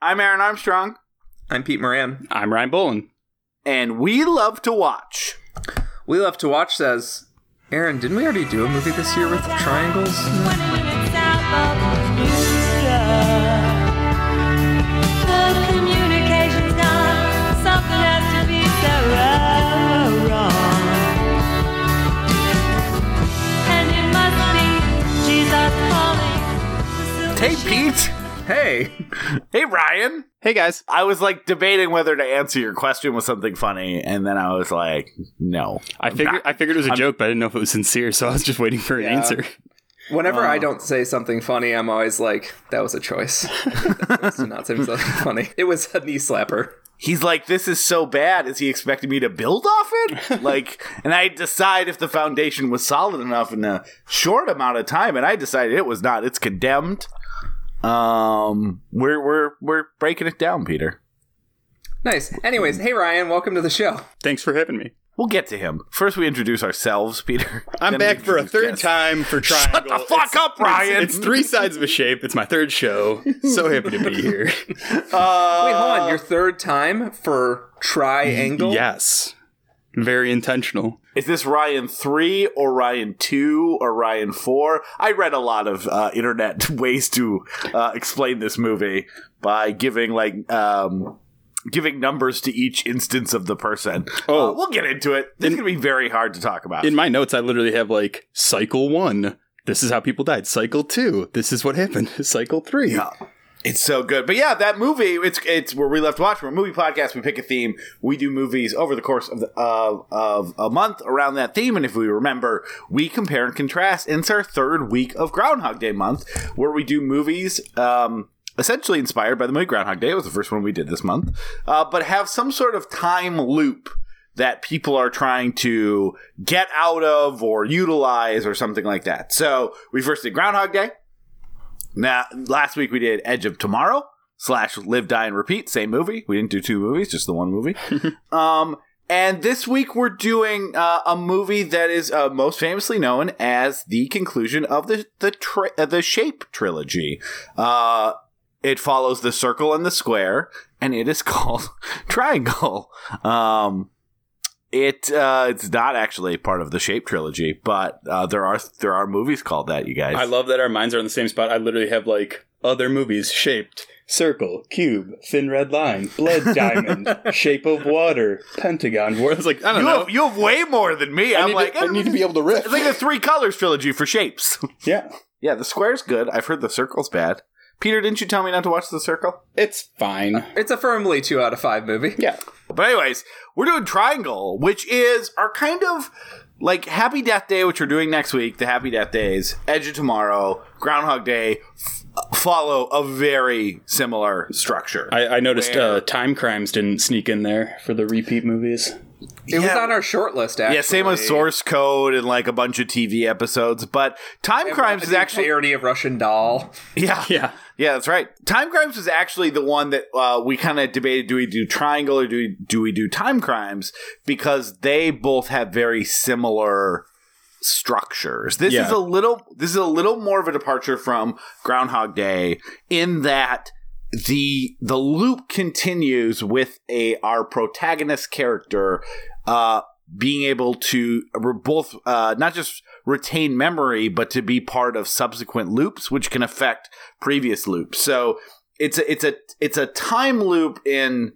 I'm Aaron Armstrong, I'm Pete Moran. I'm Ryan Bolin. and we love to watch. We Love to Watch says, Aaron, didn't we already do a movie this year with triangles? 20 minutes out of Bermuda. The communication's gone. Something has to be so wrong. And it must be Jesus calling. Hey, Pete. Hey! Hey, Ryan. Hey guys. I was like debating whether to answer your question with something funny, and then I was like, no. I figured I figured it was a joke, but I didn't know if it was sincere, so I was just waiting for an Yeah. answer. Whenever I uh. don't say something funny, I'm always like, that was a choice. that was not say something funny. It was a knee slapper. He's like, this is so bad. Is he expecting me to build off it? like, and I decide if the foundation was solid enough in a short amount of time, and I decided it was not. It's condemned. Um, we're we're we're breaking it down, Peter. Nice. Anyways, hey Ryan, welcome to the show. Thanks for having me. We'll get to him. First, we introduce ourselves, Peter. I'm back for a third guests. time for Triangle. Shut the fuck up, Ryan! It's, it's three sides of a shape. It's my third show. So happy to be here. Uh, Wait, hold on. Your third time for triangle? yes. Very intentional. Is this Ryan 3 or Ryan 2 or Ryan 4? I read a lot of uh, internet ways to uh, explain this movie by giving like um, giving numbers to each instance of the person. Oh. Uh, we'll get into it. This is going to be very hard to talk about. In my notes, I literally have like cycle one. This is how people died. Cycle two. This is what happened. Cycle three. Yeah. It's so good. But yeah, that movie, it's it's where we left to watch. We're a movie podcast. We pick a theme. We do movies over the course of the, of of a month around that theme. And if we remember, we compare and contrast. And it's our third week of Groundhog Day month, where we do movies um, essentially inspired by the movie Groundhog Day. It was the first one we did this month, uh, but have some sort of time loop that people are trying to get out of or utilize or something like that. So we first did Groundhog Day. Now, last week we did Edge of Tomorrow slash Live, Die, and Repeat. Same movie. We didn't do two movies, just the one movie. um, and this week we're doing uh, a movie that is uh, most famously known as the conclusion of the the tri- uh, the Shape trilogy. Uh, it follows the circle and the square, and it is called Triangle. Um, it uh, it's not actually part of the Shape trilogy, but uh, there are there are movies called that. You guys, I love that our minds are on the same spot. I literally have like other movies shaped circle, cube, thin red line, blood diamond, shape of water, pentagon. War. I was like, I don't you know. have, you have way more than me. I I'm like, to, I need to be able to riff. It's like the three colors trilogy for shapes. yeah, yeah, the square's good. I've heard the circle's bad. Peter, didn't you tell me not to watch the circle? it's fine. It's a firmly two out of five movie. Yeah, But anyways, we're doing Triangle, which is our kind of like Happy Death Day, which we're doing next week. The Happy Death Days, Edge of Tomorrow, Groundhog Day f- follow a very similar structure. I, I noticed Where- uh, Time Crimes didn't sneak in there for the repeat movies. It was Yeah. on our short list, actually. yeah, same with Source Code and like a bunch of TV episodes. But Time Crimes is The actually entirety of Russian Doll. yeah Yeah, Yeah, that's right. Time Crimes was actually the one that uh, we kind of debated: do we do Triangle or do we do we do Time Crimes? Because they both have very similar structures. This is a little this is a little more of a departure from Groundhog Day in that the the loop continues with a our protagonist character uh being able to both uh not just retain memory but to be part of subsequent loops which can affect previous loops so it's a it's a it's a time loop in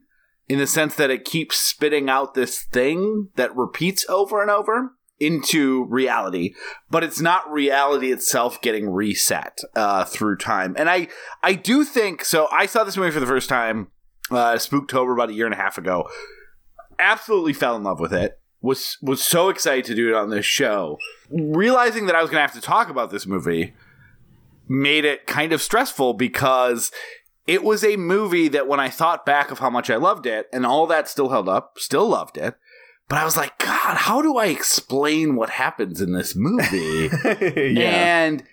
in the sense that it keeps spitting out this thing that repeats over and over into reality, but it's not reality itself getting reset uh, through time. And I I do think so. I saw this movie for the first time, uh, Spooktober, about a year and a half ago. Absolutely fell in love with it. Was was so excited to do it on this show. Realizing that I was going to have to talk about this movie made it kind of stressful because it was a movie that when I thought back of how much I loved it and all that still held up, still loved it. But I was like, God, how do I explain what happens in this movie? And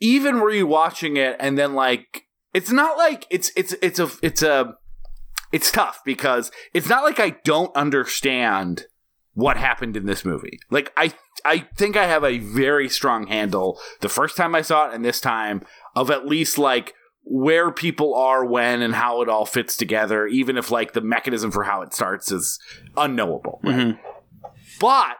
even rewatching it and then like it's not like it's it's it's a it's a it's tough because it's not like I don't understand what happened in this movie. Like I I think I have a very strong handle the first time I saw it and this time of at least like where people are when and how it all fits together, even if like the mechanism for how it starts is unknowable. right? But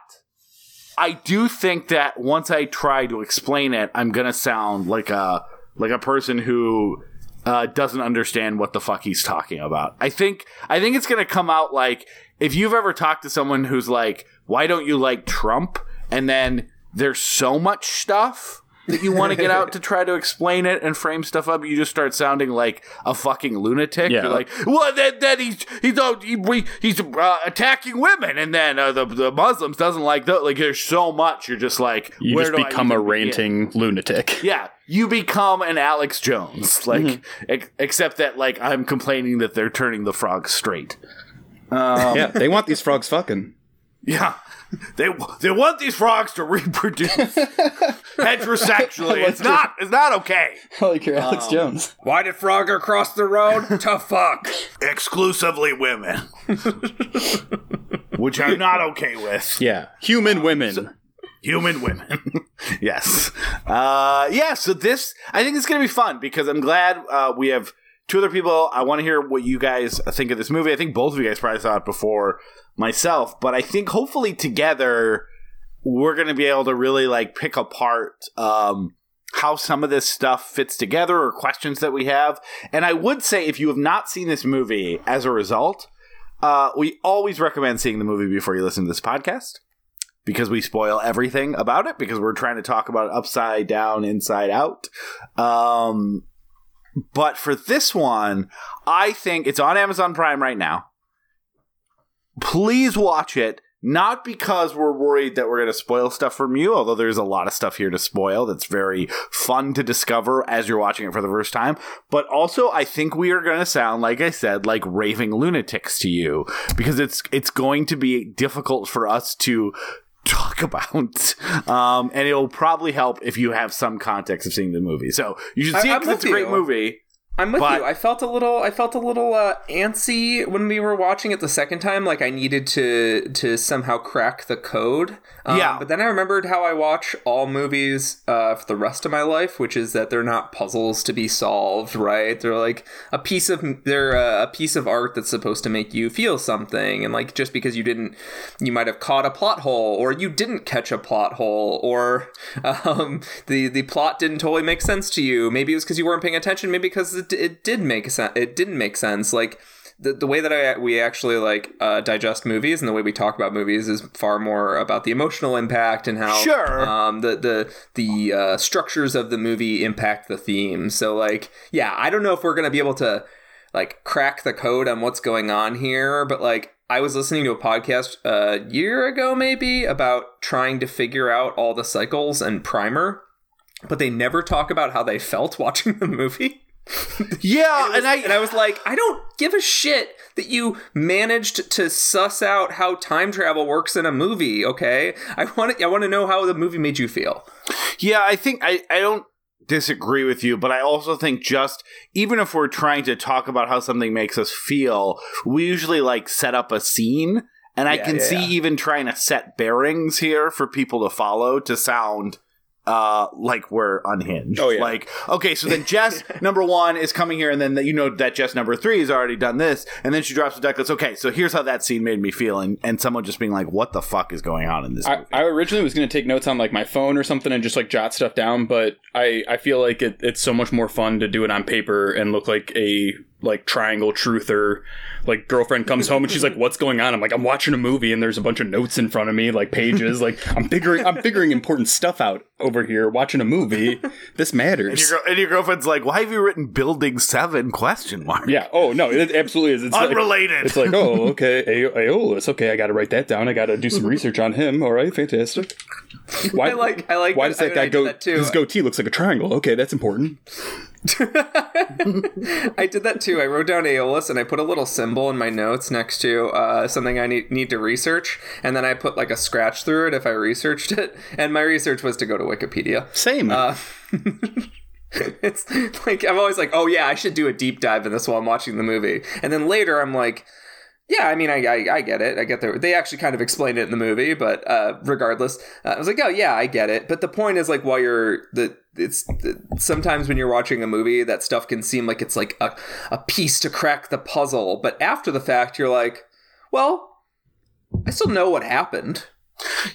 I do think that once I try to explain it, I'm gonna sound like a like a person who uh, doesn't understand what the fuck he's talking about. I think I think it's gonna come out like if you've ever talked to someone who's like, "Why don't you like Trump?" and then there's so much stuff that you want to get out to try to explain it and frame stuff up, you just start sounding like a fucking lunatic. Yeah. You're like, well, then, then he's he's uh, he, we- he's uh, attacking women, and then uh, the the Muslims doesn't like that. Like, there's so much. You're just like, You just become a even begin? ranting lunatic. Yeah, you become an Alex Jones, like ex- except that like I'm complaining that they're turning the frogs straight. Yeah, they want these frogs fucking. Yeah. They they want these frogs to reproduce heterosexually. It's not it's not okay. I like your Alex Jones. Why did Frogger cross the road? to fuck. Exclusively women. Which I'm not okay with. Yeah, human women. Human women. yes. Uh yeah, so this I think it's gonna be fun because I'm glad uh we have two other people. I want to hear what you guys think of this movie. I think both of you guys probably saw it before myself, but I think hopefully together we're going to be able to really like pick apart um, how some of this stuff fits together or questions that we have. And I would say if you have not seen this movie as a result, uh, we always recommend seeing the movie before you listen to this podcast because we spoil everything about it because we're trying to talk about it upside down, inside out. Um, but for this one, I think it's on Amazon Prime right now. Please watch it. Not because we're worried that we're going to spoil stuff from you, although there's a lot of stuff here to spoil that's very fun to discover as you're watching it for the first time. But also, I think we are going to sound, like I said, like raving lunatics to you because it's it's going to be difficult for us to talk about, um, and it'll probably help if you have some context of seeing the movie. So you should I- see it I'm 'cause it's a great movie. I'm with But- you. I felt a little. I felt a little uh, antsy when we were watching it the second time. Like I needed to to somehow crack the code. Um, Yeah. But then I remembered how I watch all movies uh, for the rest of my life, which is that they're not puzzles to be solved. Right? They're like a piece of they're uh, a piece of art that's supposed to make you feel something. And like just because you didn't, you might have caught a plot hole, or you didn't catch a plot hole, or um, the the plot didn't totally make sense to you. Maybe it was because you weren't paying attention. Maybe because it, it did make sense. It didn't make sense. Like the, the way that I we actually like uh, digest movies and the way we talk about movies is far more about the emotional impact and how Sure. um, the the the uh, structures of the movie impact the theme. So like yeah, I don't know if we're gonna be able to like crack the code on what's going on here, but like I was listening to a podcast a year ago maybe about trying to figure out all the cycles and primer, but they never talk about how they felt watching the movie. Yeah, and I And I was like, I don't give a shit that you managed to suss out how time travel works in a movie. Okay, I want to, I want to know how the movie made you feel. Yeah, I think I, I don't disagree with you, but I also think just even if we're trying to talk about how something makes us feel, we usually like set up a scene. And I Yeah, can yeah, see yeah. even trying to set bearings here for people to follow to sound uh like we're unhinged. Oh, yeah. Like, okay, so then Jess number one is coming here, and then you know that Jess number three has already done this, and then she drops the deck. Goes, okay, so here's how that scene made me feel, and, and someone just being like, what the fuck is going on in this I. I originally was going to take notes on like my phone or something and just like jot stuff down, but I, I feel like it, it's so much more fun to do it on paper and look like a like triangle truther. Like girlfriend comes home and she's like, "What's going on?" I'm like, "I'm watching a movie and there's a bunch of notes in front of me, like pages. like I'm figuring I'm figuring important stuff out over here. Watching a movie. This and, matters." your, and your girlfriend's like, why have you written Building Seven? Question mark. yeah. Oh no, it absolutely is. It's like, Unrelated. it's like, oh, okay, A- Aeolus. Okay, I got to write that down. I got to do some research on him. All right, fantastic. Why, I like, I like. why does that I- guy go? that too. His goatee looks like a triangle. Okay, that's important. I did that too. I wrote down Aeolus and I put a little symbol in my notes next to uh, something I need, need to research, and then I put like a scratch through it if I researched it. And my research was to go to Wikipedia. Same. Uh, it's like I'm always like, oh yeah, I should do a deep dive in this while I'm watching the movie, and then later I'm like, Yeah, I mean, I, I, I get it. I get that they actually kind of explained it in the movie, but uh, regardless, uh, I was like, oh yeah, I get it. But the point is, like, while you're the it's sometimes when you're watching a movie, that stuff can seem like it's like a a piece to crack the puzzle, but after the fact, you're like, well, I still know what happened.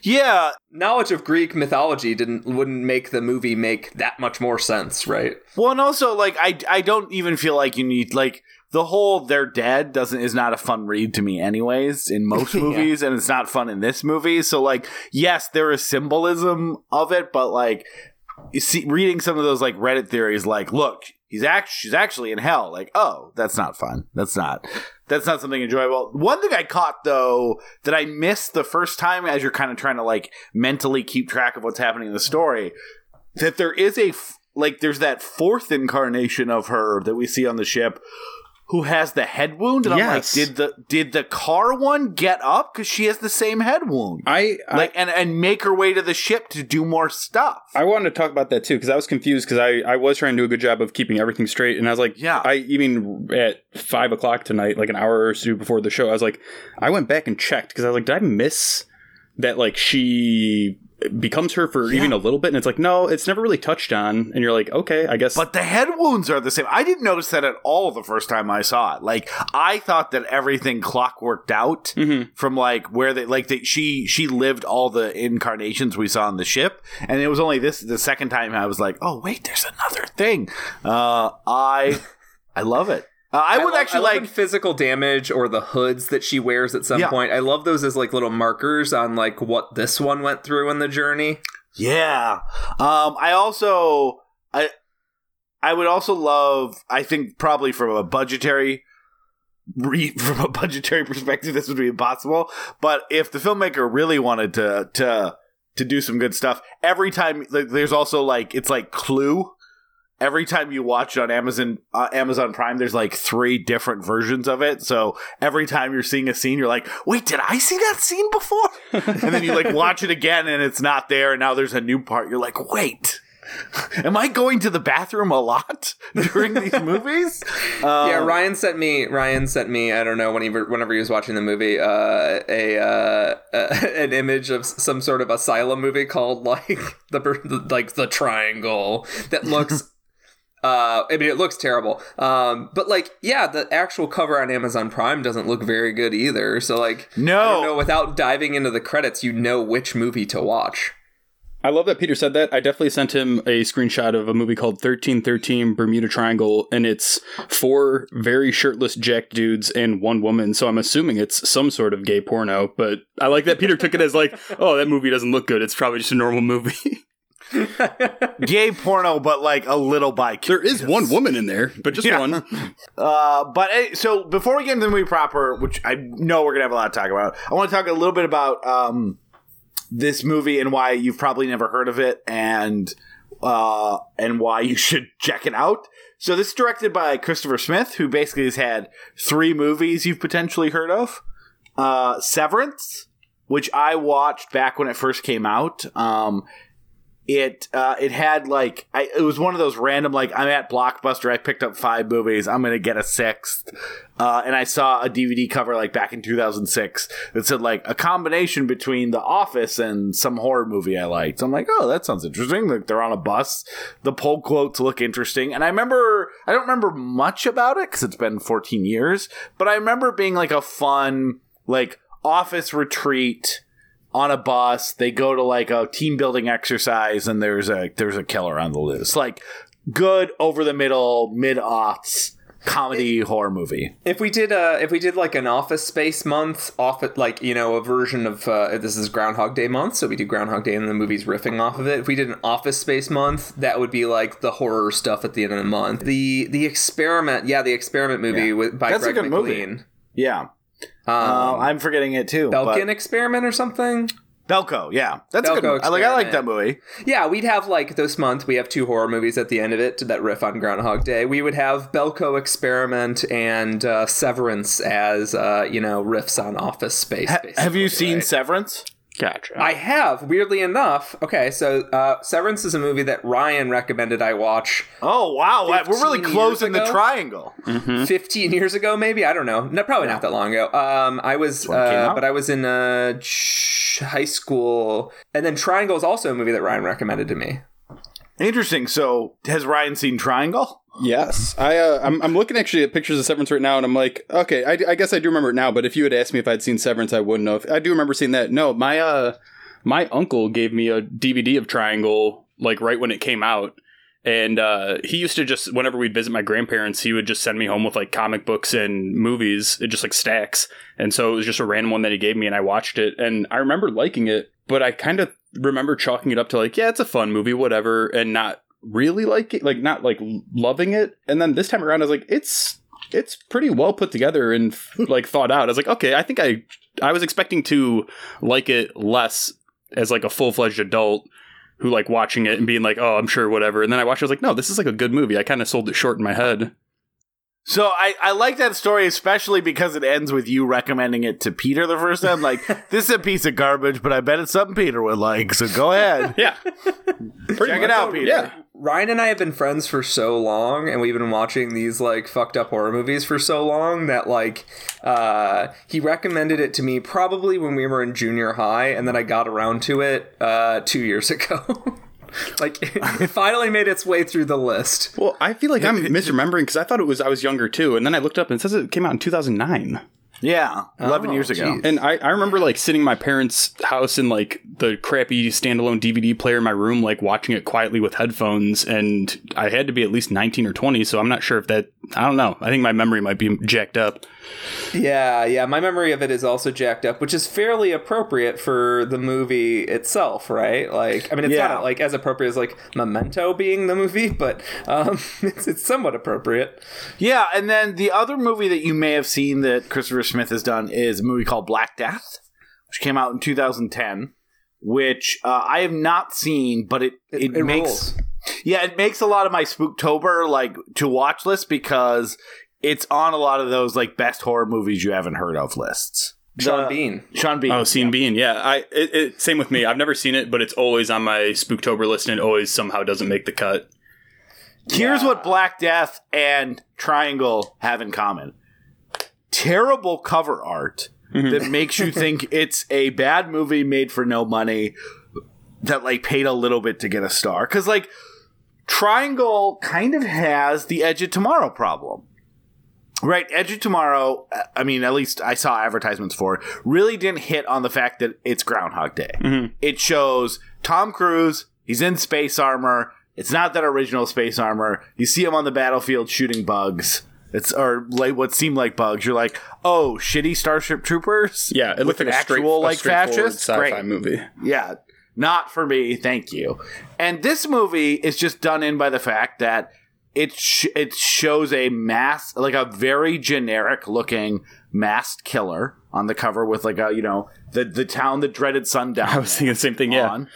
Yeah, Knowledge of Greek mythology didn't wouldn't make the movie make that much more sense, right? Well, and also like I I don't even feel like you need like the whole they're dead doesn't is not a fun read to me anyways in most Yeah. movies and it's not fun in this movie. So like yes, there is symbolism of it, but like you see reading some of those like Reddit theories like look, he's act she's actually in hell. Like, oh, that's not fun. That's not that's not something enjoyable. One thing I caught though that I missed the first time as you're kind of trying to like mentally keep track of what's happening in the story that there is a f- like there's that fourth incarnation of her that we see on the ship who has the head wound? And Yes. I'm like did the did the car one get up? Cuz she has the same head wound. I, I like and and make her way to the ship to do more stuff. I wanted to talk about that too because I was confused because I, I was trying to do a good job of keeping everything straight. And I was like Yeah. I even at five o'clock tonight like an hour or two before the show I was like I went back and checked because I was like did I miss that like she becomes her for even a little bit and it's like no it's never really touched on and you're like okay I guess but the head wounds are the same. I didn't notice that at all the first time I saw it. Like I thought that everything clockworked out Mhm. from like where they like that she she lived all the incarnations we saw on the ship, and it was only this the second time I was like, oh wait, there's another thing. Uh, I I love it. Uh, I, would love- actually I like physical damage or the hoods that she wears at some Yeah. point. I love those as like little markers on like what this one went through in the journey. Yeah. Um, I also I I would also love I think probably from a budgetary re, from a budgetary perspective this would be impossible, but if the filmmaker really wanted to to to do some good stuff, every time like, there's also like it's like Clue Every time you watch it on Amazon uh, Amazon Prime, there's like three different versions of it. So every time you're seeing a scene, you're like, "Wait, did I see that scene before?" and then you like watch it again, and it's not there. And now there's a new part. You're like, "Wait, am I going to the bathroom a lot during these movies?" Um, yeah, Ryan sent me. Ryan sent me. I don't know whenever whenever he was watching the movie, uh, a uh, uh, an image of some sort of asylum movie called like the, the like the Triangle that looks. Uh, I mean, it looks terrible. Um, but like, yeah, the actual cover on Amazon Prime doesn't look very good either. So like, No. Know, without diving into the credits, you know which movie to watch. I love that Peter said that. I definitely sent him a screenshot of a movie called 1313 Bermuda Triangle, and it's four very shirtless jack dudes and one woman. So I'm assuming it's some sort of gay porno. But I like that Peter took it as like, oh, that movie doesn't look good. It's probably just a normal movie. gay porno, but like a little by there is one woman in there, but just Yeah. one. Uh, but eh, so before we get into the movie proper, which I know we're gonna have a lot to talk about, I want to talk a little bit about um, this movie and why you've probably never heard of it, and uh, and why you should check it out. So this is directed by Christopher Smith, who basically has had three movies you've potentially heard of: uh, Severance, which I watched back when it first came out. Um, it uh, it had like I, it was one of those random like I'm at Blockbuster. I picked up five movies. I'm gonna get a sixth, uh, and I saw a DVD cover like back in 2006 that said like a combination between The Office and some horror movie I liked. I'm like, oh, that sounds interesting. Like they're on a bus. The pull quotes look interesting, and I remember I don't remember much about it because it's been 14 years, but I remember being like a fun like office retreat on a bus. They go to like a team building exercise, and there's a there's a killer on the loose. Like good over the middle mid aughts comedy horror movie. If we did, uh, if we did like an Office Space month, off it like you know a version of uh, this is Groundhog Day month, so we do Groundhog Day and the movie's riffing off of it. If we did an Office Space month, that would be like the horror stuff at the end of the month. The the experiment, yeah, the experiment movie Yeah. with by That's a Greg good movie. McLean. Yeah, Um, uh, I'm forgetting it too. Belko but- experiment or something. Like, yeah, that's a good. One. I like I like that movie. Yeah, we'd have like this month. We have two horror movies at the end of it that riff on Groundhog Day. We would have Belko Experiment and uh, Severance as uh, you know riffs on Office Space. Ha- have you seen right? Severance? Gotcha. I have, weirdly enough. Okay, so uh, Severance is a movie that Ryan recommended I watch Oh wow, we're really closing years the ago? triangle. 15 years ago, maybe. I don't know. No, probably not that long ago. Um, I was, when it came uh, but I was in uh, high school, and then Triangle is also a movie that Ryan recommended to me. Interesting. So has Ryan seen Triangle? Yes, I. Uh, I'm. I'm looking actually at pictures of Severance right now, and I'm like, okay, I, I guess I do remember it now. But if you had asked me if I'd seen Severance, I wouldn't have. I do remember seeing that. No, my uh, my uncle gave me a DVD of Triangle like right when it came out, and uh, he used to just whenever we'd visit my grandparents, he would just send me home with like comic books and movies, it just like stacks. And so it was just a random one that he gave me, and I watched it, and I remember liking it, but I kind of remember chalking it up to like, yeah, it's a fun movie, whatever, and not really like it, like not like loving it. And then this time around, I was like, it's it's pretty well put together and like thought out. I was like, okay, I think I I was expecting to like it less as like a full fledged adult who like watching it and being like, oh, I'm sure whatever. And then I watched, it, I was like, no, this is like a good movie. I kind of sold it short in my head. So I, I like that story, especially because it ends with you recommending it to Peter the first time. Like, this is a piece of garbage, but I bet it's something Peter would like. So go ahead. Yeah, Check it out, Peter. Yeah, Ryan and I have been friends for so long, and we've been watching these like fucked up horror movies for so long that like uh, he recommended it to me probably when we were in junior high, and then I got around to it uh, two years ago. like it finally made its way through the list. Well, I feel like I'm misremembering because I thought it was I was younger too, and then I looked up and it says it came out in 2009. Yeah, 11 Oh, years ago. geez. And I, I remember like sitting in my parents' house in like the crappy standalone DVD player in my room, like watching it quietly with headphones. And I had to be at least 19 or 20. So I'm not sure if that, I don't know. I think my memory might be jacked up. Yeah, yeah. My memory of it is also jacked up, which is fairly appropriate for the movie itself, right? Like, I mean, it's Yeah. not like as appropriate as like Memento being the movie, but um, it's, it's somewhat appropriate. Yeah, and then the other movie that you may have seen that Christopher Smith has done is a movie called Black Death, which came out in 2010, which uh, I have not seen, but it, it, it makes. rules. Yeah, it makes a lot of my Spooktober like to watch list because it's on a lot of those like best horror movies you haven't heard of lists. Sean The- Bean. Sean Bean. Oh, Sean Bean. Yeah. I, it, it, same with me. I've never seen it, but it's always on my Spooktober list and it always somehow doesn't make the cut. Here's what Black Death and Triangle have in common terrible cover art mm-hmm. that makes you think it's a bad movie made for no money that like paid a little bit to get a star. Because like Triangle kind of has the Edge of Tomorrow problem. Right, Edge of Tomorrow, I mean, at least I saw advertisements for it, really didn't hit on the fact that it's Groundhog Day. Mm-hmm. It shows Tom Cruise, he's in space armor. It's not that original space armor. You see him on the battlefield shooting bugs. It's or like what seemed like bugs. You're like, oh, shitty Starship Troopers. Yeah. It looked an like a straight, actual like fascist. sci-fi Great. movie. Yeah, not for me. Thank you. And this movie is just done in by the fact that it sh- it shows a mass like a very generic looking masked killer on the cover with like a you know the the town that dreaded sundown. I was thinking the same thing. Yeah. on.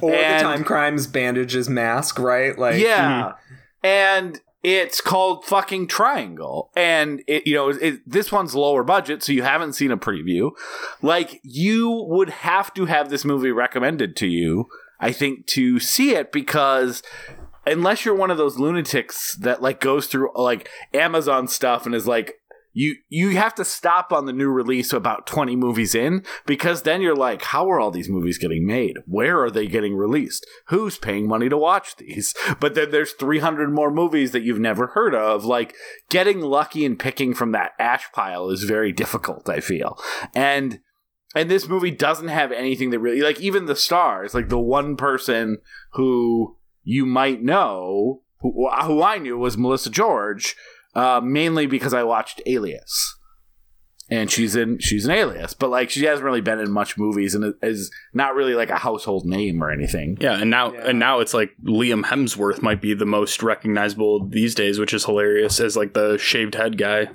Or And- the time crimes bandages mask, right? Like Yeah. Mm-hmm. And it's called fucking Triangle. And it, you know, it, this one's lower budget, so you haven't seen a preview. Like, you would have to have this movie recommended to you, I think, to see it because unless you're one of those lunatics that like goes through like Amazon stuff and is like, you you have to stop on the new release about 20 movies in because then you're like how are all these movies getting made? Where are they getting released? Who's paying money to watch these? But then there's 300 more movies that you've never heard of. Like getting lucky and picking from that ash pile is very difficult i feel. And and this movie doesn't have anything that really like even the stars like the one person who you might know who, who i knew was melissa george uh, mainly because I watched Alias, and she's in she's an Alias, but like she hasn't really been in much movies and is not really like a household name or anything. Yeah, and now Yeah. and now it's like Liam Hemsworth might be the most recognizable these days, which is hilarious as like the shaved head guy.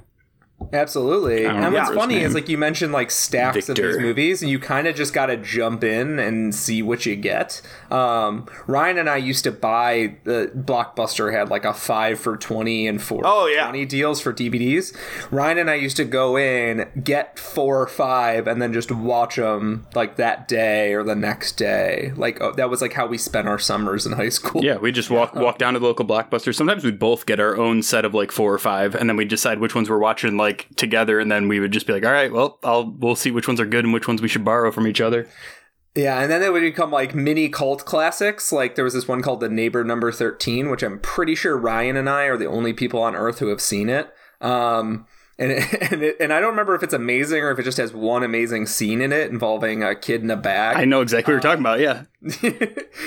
Absolutely. And what's funny is like you mentioned like stacks of these movies and you kind of just got to jump in and see what you get. Um, Ryan and I used to buy the Blockbuster had like a 5 for 20 and 4 Oh, for yeah. 20 deals for DVDs. Ryan and I used to go in, get 4 or 5 and then just watch them like that day or the next day. Like oh, that was like how we spent our summers in high school. Yeah, we just walk walk down to the local blockbuster. Sometimes we'd both get our own set of like four or five, and then we'd decide which ones we're watching like together, and then we would just be like, "All right, well, I'll we'll see which ones are good and which ones we should borrow from each other." Yeah, and then they would become like mini cult classics. Like there was this one called The Neighbor Number 13, which I'm pretty sure Ryan and I are the only people on earth who have seen it. Um and it, and, it, and I don't remember if it's amazing or if it just has one amazing scene in it involving a kid in a bag. I know exactly what you're talking about. Yeah, um,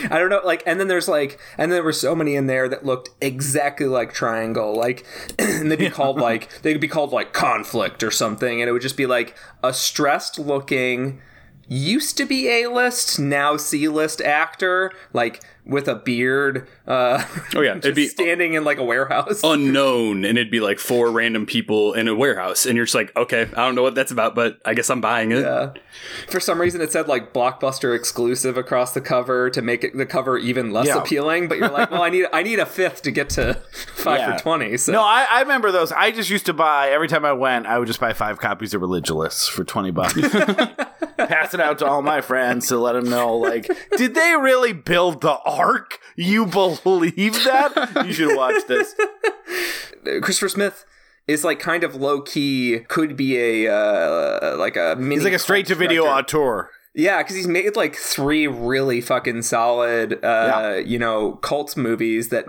I don't know, like, and then there's like, and there were so many in there that looked exactly like Triangle, like, and they'd be called like, they'd be called like Conflict or something, and it would just be like a stressed looking, used to be A list, now C list actor, like with a beard, uh, Oh yeah, just it'd be standing in like a warehouse. unknown, and it'd be like four random people in a warehouse, and you're just like, okay, I don't know what that's about, but I guess I'm buying it. Yeah. For some reason, it said like blockbuster exclusive across the cover to make it the cover even less Yeah. appealing. But you're like, well, I need I need a fifth to get to five Yeah. for twenty. So No, I, I remember those. I just used to buy every time I went. I would just buy five copies of Religulous for twenty bucks. Pass it out to all my friends to let them know. Like, did they really build the Ark? You believe that? You should watch this. Christopher Smith is like kind of low key. Could be a uh, like a mini He's like a straight to video auteur. Yeah, because he's made like three really fucking solid, uh, you know, cult movies that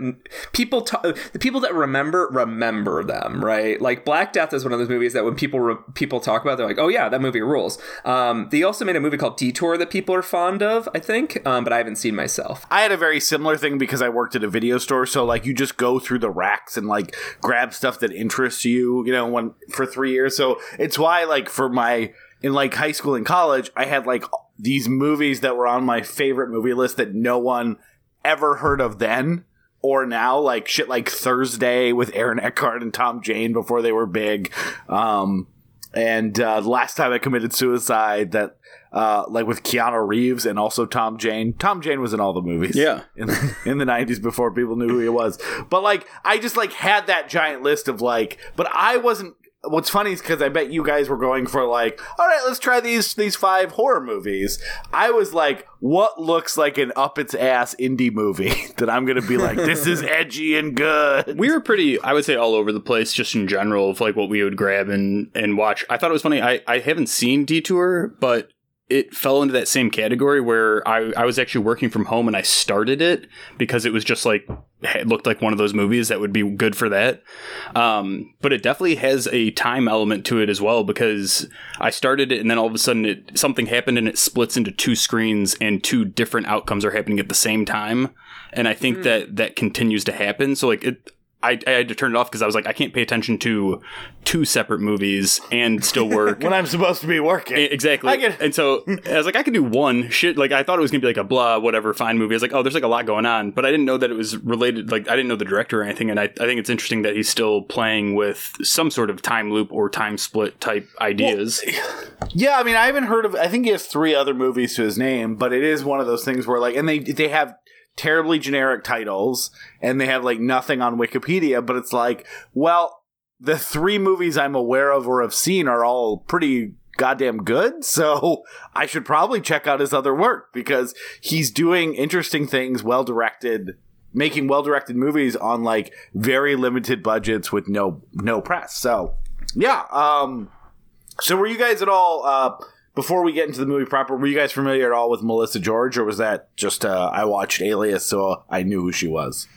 people, ta- the people that remember remember them, right? Like Black Death is one of those movies that when people re- people talk about, they're like, oh yeah, that movie rules. Um, they also made a movie called Detour that people are fond of, I think, um, but I haven't seen myself. I had a very similar thing because I worked at a video store. So like you just go through the racks and like grab stuff that interests you, you know, when for three years. So it's why like for my in like high school and college, I had like these movies that were on my favorite movie list that no one ever heard of then or now, like shit like Thursday with Aaron Eckhart and Tom Jane before they were big. Um, and uh, last time I committed suicide, that uh, like with Keanu Reeves and also Tom Jane. Tom Jane was in all the movies, Yeah. in in the '90s before people knew who he was. But like, I just like had that giant list of like, but I wasn't. What's funny is because I bet you guys were going for like, all right, let's try these these five horror movies. I was like, what looks like an up its ass indie movie that I'm gonna be like, this is edgy and good. we were pretty i would say all over the place just in general of like what we would grab and and watch i thought it was funny i i haven't seen detour but it fell into that same category where I, I was actually working from home and I started it because it was just like it looked like one of those movies that would be good for that. Um, but it definitely has a time element to it as well because I started it and then all of a sudden it something happened and it splits into two screens and two different outcomes are happening at the same time. And I think that that continues to happen. So like it. I, I had to turn it off because I was like, I can't pay attention to two separate movies and still work. When I'm supposed to be working, E- Exactly. I get- and so I was like, I could do one shit. Like I thought it was gonna be like a blah, whatever, fine movie. I was like, oh, there's like a lot going on, but I didn't know that it was related. Like I didn't know the director or anything. And I, I think it's interesting that he's still playing with some sort of time loop or time split type ideas. Yeah, I mean, I haven't heard of. I think he has three other movies to his name, but it is one of those things where like, and they they have terribly generic titles, and they have like nothing on Wikipedia, but it's like, well, the three movies I'm aware of or have seen are all pretty goddamn good, so I should probably check out his other work because he's doing interesting things, well directed. Making well directed movies on like very limited budgets with no no press. So yeah, um so were you guys at all uh before we get into the movie proper, were you guys familiar at all with Melissa George or was that just uh I watched Alias so I knew who she was?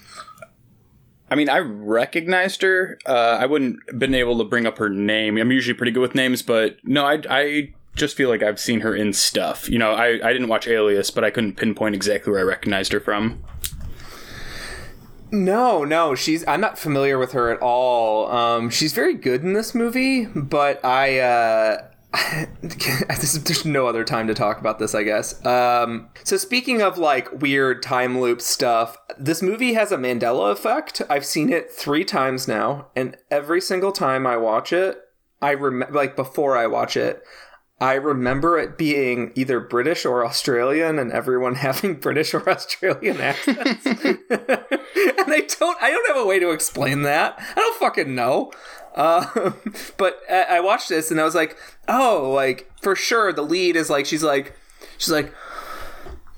I mean, I recognized her. Uh, I wouldn't been able to bring up her name. I'm usually pretty good with names, but no, I, I just feel like I've seen her in stuff. You know, I, I didn't watch Alias, but I couldn't pinpoint exactly where I recognized her from. No, no, she's. I'm not familiar with her at all. Um, she's very good in this movie, but I. Uh, this, there's no other time to talk about this, I guess. Um, so speaking of like weird time loop stuff, this movie has a Mandela effect. I've seen it three times now, and every single time I watch it, I remember like before I watch it, I remember it being either British or Australian, and everyone having British or Australian accents. and I don't, I don't have a way to explain that. I don't fucking know. Uh, but I I watched this and I was like, oh, like for sure the lead is like she's like, she's like,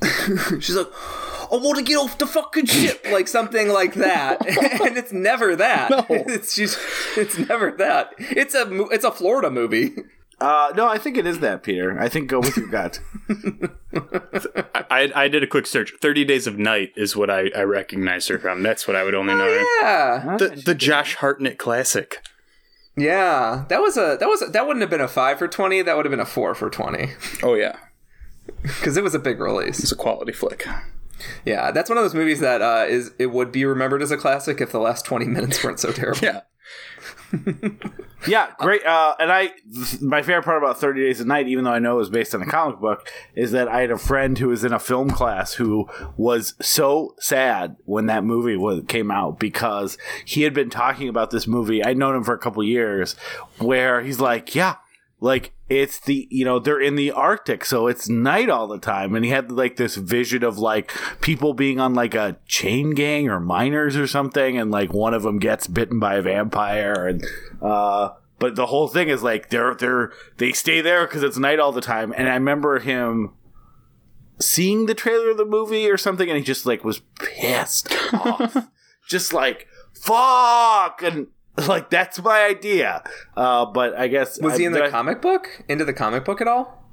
she's like. I want to get off the fucking ship, like something like that, and it's never that. No. It's just, it's never that. It's a, it's a Florida movie. Uh, no, I think it is that, Peter. I think go with your gut. I, I did a quick search. Thirty Days of Night is what I, I recognized her from. That's what I would only know. her. Yeah, The the Josh Hartnett classic. Yeah. That was a, that was a, that wouldn't have been a five for twenty. That would have been a four for twenty. Oh yeah, because it was a big release. it's a quality flick. Yeah, that's one of those movies that uh, is it would be remembered as a classic if the last twenty minutes weren't so terrible. Yeah, Yeah, great. Uh, and I, my favorite part about Thirty Days a Night, even though I know it was based on a comic book, is that I had a friend who was in a film class who was so sad when that movie was came out because he had been talking about this movie. I'd known him for a couple years, where he's like, "Yeah, like it's the you know they're in the arctic so it's night all the time. And he had like this vision of like people being on like a chain gang or miners or something and like one of them gets bitten by a vampire and uh but the whole thing is like they're they're they stay there because it's night all the time. And i remember him seeing the trailer of the movie or something and he just like was pissed off. Just like fuck! And like that's my idea uh but i guess Was he in the I- comic book? Into the comic book at all?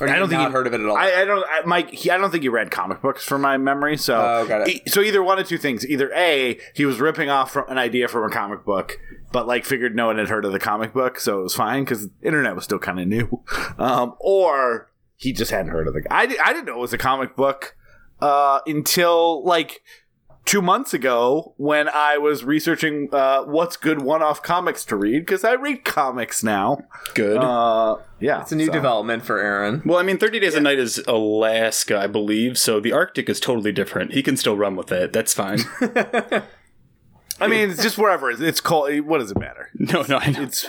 Or I don't think he- heard of it at all. I, I don't, I, Mike. He, I don't think he read comic books from my memory. So, Oh, got it. e- so either one of two things: either a he was ripping off from an idea from a comic book, but like figured no one had heard of the comic book, so it was fine because internet was still kind of new, um, or he just hadn't heard of the. I, I didn't know it was a comic book uh, until like two months ago when I was researching uh, what's good one-off comics to read because I read comics now. good. Uh, yeah, it's a new so- development for Aaron. well, I mean, Thirty Days a Night is Alaska, I believe. So the Arctic is totally different. He can still run with it. That's fine. I mean, it's just wherever it's, called. What does it matter? no, no, I know. It's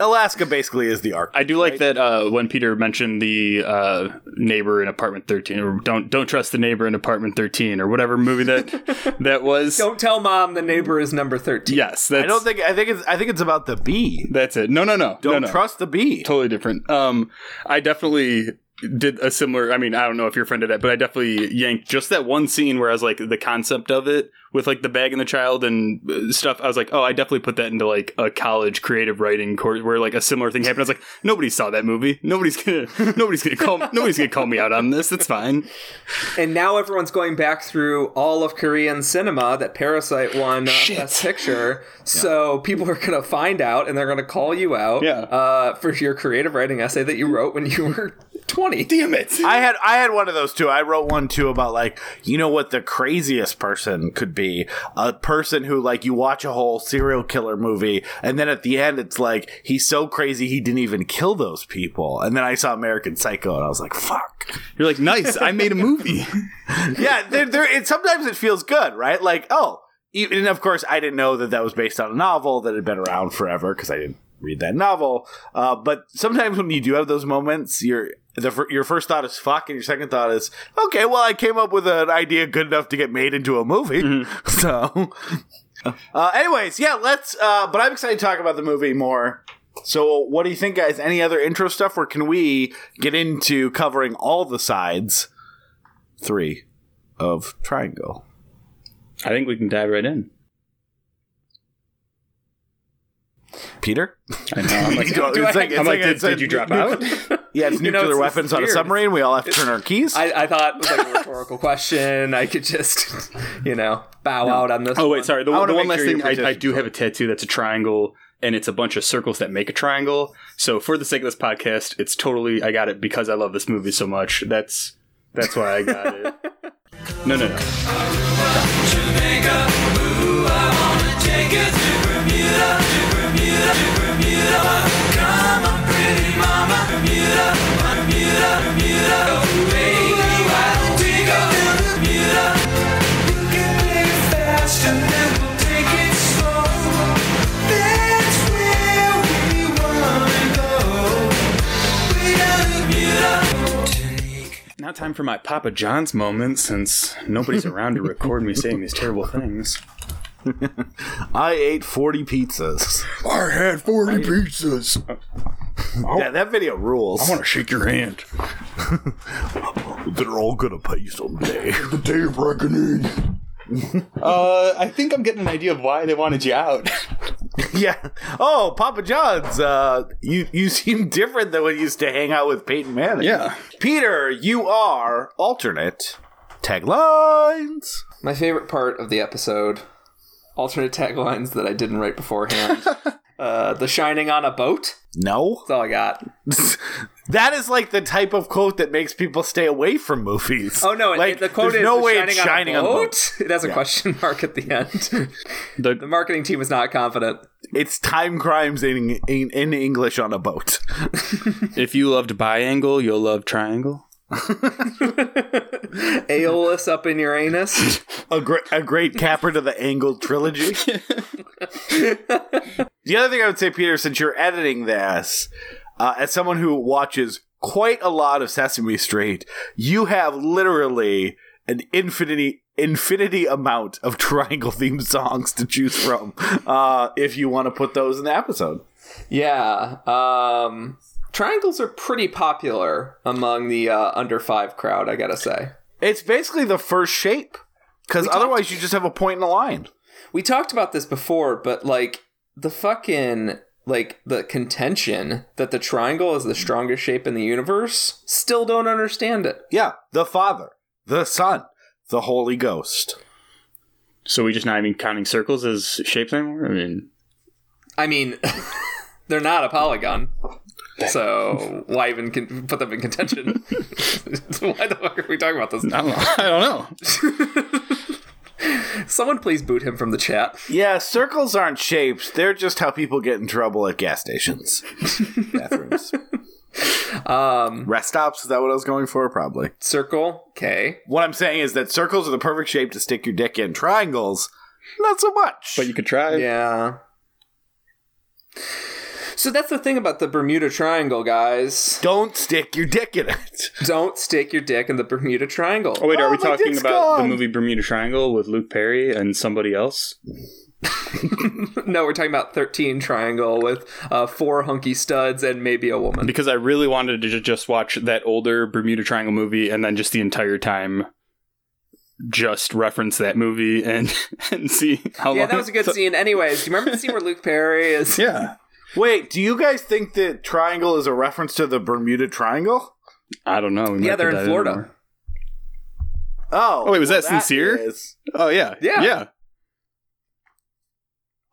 Alaska. Basically, is the Arctic. I do like that uh, when Peter mentioned the uh, neighbor in apartment thirteen, or don't don't trust the neighbor in apartment thirteen, or whatever movie that that was. Don't tell mom the neighbor is number thirteen. yes, that's, I don't think. I think it's. I think it's about the bee. that's it. No, no, no. Don't no, no. trust the bee. totally different. Um, I definitely did a similar. I mean, I don't know if you're a friend of that, but I definitely yanked just that one scene where I was like the concept of it with like the bag and the child and uh, stuff. I was like, oh, I definitely put that into like a college creative writing course where like a similar thing happened. I was like, nobody saw that movie. Nobody's gonna. Nobody's gonna call. nobody's gonna call me out on this. It's fine. And now everyone's going back through all of Korean cinema that Parasite won uh, Shit. Best Picture. So people are going to find out and they're going to call you out Yeah. uh, for your creative writing essay that you wrote when you were 20. Damn it. I had I had one of those too. I wrote one too about like you know what the craziest person could be a person who like you watch a whole serial killer movie and then at the end it's like he's so crazy he didn't even kill those people and then I saw American Psycho and I was like fuck You're like nice. I made a movie. yeah there it sometimes it feels good right like oh e- and of course I didn't know that that was based on a novel that had been around forever because I didn't read that novel uh, but sometimes when you do have those moments you're the, your first thought is fuck, and your second thought is okay. Well, I came up with an idea good enough to get made into a movie. So, uh, anyways, yeah, let's. Uh, but I'm excited to talk about the movie more. So, what do you think, guys? Any other intro stuff, or can we get into covering all the sides? Three of Triangle. I think we can dive right in. Peter. I know. I'm like, do it's I- like- like, did, did you drop out? yeah, it's nuclear you know, weapons on a submarine. We all have to turn our keys. I, I, thought it was like a rhetorical question. I could just, you know, bow no. out on this. Oh wait, sorry. The, the one last sure thing I, I do have a tattoo that's a triangle, and it's a bunch of circles that make a triangle. So for the sake of this podcast, it's totally I got it because I love this movie so much. That's that's why I got it. no, no, no. Now, time for my Papa John's moment since nobody's around to record me saying these terrible things. I ate 40 pizzas. I had 40 pizzas. Yeah, that video rules. I want to shake your hand. They're all gonna pay you someday. The day of reckoning. uh, I think I'm getting an idea of why they wanted you out. yeah. Oh, Papa John's. Uh, you you seem different than when you used to hang out with Peyton Manning. Yeah. Peter, you are alternate taglines. My favorite part of the episode, alternate taglines that I didn't write beforehand. uh, the shining on a boat. No. That's all I got. that is like the type of quote that makes people stay away from movies. Oh no! like it, the quote there's is no the way shining, it's shining on, on a a boat. boat. It has a question mark at the end. The, the marketing team is not confident. It's time crimes in, in in English on a boat. if you loved biangle, you'll love triangle. Aeolus up in your anus. a great a great capper to the angled trilogy. the other thing I would say, Peter, since you're editing this, uh, as someone who watches quite a lot of Sesame Street, you have literally an infinity infinity amount of triangle themed songs to choose from uh, if you want to put those in the episode. Yeah. Um, triangles are pretty popular among the uh, under five crowd. I gotta say. It's basically the first shape because otherwise you just have a and a line. We talked about this before, but like the fucking like the contention that the triangle is the strongest shape in the universe, still don't understand it. Yeah, the Father, the Son, the Holy Ghost. So we just not even counting circles as shapes anymore? I mean, I mean, they're not a polygon. So why even con- put them in contention? why the fuck are we talking about this? I don't know. I don't know. Someone please boot him from the chat. Yeah, circles aren't shapes. They're just how people get in trouble at gas stations, bathrooms, Um, rest stops. Is that what I was going for? Probably. circle, okay. What I'm saying is that circles are the perfect shape to stick your dick in. Triangles, not so much. But you could try. Yeah. So that's the thing about the Bermuda Triangle, guys. don't stick your dick in it. Don't stick your dick in the Bermuda Triangle. Oh, wait, are Oh, we talking about the movie Bermuda Triangle with Luke Perry and somebody else? No, we're talking about 13 Triangle with uh, four hunky studs and maybe a woman. Because I really wanted to just watch that older Bermuda Triangle movie and then just the entire time just reference that movie and and see how Yeah, long. that was a good so- scene. Anyways, do you remember the scene where Luke Perry is? Yeah. Wait, do you guys think that triangle is a reference to the Bermuda Triangle? I don't know. We Yeah, they're in Florida. more. Oh, Oh, wait, was well, that sincere? is- Oh yeah. Yeah. Yeah.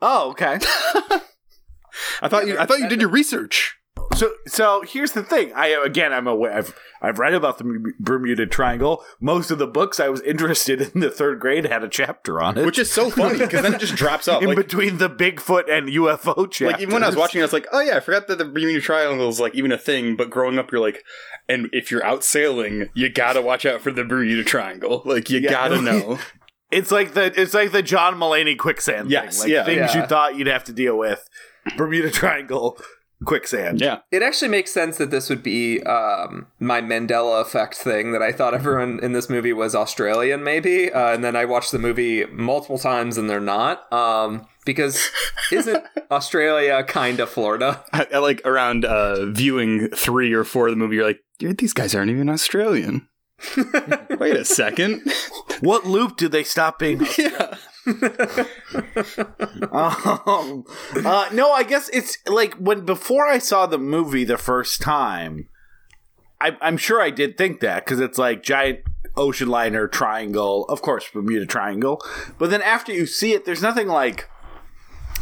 Oh, okay. I thought you I thought you did your research. So, so here's the thing. I again, I'm aware. I've I've read about the Bermuda Triangle. Most of the books I was interested in the third grade had a chapter on it, Which is so funny because then it just drops off. in Like, between the Bigfoot and UFO chapters. like even when I was watching, I was like, "Oh yeah, I forgot that the Bermuda Triangle is like even a thing." But growing up, you're like, and if you're out sailing, you gotta watch out for the Bermuda Triangle. Like you Yeah. gotta know. it's like the it's like the John Mulaney quicksand. Yes, thing. like yeah. things Yeah. you thought you'd have to deal with. Bermuda Triangle quicksand. yeah, It actually makes sense that this would be um, my Mandela effect thing that I thought everyone in this movie was Australian, maybe. Uh, and then I watched the movie multiple times and they're not. Um, because isn't Australia kind of Florida? I, I like around uh, viewing three or four of the movie. You're like, these guys aren't even Australian. Wait a second. What loop did they stop being? yeah. Um, uh, no, I guess it's like when before I saw the movie the first time, I, I'm sure I did think that because it's like giant ocean liner triangle, of course Bermuda Triangle. But then after you see it, there's nothing like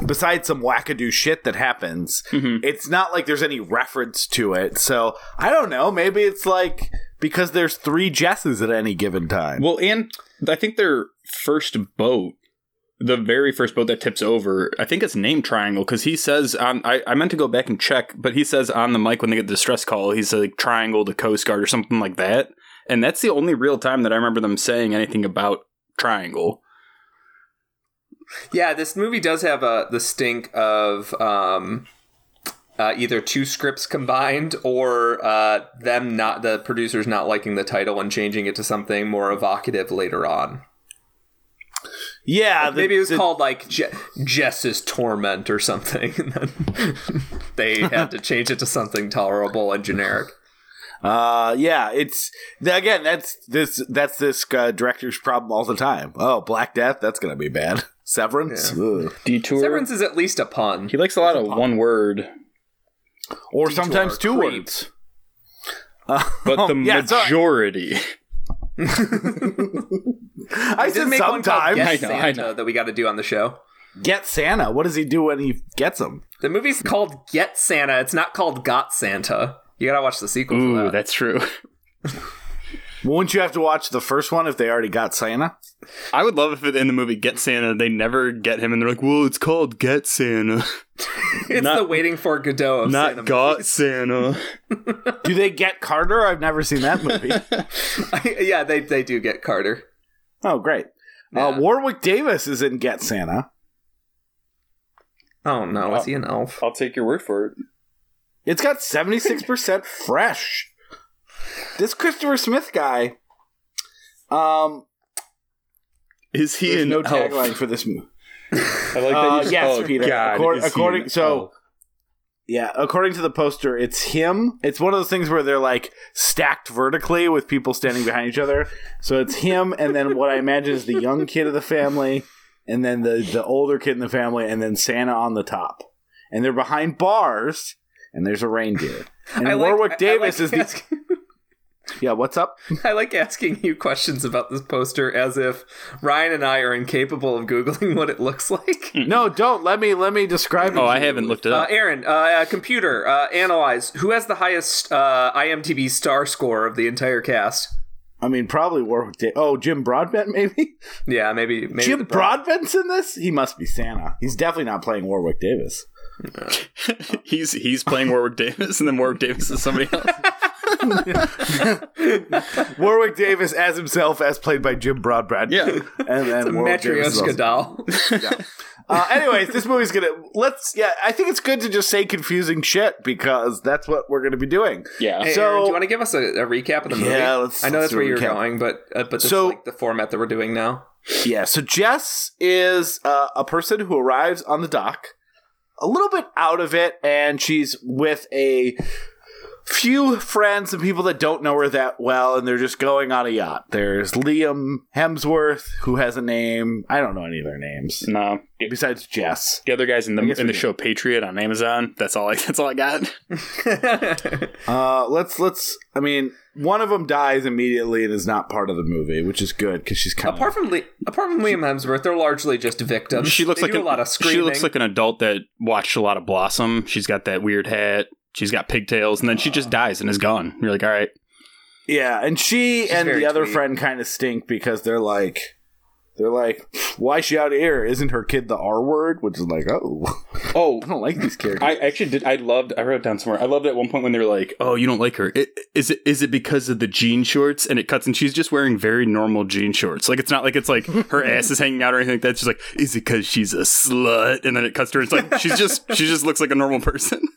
besides some wackadoo shit that happens. It's not like there's any reference to it. So I don't know. Maybe it's like because there's three Jesses at any given time. Well, and I think their first boat, the very first boat that tips over, I think it's named Triangle because he says. I, I meant to go back and check, but he says on the mic when they get the distress call, he's like Triangle to Coast Guard or something like that. And that's the only real time that I remember them saying anything about Triangle. Yeah, this movie does have a the stink of um, uh, either two scripts combined or uh, them not the producers not liking the title and changing it to something more evocative later on. Yeah, the- Maybe it was the- called like Je- Jess's Torment or something, and then they had to change it to something tolerable and generic. Uh, yeah, it's again that's this that's this uh, director's problem all the time. Oh, Black Death, that's gonna be bad. Severance, Ugh. Detour. Severance is at least a pun. he likes a lot of one word, or Detour, sometimes two creep. words. but the yeah, sorry. majority. I Did said make one called sometimes. Get I know, I Santa know. that we got to do on the show. Get Santa. What does he do when he gets him? The movie's called Get Santa. It's not called Got Santa. You gotta watch the sequel. for Ooh, that. that's true. Wouldn't you have to watch the first one if they already got Santa? I would love if it, in the movie Get Santa they never get him and they're like, "Well, it's called Get Santa, it's not- the Waiting for Godot of Santa not Got movies. Santa." Do they get Carter? I've never seen that movie. yeah, they they do get Carter. oh, great. Yeah. Uh, Warwick Davis is in Get Santa. Oh no, is he an elf? I'll take your word for it. It's got 76% fresh. This Christopher Smith guy, um, Is he there's an no elf? tagline for this movie. I like that Uh, you just yes, call it Peter. God, Accor- is he according- an so- elf? Yeah, according to the poster, it's him. It's one of those things where they're like stacked vertically with people standing behind each other. So it's him, and then what I imagine is the young kid of the family, and then the the older kid in the family, and then Santa on the top. And they're behind bars, and there's a reindeer. And I like- Warwick I- I Davis like is the asking- yeah. What's up? I like asking you questions about this poster as if Ryan and I are incapable of googling what it looks like. No, don't let me let me describe. it Oh, I haven't looked it Uh, up. Aaron, uh, uh, computer, uh, analyze who has the highest uh, IMDb star score of the entire cast. I mean, probably Warwick. Da- oh, Jim Broadbent, maybe. Yeah, maybe. maybe Jim pro- Broadbent's in this. He must be Santa. He's definitely not playing Warwick Davis. he's he's playing Warwick Davis, and then Warwick Davis is somebody else. Warwick Davis as himself, as played by Jim Broadbent. Yeah. and then Warwick Davis Matryoshka also- doll. Uh, anyways, this movie's gonna let's yeah. I think it's good to just say confusing shit because that's what we're gonna be doing. Yeah. Hey, So- Aaron, do you want to give us a, a recap of the movie? Yeah, let's- I know let's that's where you're going, but uh, but this So- is like the format that we're doing now. Yeah. So Jess is uh, a person who arrives on the dock a little bit out of it, and she's with a few friends and people that don't know her that well, and they're just going on a yacht. There's Liam Hemsworth, who has a name. I don't know any of their names No, besides Jess. the other guys in the in the do. show Patriot on Amazon. That's all I. That's all I got. Uh, let's let's. I mean, one of them dies immediately and is not part of the movie, which is good because she's kind apart of. from Le- apart from Liam Hemsworth, they're largely just victims. She looks They like do an, a lot of screaming. She looks like an adult that watched a lot of Blossom. She's got that weird hat. She's got pigtails, and then she just dies and is gone. You're like, all right, Yeah, and she and the other sweet. friend kind of stink because they're like, they're like, why is she out of here? Isn't her kid the R word? Which is like, oh, oh, I don't like these characters. I actually did. I loved. I wrote down somewhere. I loved at one point when they were like, "Oh, you don't like her? I- Is it? Is it because of the jean shorts?" And it cuts, and she's just wearing very normal jean shorts. Like it's not like it's like her ass is hanging out or anything like that. She's like, "Is it because she's a slut?" And then it cuts to her. It's like she's just she just looks like a normal person.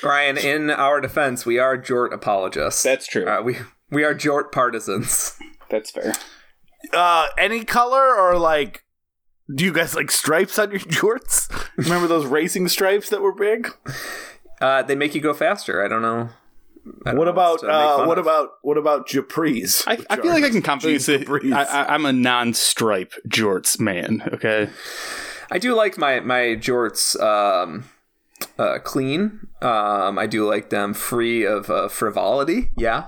Brian. In our defense, we are Jort apologists. That's true. Uh, we we are Jort partisans. That's fair. uh, any color or like, do you guys like stripes on your jorts? Remember those racing stripes that were big? Uh, they make you go faster. I don't know. I don't What know about what uh, what of. about what about Japris? I, I feel like I can confidently Jeans say I, I, I'm a non-stripe jorts man. Okay, I do like my my jorts um, uh, clean. Um, I do like them free of uh, frivolity. Yeah,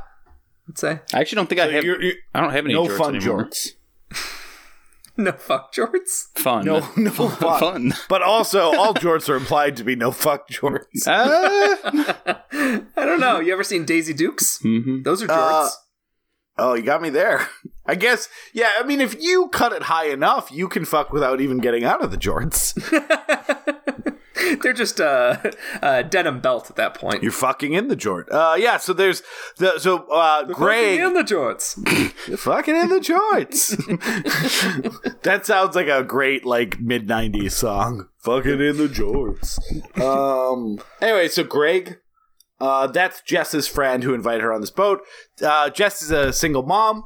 I'd say I actually don't think I have. You're- you're- I don't have any no jorts fun anymore. jorts. no fuck jorts. Fun. No, no fun. fun. But also, all jorts are implied to be no fuck jorts. Ah. I don't know. You ever seen Daisy Dukes? Mhm. Those are Uh, jorts. Oh, you got me there. I guess, yeah, I mean, if you cut it high enough, you can fuck without even getting out of the jorts. They're just uh, uh, denim belt at that point. You're fucking in the jort. Uh, yeah, so there's, the so, uh, Greg, in the jorts. fucking in the jorts. that sounds like a great, like, mid 90s song. Fucking in the jorts. Um. Anyway, so Greg, uh, that's Jess's friend who invited her on this boat. Uh, Jess is a single mom,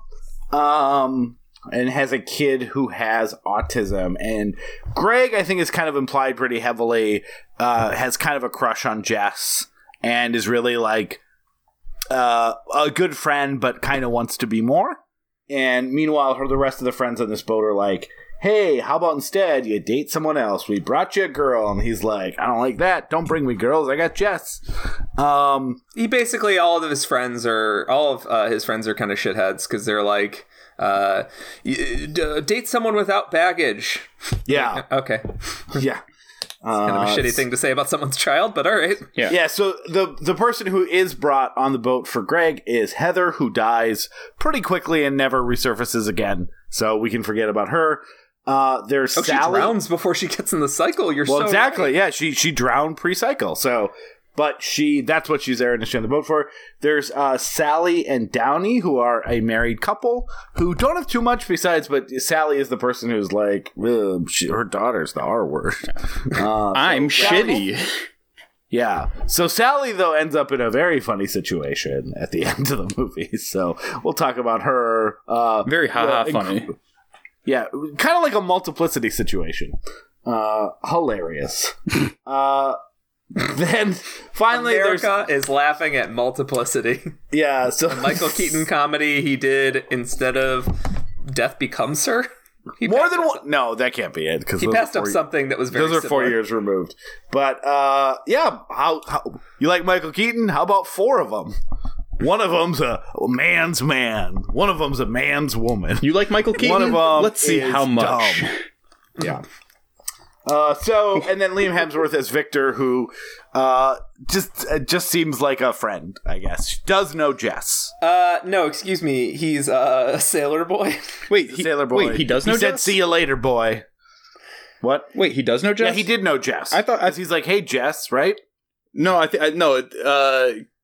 um, and has a kid who has autism. And Greg, I think, is kind of implied pretty heavily. Uh, has kind of a crush on Jess, and is really like uh, a good friend, but kind of wants to be more. And meanwhile, her the rest of the friends on this boat are like, "Hey, how about instead you date someone else? We brought you a girl." And he's like, "I don't like that. Don't bring me girls. I got Jess." Um, He basically all of his friends are all of uh, his friends are kind of shitheads because they're like, uh, date someone without baggage. yeah, Okay, yeah. kind of a shitty thing to say about someone's child, but all right. Yeah. Yeah, so the the person who is brought on the boat for Greg is Heather, who dies pretty quickly and never resurfaces again. So we can forget about her. Uh, there's Oh, she drowns before she gets in the cycle. You're well, so exactly. right. Yeah, she she drowned pre-cycle. So, but she that's what she's there initially on the boat for. There's uh, Sally and Downey, who are a married couple who don't have too much besides. But Sally is the person who's like, she, her daughter's the R word. Uh, I'm shitty. yeah. So Sally though ends up in a very funny situation at the end of the movie. So we'll talk about her. Uh, Very haha yeah, funny. yeah, kind of like a multiplicity situation. Uh, hilarious. uh, then finally, America is laughing at multiplicity. yeah. So Michael Keaton comedy he did instead of Death Becomes Her. He more than one. No, that can't be it because He passed up something that was very. Those are four similar. years removed. But uh, yeah, how, how you like Michael Keaton? How about four of them? One of them's a man's man. One of them's a man's woman. You like Michael Keaton? One of them. Let's see is how much. dumb. Yeah. Uh, so and then Liam Hemsworth as Victor, who uh, just uh, just seems like a friend, I guess. Does know Jess, Uh, no, excuse me. He's uh, a sailor boy. Wait, he, Sailor Boy. Wait, he does know He said, Jess? "See you later, boy." What? Wait, he does know Jess? Yeah, he did know Jess. I thought- I- 'Cause he's like, "Hey, Jess," right? No, I think I no,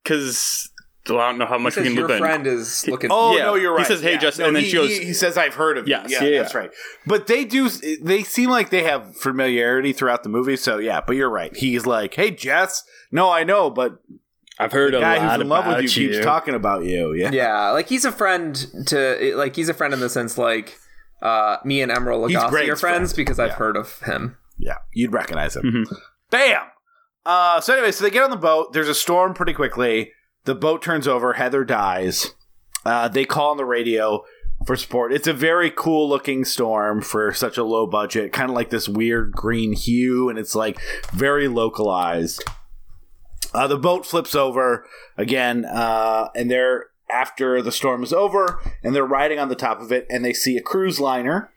because I don't know how much we Says can your loop in. friend is looking. Oh Yeah. no, you're right. He says, "Hey, Yeah. Jess," No, and then he, she goes- he, he says, "I've heard of you." Yeah, yeah, that's right. But they do. They seem like they have familiarity throughout the movie. So yeah, but you're right. He's like, "Hey, Jess." No, I know, but I've heard the a guy lot who's in love about with you, you. keeps talking about you. Yeah. Yeah, like he's a friend to like he's a friend in the sense like uh, me and Emeril He's Lagasse Greg's are friends friend. because I've Yeah. heard of him. Yeah, you'd recognize him. Mhm. Bam. Uh, so anyway, so they get on the boat. There's a storm pretty quickly. The boat turns over. Heather dies. Uh, they call on the radio for support. It's a very cool looking storm for such a low budget, kind of like this weird green hue, and it's like very localized. Uh, the boat flips over again, uh, and they're after the storm is over, and they're riding on the top of it, and they see a cruise liner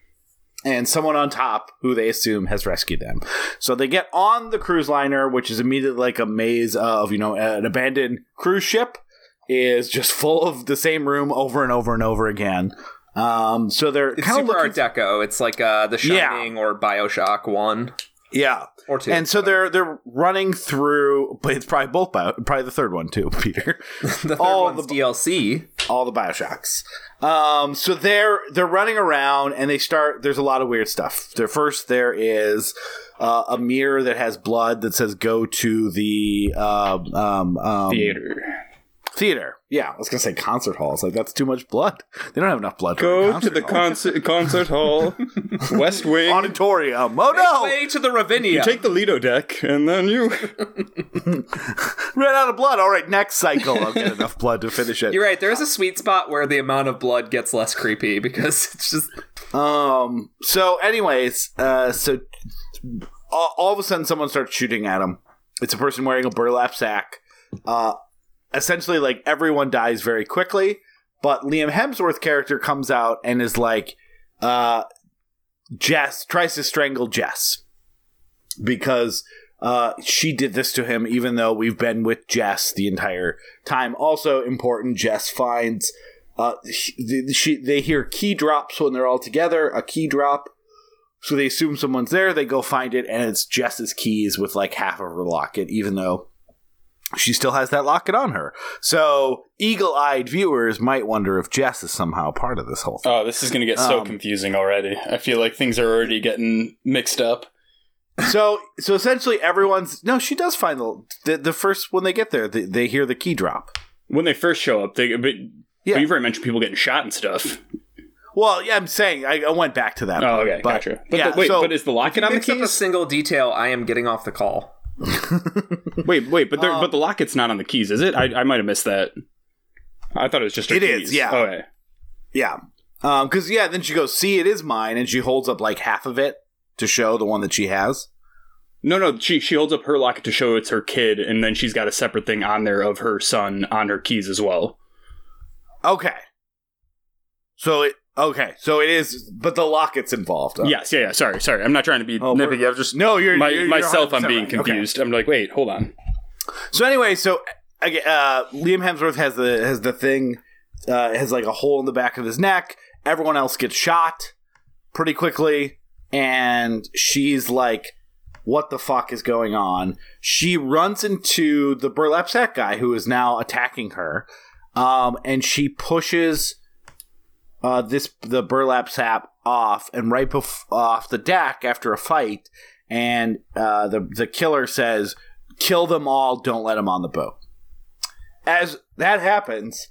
and someone on top who they assume has rescued them. So they get on the cruise liner, which is immediately like a maze of, you know, an abandoned cruise ship is just full of the same room over and over and over again. Um, so they're It's kind of Art Deco. It's like uh, The Yeah. Shining or Bioshock One yeah. Or two. And so they're they're running through, but it's probably both bio, probably the third one too, Peter. the third all one's the- DLC. all the Bioshocks. Um, so they're they're running around and they start. There's a lot of weird stuff. There first there is uh, a mirror that has blood that says "Go to the um, um, um, Theater. Theater." Yeah, I was gonna say concert halls. Like that's too much blood. They don't have enough blood. for Go to the hall. concert concert hall, West Wing. auditorium. Oh no! Way to the Ravinia. You take the Lido deck, and then you. Ran out of blood. All right, next cycle I'll get enough blood to finish it. You're right. There's a sweet spot where the amount of blood gets less creepy because it's just Um. So, anyways, uh, so all, all of a sudden, someone starts shooting at him. It's a person wearing a burlap sack. Uh, essentially, like everyone dies very quickly. But Liam Hemsworth character comes out and is like, uh, Jess tries to strangle Jess because uh, she did this to him, even though we've been with Jess the entire time. Also important, Jess finds uh, she, she, they hear key drops when they're all together, a key drop. So they assume someone's there. They go find it, and it's Jess's keys with like half of her locket, even though she still has that locket on her. So eagle-eyed viewers might wonder if Jess is somehow part of this whole thing. Oh, this is going to get so Um, confusing already. I feel like things are already getting mixed up. so so essentially everyone's no. She does find the the, the first when they get there. They, they hear the key drop. When they first show up, they but, Yeah. but you've already mentioned people getting shot and stuff. Well, yeah, I'm saying I, I went back to that. Oh, part, okay, but, gotcha. But yeah, the, wait, so- but is the locket on the Mix up a single detail. I am getting off the call. Wait, wait, but Um, but the locket's not on the keys, is it? I, I might have missed that. I thought it was just her It is, keys. yeah. Oh, okay. Yeah. Um, cause yeah, then she goes, see, it is mine. And she holds up like half of it to show the one that she has. No, no, she she holds up her locket to show it's her kid, and then she's got a separate thing on there of her son on her keys as well. Okay. So it, okay. So it is, but the locket's involved. huh? Yes, yeah, yeah. Sorry, sorry. I'm not trying to be Oh, we're- nitpicky. I'm just No, you're, my, you're- you're myself. I'm being right. Okay. confused. I'm like, wait, hold on. So anyway, so uh, Liam Hemsworth has the, has the thing, uh, has like a hole in the back of his neck. Everyone else gets shot pretty quickly. And she's like, what the fuck is going on? She runs into the burlap sack guy who is now attacking her. Um, and she pushes uh, this the burlap sap off and right bef- off the deck after a fight. And uh, the the killer says, "Kill them all. Don't let them on the boat." As that happens,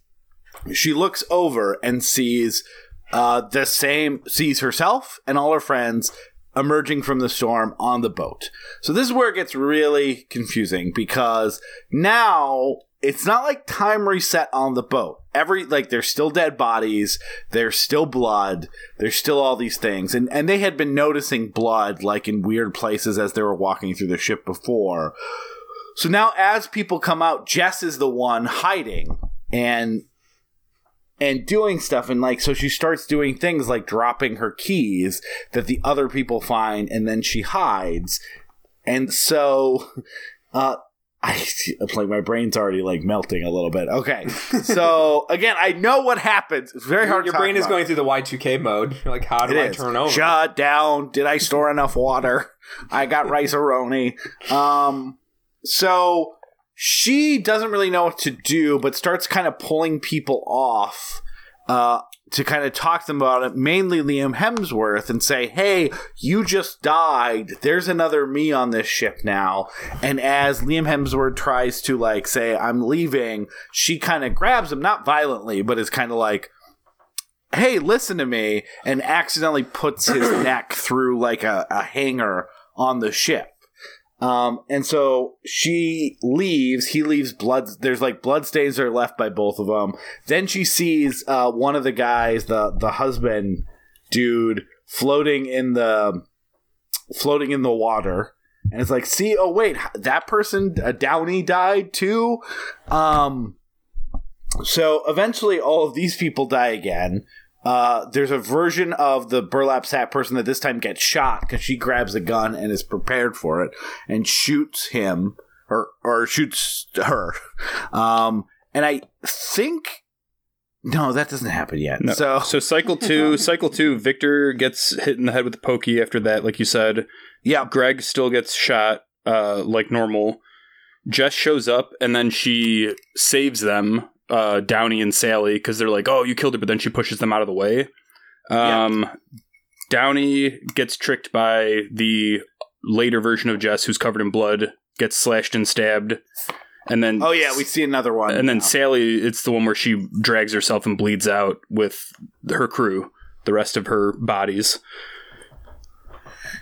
she looks over and sees uh, the same sees herself and all her friends emerging from the storm on the boat. So this is where it gets really confusing because now it's not like time reset on the boat. Every like there's still dead bodies, there's still blood, there's still all these things. And and they had been noticing blood like in weird places as they were walking through the ship before. So now as people come out, Jess is the one hiding and and doing stuff and like so she starts doing things like dropping her keys that the other people find and then she hides and so uh I it's like my brain's already like melting a little bit. Okay, so again, I know what happens. It's very hard. Your brain is going through the Y2K mode. You're like, how do It I is. turn over? Shut down. Did I store enough water? I got rice Um, so she doesn't really know what to do, but starts kind of pulling people off uh, to kind of talk to them about it, mainly Liam Hemsworth, and say, hey, you just died. There's another me on this ship now. And as Liam Hemsworth tries to, like, say, I'm leaving, she kind of grabs him, not violently, but is kind of like, hey, listen to me, and accidentally puts his neck through like a, a hanger on the ship. Um, and so she leaves. He leaves blood. There's like blood stains that are left by both of them. Then she sees uh, one of the guys, the the husband dude, floating in the floating in the water. And it's like, see, oh wait, that person, uh, Downey died too. Um, so eventually, all of these people die again. Uh, there's a version of the burlap sack person that this time gets shot because she grabs a gun and is prepared for it and shoots him or or shoots her. Um, and I think no, that doesn't happen yet. No. So So cycle two, cycle two. Victor gets hit in the head with the pokey. After that, like you said, yeah, Greg still gets shot, uh, like normal. Jess shows up and then she saves them, uh, Downey and Sally, because they're like, "Oh, you killed her," but then she pushes them out of the way. Um, Downey gets tricked by the later version of Jess, who's covered in blood, gets slashed and stabbed, and then oh yeah, we see another one. and then. Sally, it's the one where she drags herself and bleeds out with her crew, the rest of her bodies.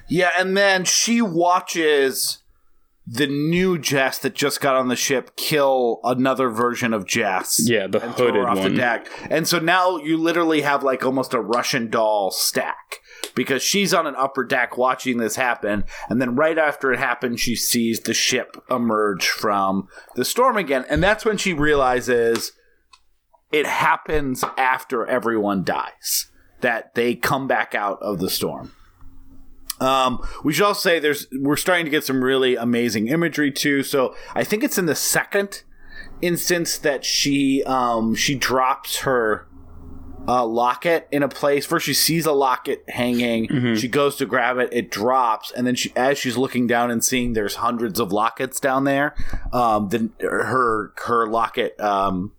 Yeah, and then she watches the new Jess that just got on the ship kill another version of Jess. Yeah, the and throw her hooded off one. the deck. And so now you literally have like almost a Russian doll stack because she's on an upper deck watching this happen, and then right after it happens, she sees the ship emerge from the storm again, and that's when she realizes it happens after everyone dies that they come back out of the storm. Um, we should also say there's we're starting to get some really amazing imagery too. So I think it's in the second instance that she um she drops her uh, locket in a place. First, she sees a locket hanging. She goes to grab it. It drops, and then she, as she's looking down and seeing there's hundreds of lockets down there, um, then her her locket um,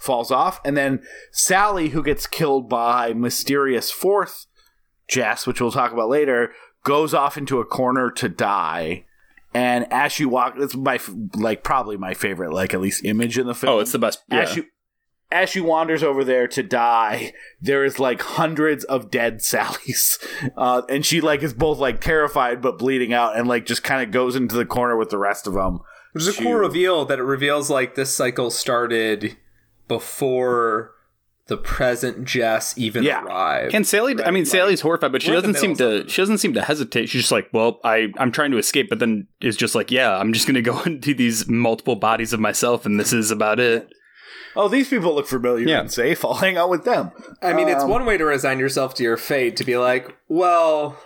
falls off, and then Sally, who gets killed by mysterious fourth Jess, which we'll talk about later, goes off into a corner to die. And as she walks, it's my like probably my favorite, like at least image in the film. Oh, it's the best. Yeah. as she as she wanders over there to die, there is like hundreds of dead Sallys, uh, and she like is both like terrified but bleeding out, and like just kind of goes into the corner with the rest of them. There's a cool reveal that it reveals like this cycle started before the present Jess even Yeah. arrived. And Sally, I mean, like, Sally's horrified, but she we're in the doesn't seem to. She doesn't seem to hesitate. She's just like, "Well, I, I'm trying to escape," but then is just like, "Yeah, I'm just going to go into these multiple bodies of myself, and this is about it." Oh, these people look familiar Yeah. and safe. I'll hang out with them. I mean, it's Um, one way to resign yourself to your fate to be like, well,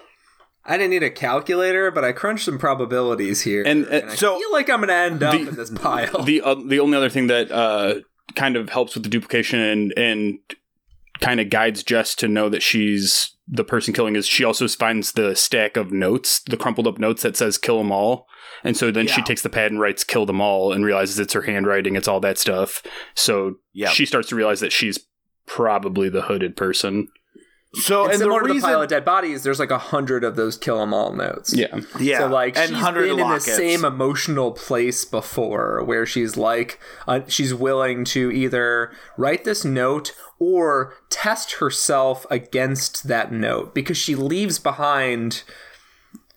I didn't need a calculator, but I crunched some probabilities here, And, uh, I so- feel like I'm gonna end up The- in this pile. The uh, the only other thing that uh, kind of helps with the duplication and and kind of guides Jess to know that she's the person killing is she also finds the stack of notes, the crumpled up notes that says "kill them all," and so then she takes the pad and writes "kill them all" and realizes it's her handwriting, it's all that stuff. So Yep. she starts to realize that she's probably the hooded person. So and and, the similar to the reason, pile of dead bodies, there's like a hundred of those kill 'em all notes. Yeah, yeah, So like and she's hundred been in the same emotional place before, where she's like, uh, she's willing to either write this note or test herself against that note because she leaves behind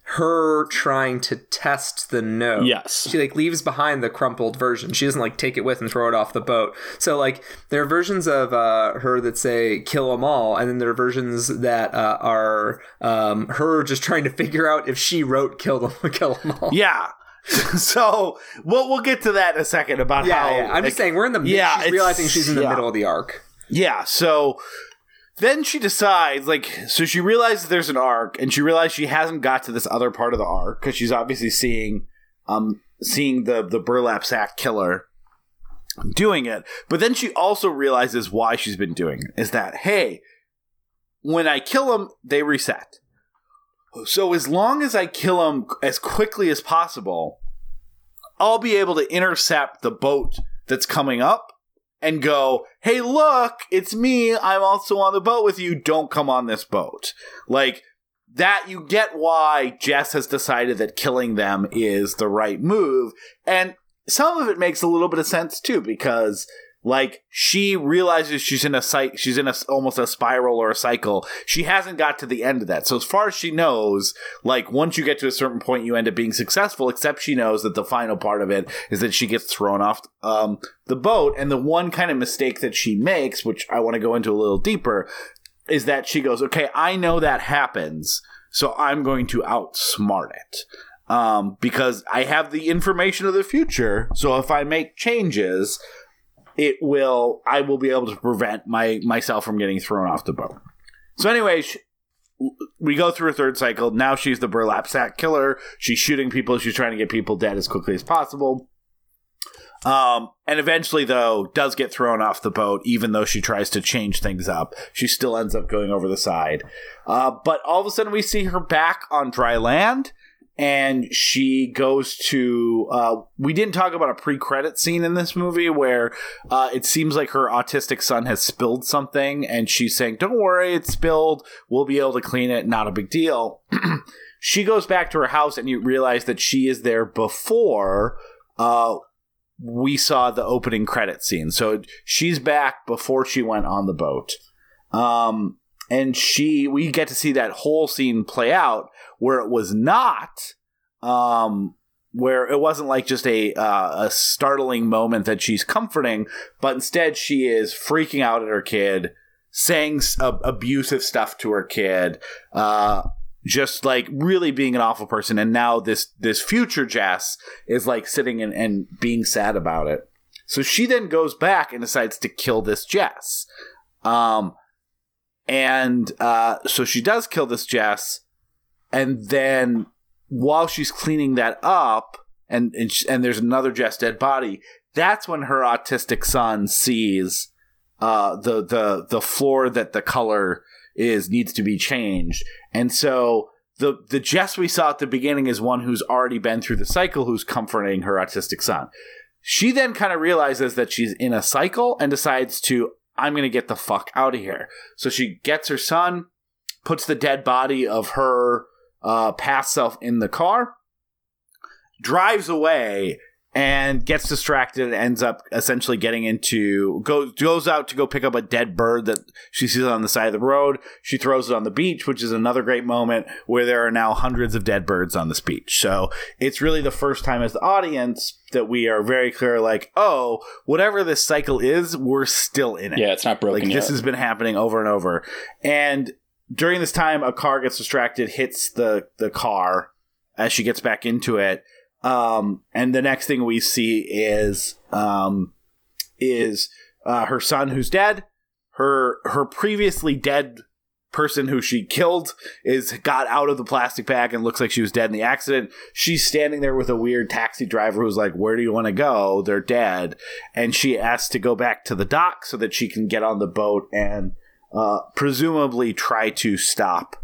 her trying to test the note. Yes. She like leaves behind the crumpled version. She doesn't like take it with and throw it off the boat. So like there are versions of uh, her that say kill them all, and then there are versions that uh, are um, her just trying to figure out if she wrote kill them kill them all. Yeah. so we'll we'll get to that in a second about Yeah, how yeah. I'm just saying we're in the Yeah, she's realizing she's in the yeah. middle of the arc. Yeah, so then she decides, like, so she realizes there's an arc, and she realizes she hasn't got to this other part of the arc because she's obviously seeing, um, seeing the the burlap sack killer doing it. But then she also realizes why she's been doing it is that hey, when I kill them, they reset. So as long as I kill them as quickly as possible, I'll be able to intercept the boat that's coming up and go, hey, look, it's me. I'm also on the boat with you. Don't come on this boat. Like, that you get why Jess has decided that killing them is the right move. And some of it makes a little bit of sense too, because like she realizes she's in a site, she's in a almost a spiral or a cycle. She hasn't got to the end of that. So as far as she knows, like once you get to a certain point, you end up being successful. Except she knows that the final part of it is that she gets thrown off um, the boat. And the one kind of mistake that she makes, which I want to go into a little deeper, is that she goes, "Okay, I know that happens, so I'm going to outsmart it." Um, because I have the information of the future, so if I make changes, it will I will be able to prevent my myself from getting thrown off the boat. So anyway, sh we go through a third cycle. Now she's the burlap sack killer. She's shooting people. She's trying to get people dead as quickly as possible. Um, and eventually, though, does get thrown off the boat, even though she tries to change things up. She still ends up going over the side. Uh, but all of a sudden, we see her back on dry land, and she goes to. Uh, we didn't talk about a pre-credit scene in this movie where uh, it seems like her autistic son has spilled something, and she's saying, "Don't worry, it's spilled. We'll be able to clean it. Not a big deal." she goes back to her house, and you realize that she is there before. Uh, we saw the opening credit scene. So she's back before she went on the boat. Um, and she, we get to see that whole scene play out where it was not, um, where it wasn't like just a uh, a startling moment that she's comforting, but instead she is freaking out at her kid, saying abusive stuff to her kid, uh, just like really being an awful person. And now this this future Jess is like sitting and, and being sad about it. So she then goes back and decides to kill this Jess. Um, and uh, so she does kill this Jess, and then while she's cleaning that up, and and, and there's another Jess dead body. That's when her autistic son sees uh, the the the floor that the color is needs to be changed, and so the the Jess we saw at the beginning is one who's already been through the cycle, who's comforting her autistic son. She then kind of realizes that she's in a cycle and decides to, I'm going to get the fuck out of here. So she gets her son, puts the dead body of her uh, past self in the car, drives away, and gets distracted and ends up essentially getting into goes goes out to go pick up a dead bird that she sees on the side of the road. She throws it on the beach, which is another great moment where there are now hundreds of dead birds on this beach. So it's really the first time as the audience that we are very clear, like, oh, whatever this cycle is, we're still in it. Yeah, it's not broken Like yet. this has been happening over and over. And during this time, a car gets distracted, hits the the car as she gets back into it. Um, and the next thing we see is um, is uh, her son who's dead. Her her previously dead person who she killed is got out of the plastic bag and looks like she was dead in the accident. She's standing there with a weird taxi driver who's like, "Where do you want to go?" They're dead, and she asks to go back to the dock so that she can get on the boat and uh, presumably try to stop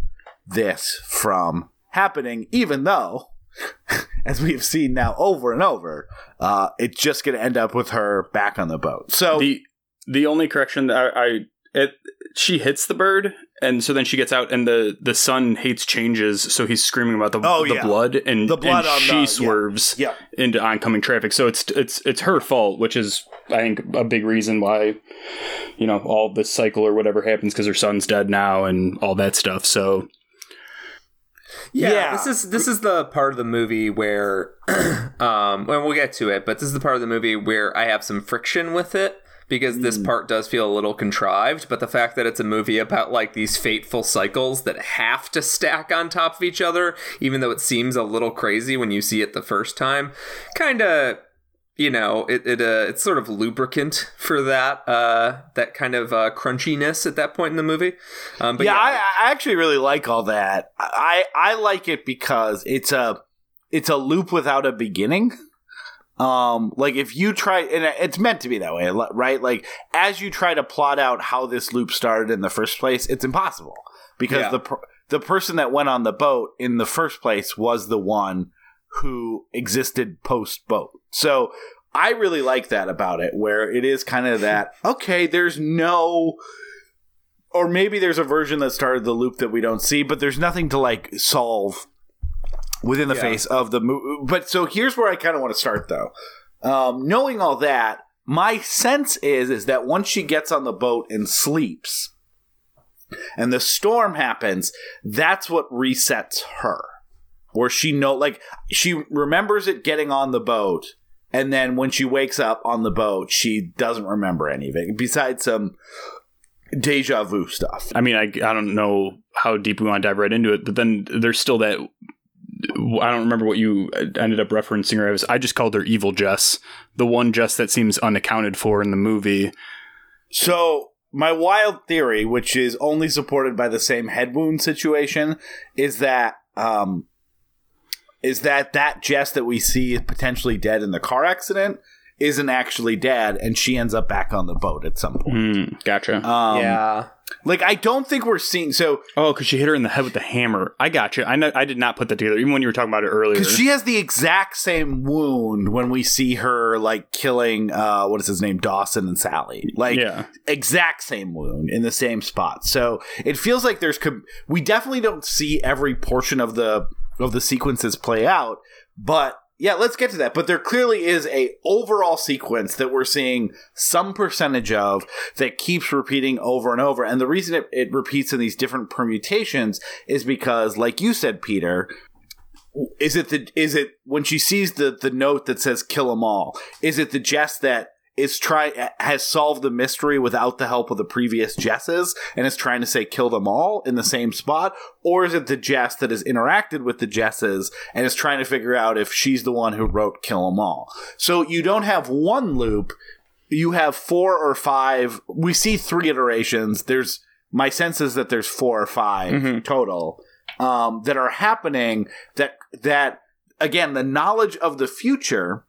this from happening. Even though, as we have seen now over and over, uh, it's just going to end up with her back on the boat. So the the only correction that I, I it she hits the bird and so then she gets out and the the son hates changes so he's screaming about the, Oh, the yeah. blood and, The blood and she the- yeah. swerves yeah. into oncoming traffic so it's it's it's her fault which is i think a big reason why you know all this cycle or whatever happens because her son's dead now and all that stuff so Yeah, Yeah. this is this is the part of the movie where, um, and we'll get to it, but this is the part of the movie where I have some friction with it because this part does feel a little contrived. But the fact that it's a movie about like these fateful cycles that have to stack on top of each other, even though it seems a little crazy when you see it the first time, kind of. You know, it, it uh, it's sort of lubricant for that uh, that kind of uh, crunchiness at that point in the movie. Um, but yeah, I, I actually really like all that. I I like it because it's a it's a loop without a beginning. Um, like if you try, and it's meant to be that way, right? Like as you try to plot out how this loop started in the first place, it's impossible because Yeah. the per- the person that went on the boat in the first place was the one who existed post boat. So I really like that about it, where it is kind of that okay. There's no or maybe there's a version that started the loop that we don't see, but there's nothing to like solve within the Yeah. face of the movie. But so here's where I kind of want to start though. Um, knowing all that, my sense is is that once she gets on the boat and sleeps, and the storm happens, that's what resets her. Where she know like she remembers it getting on the boat, and then when she wakes up on the boat, she doesn't remember any of it besides some deja vu stuff. i mean i, I don't know how deep we want to dive right into it but then there's still that I don't remember what you ended up referencing her as. I just called her Evil Jess, the one Jess that seems unaccounted for in the movie. So my wild theory, which is only supported by the same head wound situation, is that um, is that that Jess that we see is potentially dead in the car accident isn't actually dead, and she ends up back on the boat at some point. Hmm, gotcha. Um, yeah. like I don't think we're seeing so oh, because she hit her in the head with the hammer. I gotcha. I know. I did not put that together, even when you were talking about it earlier. because she has the exact same wound when we see her like killing uh what is his name Dawson and Sally like yeah. exact same wound in the same spot. So it feels like there's com- we definitely don't see every portion of the of the sequences play out, but yeah, let's get to that. But there clearly is a overall sequence that we're seeing some percentage of that keeps repeating over and over. And the reason it, it repeats in these different permutations is because, like you said, Peter, is it the is it when she sees the the note that says kill them all is it the Jess that is try has solved the mystery without the help of the previous jesses and is trying to say kill them all in the same spot? Or is it the jess that has interacted with the jesses and is trying to figure out if she's the one who wrote kill them all? So you don't have one loop. You have four or five. We see three iterations. There's my sense is that there's four or 5 Mhm. total um, that are happening that that again the knowledge of the future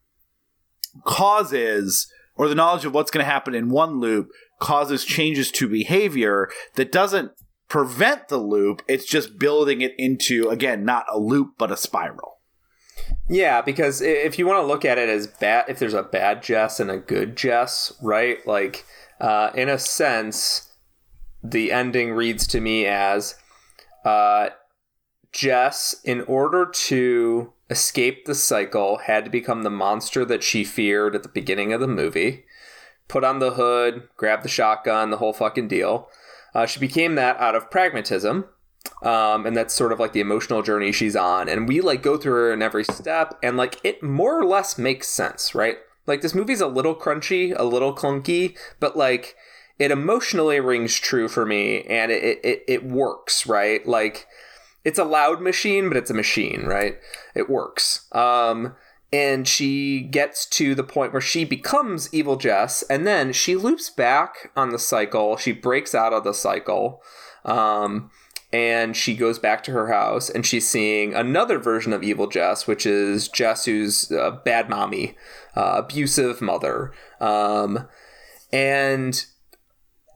causes or the knowledge of what's going to happen in one loop causes changes to behavior that doesn't prevent the loop it's just building it into again not a loop but a spiral Yeah, because if you want to look at it as bad, if there's a bad Jess and a good Jess, right? Like, uh, in a sense, the ending reads to me as uh, Jess, in order to escape the cycle, had to become the monster that she feared at the beginning of the movie. Put on the hood, grab the shotgun, the whole fucking deal. Uh, she became that out of pragmatism. Um, and that's sort of like the emotional journey she's on. And we like go through her in every step, and like it more or less makes sense, right? Like this movie's a little crunchy, a little clunky, but like it emotionally rings true for me and it, it, it works, right? Like it's a loud machine, but it's a machine, right? It works. Um, and she gets to the point where she becomes evil Jess, and then she loops back on the cycle. She breaks out of the cycle, um, and she goes back to her house, and she's seeing another version of evil Jess, which is Jess who's a bad mommy, uh, abusive mother, um, and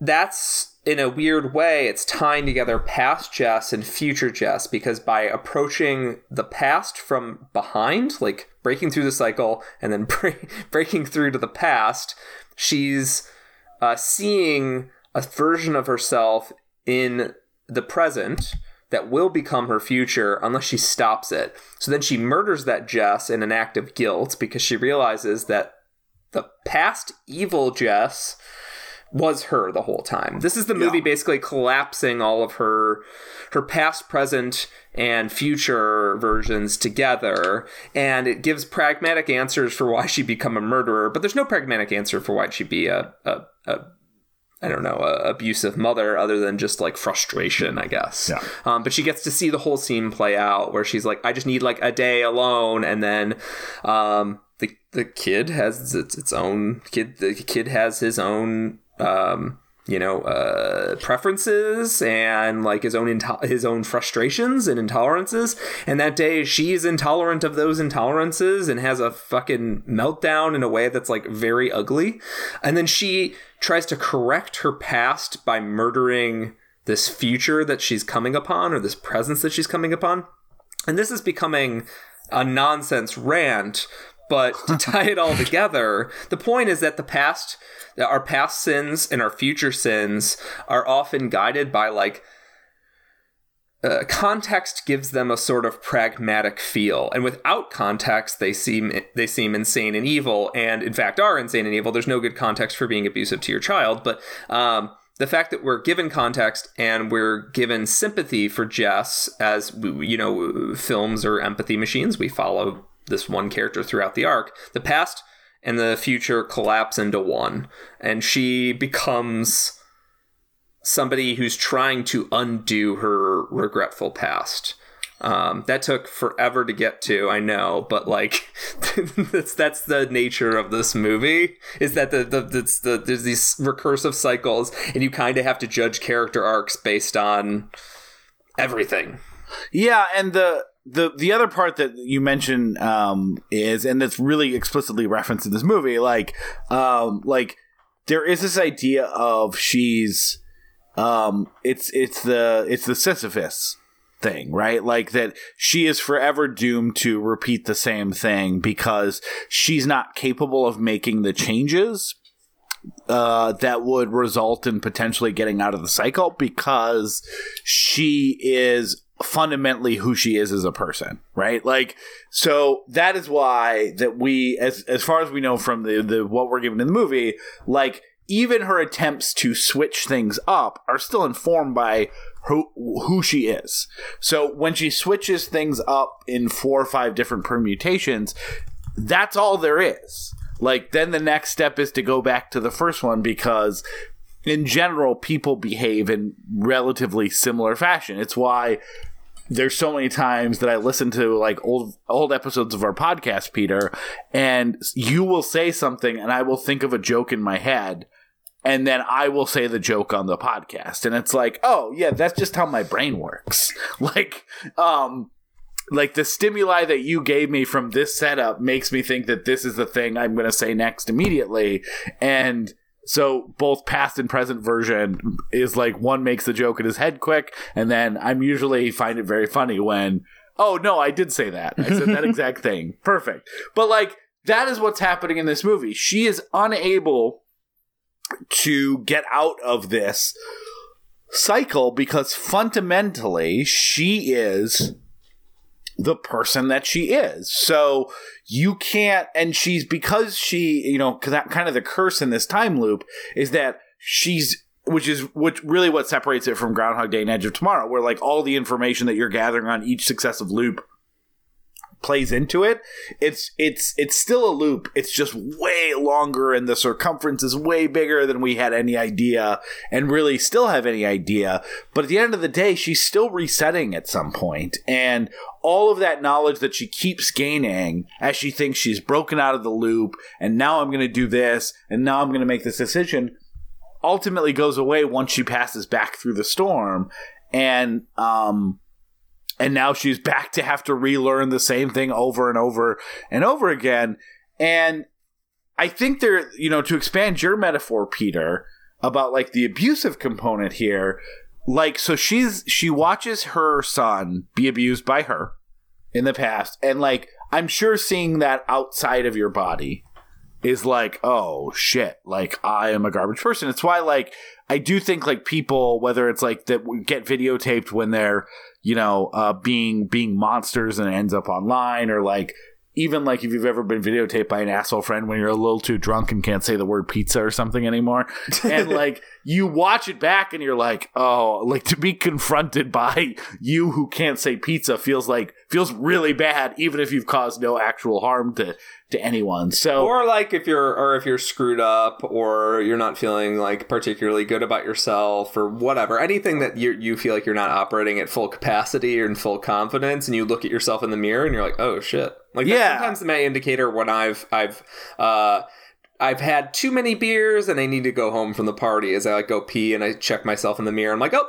that's in a weird way, it's tying together past Jess and future Jess because by approaching the past from behind, like breaking through the cycle and then break, breaking through to the past, she's uh, seeing a version of herself in the present that will become her future unless she stops it. So then she murders that Jess in an act of guilt because she realizes that the past evil Jess was her the whole time. This is the movie Yeah. basically collapsing all of her her past, present, and future versions together, and it gives pragmatic answers for why she become a murderer. But there's no pragmatic answer for why she be a a, a I don't know, a abusive mother other than just like frustration, I guess. Yeah. Um, but she gets to see the whole scene play out where she's like, I just need like a day alone. And then um, the, the kid has its, its own kid. The kid has his own, um, you know, uh, preferences and like his own, into- his own frustrations and intolerances. And that day she's intolerant of those intolerances and has a fucking meltdown in a way that's like very ugly. And then she tries to correct her past by murdering this future that she's coming upon or this presence that she's coming upon. And this is becoming a nonsense rant, but to tie it all together, the point is that the past, that our past sins and our future sins are often guided by like uh, context gives them a sort of pragmatic feel, and without context, they seem they seem insane and evil, and in fact are insane and evil. There's no good context for being abusive to your child, but um, the fact that we're given context and we're given sympathy for Jess as you know films or empathy machines, we follow this one character throughout the arc. The past and the future collapse into one, and she becomes somebody who's trying to undo her regretful past. Um, that took forever to get to, I know, but like that's that's the nature of this movie. Is that the the, that's the there's these recursive cycles, and you kind of have to judge character arcs based on everything. Yeah, and the the the other part that you mentioned um, is, and that's really explicitly referenced in this movie, like um, like there is this idea of she's um, it's it's the it's the Sisyphus thing, right? Like that she is forever doomed to repeat the same thing because she's not capable of making the changes uh, that would result in potentially getting out of the cycle because she is fundamentally who she is as a person, right? Like, so that is why that we, as as far as we know from the the what we're given in the movie, like even her attempts to switch things up are still informed by who who she is. So when she switches things up in four or five different permutations, that's all there is. Like then the next step is to go back to the first one because in general people behave in relatively similar fashion. It's why there's so many times that I listen to like old old episodes of our podcast, Peter, and you will say something and I will think of a joke in my head and then I will say the joke on the podcast. And it's like, oh yeah, that's just how my brain works. like, um like the stimuli that you gave me from this setup makes me think that this is the thing I'm going to say next immediately. And so both past and present version is like one makes the joke in his head quick, and then I'm usually find it very funny when, oh no, I did say that. I said that exact thing. Perfect. But like that is what's happening in this movie. She is unable to get out of this cycle because fundamentally she is the person that she is. So you can't, and she's because she, you know, because that kind of the curse in this time loop is that she's, which is which really what separates it from Groundhog Day and Edge of Tomorrow, where like all the information that you're gathering on each successive loop plays into it. It's it's it's still a loop. It's just way longer and the circumference is way bigger than we had any idea and really still have any idea. But at the end of the day, she's still resetting at some point and all of that knowledge that she keeps gaining as she thinks she's broken out of the loop and now I'm going to do this and now I'm going to make this decision ultimately goes away once she passes back through the storm and um and now she's back to have to relearn the same thing over and over and over again. And i think there you know to expand your metaphor peter about like the abusive component here like so she's she watches her son be abused by her in the past. And like i'm sure seeing that outside of your body is like oh shit like i am a garbage person. It's why like i do think like people whether it's like that get videotaped when they're you know uh being being monsters and it ends up online or like even like if you've ever been videotaped by an asshole friend when you're a little too drunk and can't say the word pizza or something anymore. And like you watch it back and you're like oh like to be confronted by you who can't say pizza feels like feels really bad even if you've caused no actual harm to to anyone so or like if you're or if you're screwed up or you're not feeling like particularly good about yourself or whatever anything that you you feel like you're not operating at full capacity or in full confidence and you look at yourself in the mirror and you're like oh shit like that's Yeah. sometimes my indicator when i've i've uh I've had too many beers and I need to go home from the party as I like go pee and I check myself in the mirror. I'm like, oh,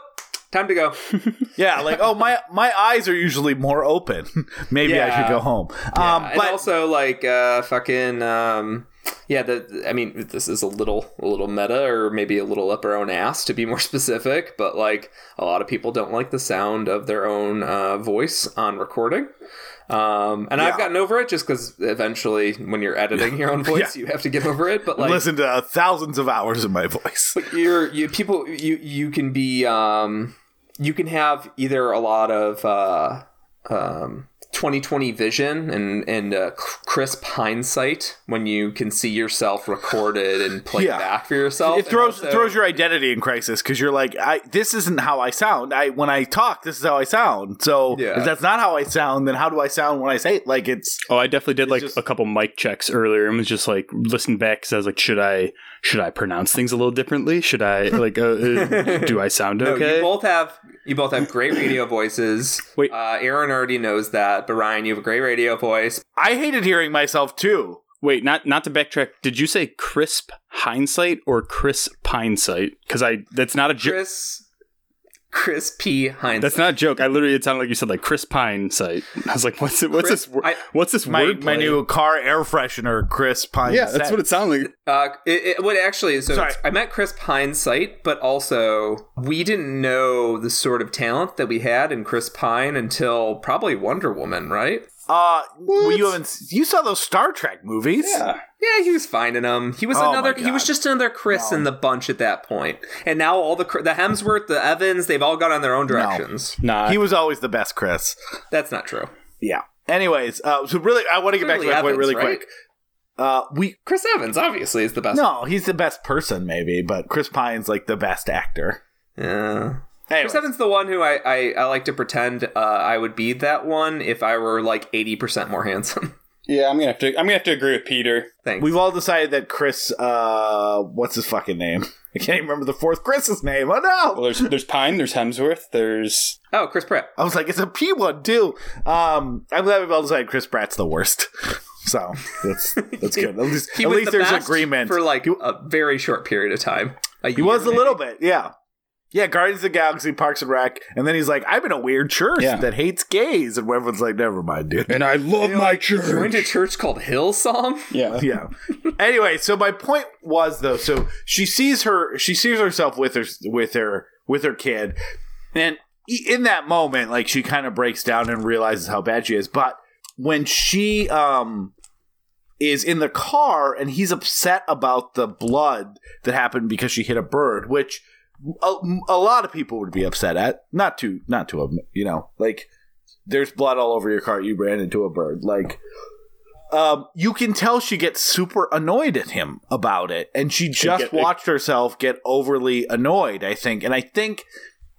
time to go. yeah like oh my my eyes are usually more open. Maybe i should go home. Yeah, um and but also like uh fucking um yeah the i mean this is a little a little meta or maybe a little up our own ass to be more specific but like a lot of people don't like the sound of their own uh, voice on recording. Um and i've gotten over it just because eventually when you're editing your own voice you have to get over it but like listen to thousands of hours of my voice. You're you people you you can be um you can have either a lot of uh um 2020 vision and and uh, crisp hindsight when you can see yourself recorded and play Yeah. back for yourself it throws also- throws your identity in crisis because you're like, I this isn't how I sound. I when I talk, this is how I sound. So Yeah. if that's not how I sound, then how do I sound when I say it? Like it's Oh, I definitely did like just- a couple mic checks earlier and was just like listening back because I was like, should I should I pronounce things a little differently? Should I like uh, uh, do I sound no, okay? you both have you both have great radio voices. Wait. uh, Aaron already knows that, but Ryan, you have a great radio voice. I hated hearing myself too. Wait, not not to backtrack. Did you say crisp hindsight or crisp hindsight? Because I that's not a joke. Chris, Chris P. Hindsight. That's not a joke. I literally it sounded like you said like Chris Pine hindsight. I was like, what's it? What's Crisp- this? I- what's this My word? my new car air freshener, Chris Pine. Yeah, that's what it sounded like. Uh, it, it would actually. So Sorry. I met Chris Hindsight, but also we didn't know the sort of talent that we had in Chris Pine until probably Wonder Woman, right? Uh, well, you haven't you saw those Star Trek movies? Yeah. Yeah, he was finding in them. He was Oh another. He was just another Chris in the bunch at that point. And now all the the Hemsworth, the Evans, they've all gone on their own directions. Nah, He was always the best, Chris. That's not true. Yeah. Anyways, uh, so really, I want to get back to Clearly my point really right? quick. Uh, we Chris Evans obviously is the best. no, he's the best person, maybe, but Chris Pine's like the best actor. Yeah. Anyways, Chris Evans the one who I, I, I like to pretend uh, I would be that one if I were like eighty percent more handsome. yeah, I'm gonna have to. I'm gonna have to agree with Peter. Thanks. We've all decided that Chris, uh, what's his fucking name? I can't even remember the fourth Chris's name. Oh no! Well, there's there's Pine, there's Hemsworth, there's oh, Chris Pratt. I was like, it's a P one too. Um, I'm glad we've all decided Chris Pratt's the worst. So that's that's good. At least, at least the there's best agreement. for like a very short period of time. He was a little bit, yeah. Yeah, Guardians of the Galaxy, Parks and Rec, and then he's like, I'm in a weird church Yeah. that hates gays, and everyone's like, never mind, dude. and I love my maybe. Joined a church called Hillsong. Yeah, yeah. anyway, so my point was though, so she sees her, she sees herself with her, with her, with her kid, and in that moment, like she kind of breaks down and realizes how bad she is. But when she um is in the car and he's upset about the blood that happened because she hit a bird, which a, a lot of people would be upset at. Not to, not to, you know, like there's blood all over your car. You ran into a bird. Like, um, you can tell she gets super annoyed at him about it, and she just get- watched herself get overly annoyed. I think, and I think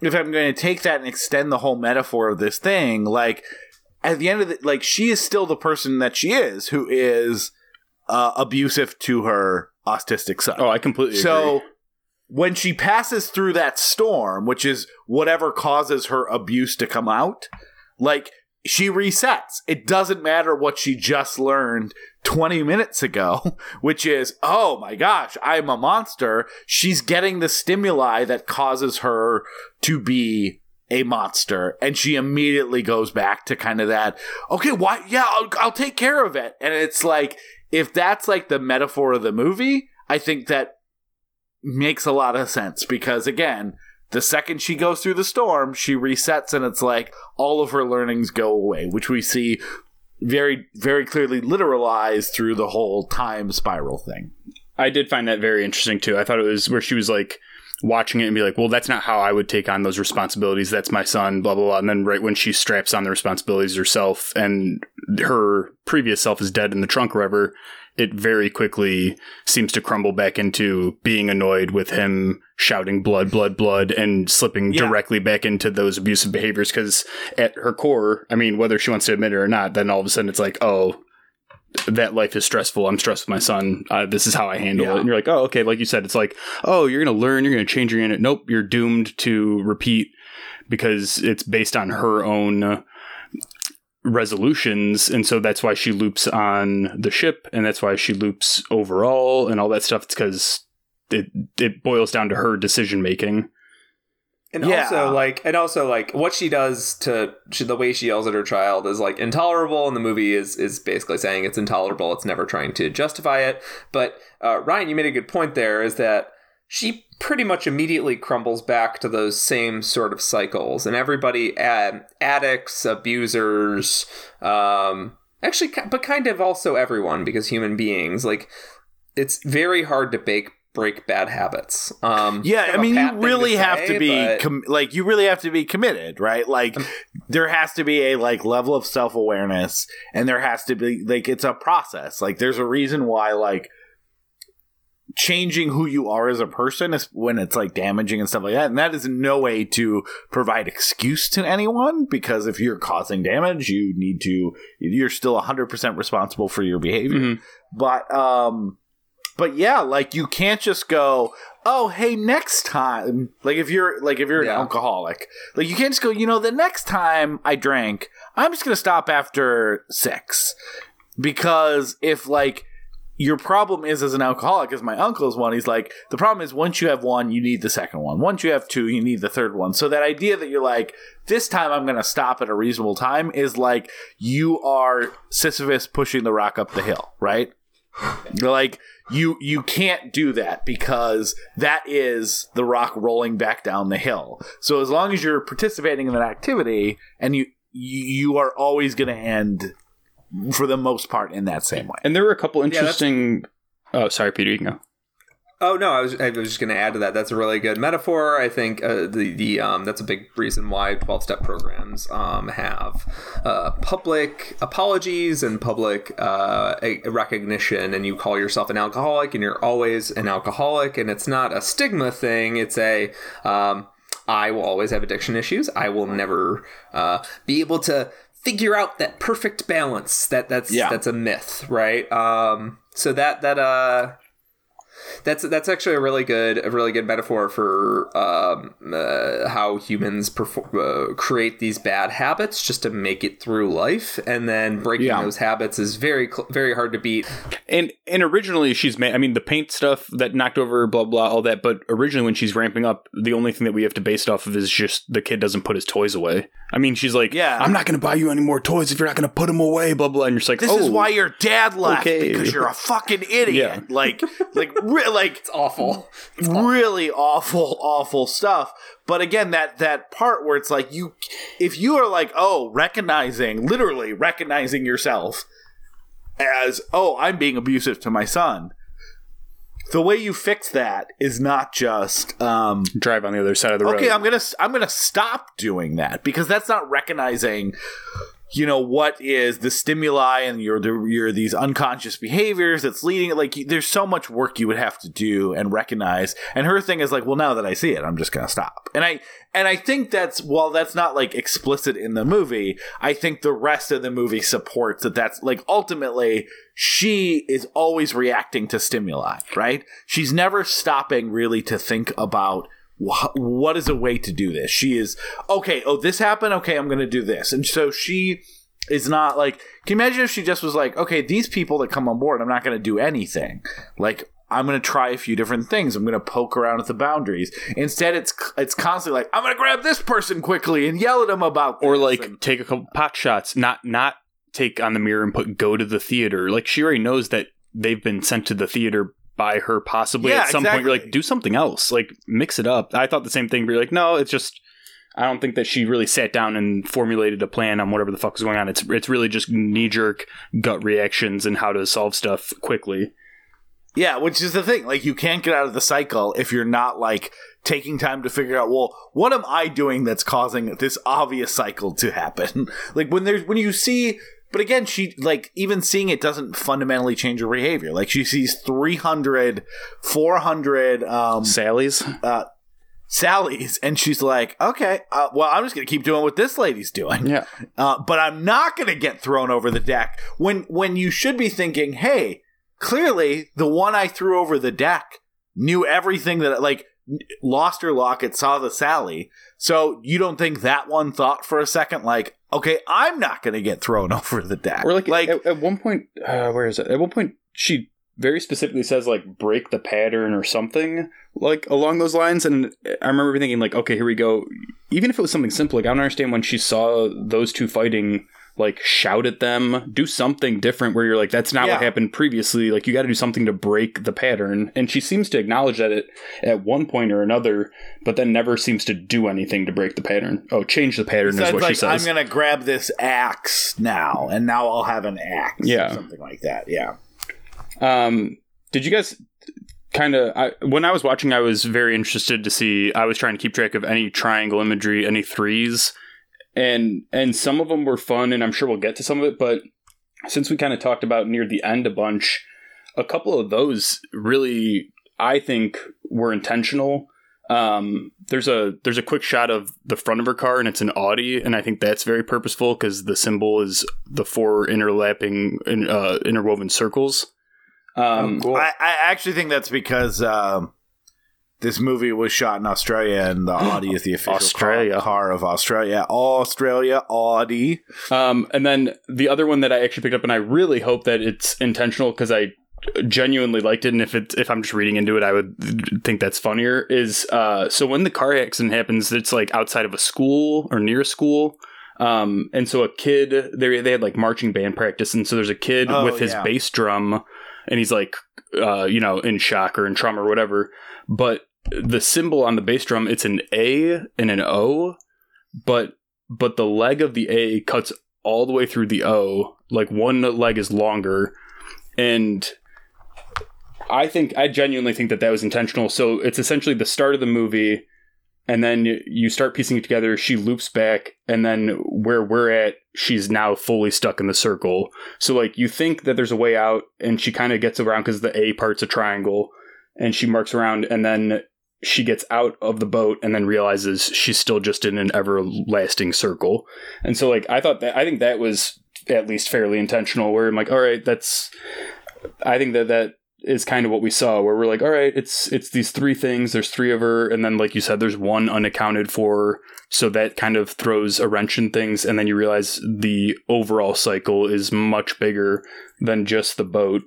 if I'm going to take that and extend the whole metaphor of this thing, like at the end of the, like she is still the person that she is, who is uh, abusive to her autistic son. Oh, I completely So agree. When she passes through that storm, which is whatever causes her abuse to come out, like she resets. It doesn't matter what she just learned 20 minutes ago, which is, oh my gosh, I'm a monster. She's getting the stimuli that causes her to be a monster and she immediately goes back to kind of that okay why yeah I'll, I'll take care of it and it's like if that's like the metaphor of the movie i think that makes a lot of sense because again the second she goes through the storm she resets and it's like all of her learnings go away which we see very very clearly literalized through the whole time spiral thing I did find that very interesting too. I thought it was where she was like watching it and be like, "Well, that's not how I would take on those responsibilities. That's my son." Blah blah blah. And then right when she straps on the responsibilities herself, and her previous self is dead in the trunk, or whatever, it very quickly seems to crumble back into being annoyed with him shouting "blood, blood, blood" and slipping Yeah. directly back into those abusive behaviors. Because at her core, I mean, whether she wants to admit it or not, then all of a sudden it's like, "Oh." that life is stressful. I'm stressed with my son. Uh, this is how I handle Yeah. it. And you're like, oh, okay. Like you said, it's like, oh, you're going to learn. You're going to change. You're going nope, you're doomed to repeat because it's based on her own uh, resolutions. And so that's why she loops on the ship. And that's why she loops overall and all that stuff. It's because it, it boils down to her decision making. And Yeah. also like and also like what she does to she, the way she yells at her child is like intolerable and the movie is is basically saying it's intolerable it's never trying to justify it but uh, ryan you made a good point there is that she pretty much immediately crumbles back to those same sort of cycles and everybody ad- addicts abusers um actually but kind of also everyone because human beings like it's very hard to bake break bad habits um Yeah, I mean, you really have say, to be but- com- like you really have to be committed, right? Like there has to be a like level of self awareness, and there has to be like it's a process. Like there's a reason why like changing who you are as a person is when it's like damaging and stuff like that, and that is no way to provide excuse to anyone because if you're causing damage, you need to you're still 100% responsible for your behavior. Mhm. but um but yeah like you can't just go oh hey next time like if you're like if you're an alcoholic like you can't just go you know the next time i drank i'm just gonna stop after six because if like your problem is as an alcoholic as my uncle is one he's like the problem is once you have one you need the second one. Once you have two you need the third one. So that idea that you're like this time i'm going to stop at a reasonable time is like you are sisyphus pushing the rock up the hill right? Like you you can't do that because that is the rock rolling back down the hill. So as long as you're participating in that activity and you you are always going to end for the most part in that same way And there were a couple that's- interesting. oh, sorry, Peter. You can go. Oh no, I was I was just going to add to that. That's a really good metaphor. I think uh, the the um, that's a big reason why twelve step programs um, have uh, public apologies and public uh, a- recognition. And you call yourself an alcoholic, and you're always an alcoholic, and it's not a stigma thing. It's a um, I will always have addiction issues. I will never uh, be able to figure out that perfect balance. That that's Yeah. that's a myth, right? Um, so that that uh that's that's actually a really good a really good metaphor for um, uh, how humans uh, create these bad habits just to make it through life, and then breaking Yeah. those habits is very cl- very hard to beat. And and originally she's made. I mean, the paint stuff that knocked over, blah blah, all that. But originally, when she's ramping up, the only thing that we have to base it off of is just the kid doesn't put his toys away. I mean, she's like, Yeah. I'm not going to buy you any more toys if you're not going to put them away, blah blah. And you're just like, This oh, is why your dad left okay. because you're a fucking idiot. Yeah. Like, like, re- like It's awful. really awful, awful stuff. But again, that that part where it's like you, if you are like, oh, recognizing, literally recognizing yourself as, oh, I'm being abusive to my son. The way you fix that is not just um, Drive on the other side of the road. okay i'm gonna i'm gonna stop doing that because that's not recognizing you know what is the stimuli and your your these unconscious behaviors that's leading like there's so much work you would have to do and recognize. And her thing is like well now that i see it i'm just gonna stop. And i and i think that's while that's not like explicit in the movie i think the rest of the movie supports that that's like ultimately she is always reacting to stimuli right? She's never stopping really to think about wh- what is a way to do this? She is okay. Oh, this happened. Okay, I'm going to do this. And so she is not like. Can you imagine if she just was like, okay, these people that come on board, I'm not going to do anything. Like I'm going to try a few different things. I'm going to poke around at the boundaries. Instead, it's it's constantly like I'm going to grab this person quickly and yell at them about, or this." like And- take a couple pot shots, not not take on the mirror and put go to the theater. Like she already knows that they've been sent to the theater by her possibly Yeah, at some point. You're like, do something else. Like mix it up. I thought the same thing, but you're like, no, it's just I don't think that she really sat down and formulated a plan on whatever the fuck is going on. It's it's really just knee jerk gut reactions and how to solve stuff quickly. Yeah, which is the thing. Like, you can't get out of the cycle if you're not like taking time to figure out, well, what am I doing that's causing this obvious cycle to happen? like when there's when you see, but again, she like even seeing it doesn't fundamentally change her behavior. Like she sees 300, 400 um, Sally's. uh, Sally's, and she's like, okay, uh, well, I'm just gonna keep doing what this lady's doing Yeah. uh, but I'm not going to get thrown over the deck. When when you should be thinking, hey, clearly the one I threw over the deck knew everything that like lost her locket, saw the Sally. So you don't think that one thought for a second, like, okay, I'm not going to get thrown over the deck. Or like, like at, at one point, uh, where is it? At one point, she very specifically says like break the pattern or something like along those lines. And I remember thinking like, okay, here we go. Even if it was something simple, like I don't understand when she saw those two fighting. Like shout at them, do something different. Where you're like, that's not Yeah. what happened previously. Like you got to do something to break the pattern. And she seems to acknowledge that it at one point or another, but then never seems to do anything to break the pattern. Oh, change the pattern is what like she says. I'm going to grab this axe now, and now I'll have an axe. or Yeah. something like that. Yeah. Um, did you guys kind of I, when I was watching? I was very interested to see. I was trying to keep track of any triangle imagery, any threes, and and some of them were fun, and I'm sure we'll get to some of it. But since we kind of talked about near the end a bunch, a couple of those really, I think, were intentional. Um, there's a there's a quick shot of the front of her car, and it's an Audi, and I think that's very purposeful because the symbol is the four interlapping, uh, interwoven circles. Um, oh, cool. I, I actually think that's because um, this movie was shot in Australia, and the Audi is the official Australia. car, car of Australia. Australia Audi. Um, and then the other one that I actually picked up, and I really hope that it's intentional because I genuinely liked it. And if it if I'm just reading into it, I would think that's funnier. Is uh, so when the car accident happens, it's like outside of a school or near a school. Um, and so a kid, they they had like marching band practice, and so there's a kid Oh, with his yeah. bass drum, and he's like, uh, you know, in shock or in trauma or whatever. But the symbol on the bass drum, it's an A and an O, but but the leg of the A cuts all the way through the O. Like one leg is longer, and I think I genuinely think that that was intentional. So it's essentially the start of the movie, and then you start piecing it together. She loops back, and then where we're at, she's now fully stuck in the circle. So like you think that there's a way out, and she kind of gets around because the A part's a triangle, and she marks around, and then she gets out of the boat and then realizes she's still just in an everlasting circle. And so like I thought that I think that was at least fairly intentional where I'm like, all right, that's I think that that is kind of what we saw where we're like, all right, it's it's these three things, there's three of her, and then like you said, there's one unaccounted for. So that kind of throws a wrench in things, and then you realize the overall cycle is much bigger than just the boat.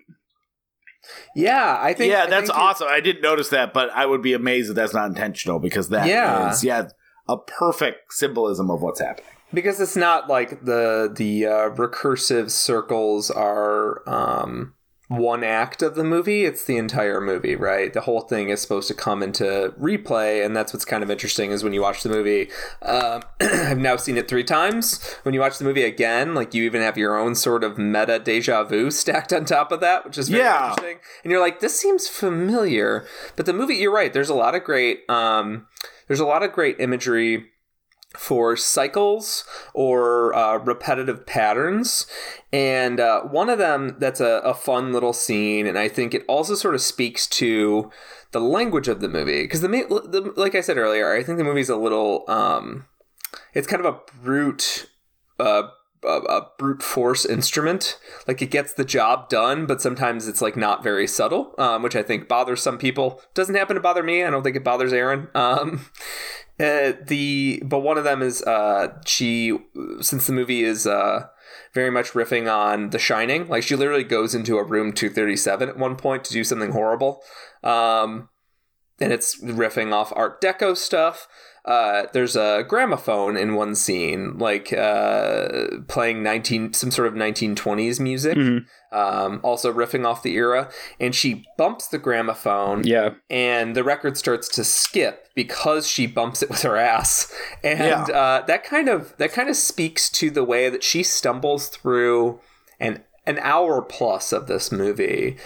Yeah, I think. yeah, I that's think awesome. I didn't notice that, but I would be amazed if that's not intentional because that is Yeah. yeah a perfect symbolism of what's happening. because it's not like the the uh, recursive circles are um one act of the movie it's the entire movie right? The whole thing is supposed to come into replay and that's what's kind of interesting is when you watch the movie um, i've now seen it three times. When you watch the movie again like you even have your own sort of meta deja vu stacked on top of that which is very Yeah. interesting. And you're like this seems familiar. But the movie you're right there's a lot of great um, there's a lot of great imagery for cycles or uh, repetitive patterns. And uh, one of them that's a, a fun little scene, and I think it also sort of speaks to the language of the movie. Because the, the like I said earlier, I think the movie's a little, um, it's kind of a brute. Uh, a, a brute force instrument like it gets the job done but sometimes it's like not very subtle um, which i think bothers some people doesn't happen to bother me i don't think it bothers aaron um, uh, the but one of them is uh she since the movie is uh very much riffing on The Shining. Like she literally goes into a room 237 at one point to do something horrible. Um and it's riffing off art deco stuff. Uh, there's a gramophone in one scene, like uh, playing 19 some sort of 1920s music, um, also riffing off the era. And she bumps the gramophone, Yeah. and the record starts to skip because she bumps it with her ass and Yeah. uh, that kind of that kind of speaks to the way that she stumbles through an an hour plus of this movie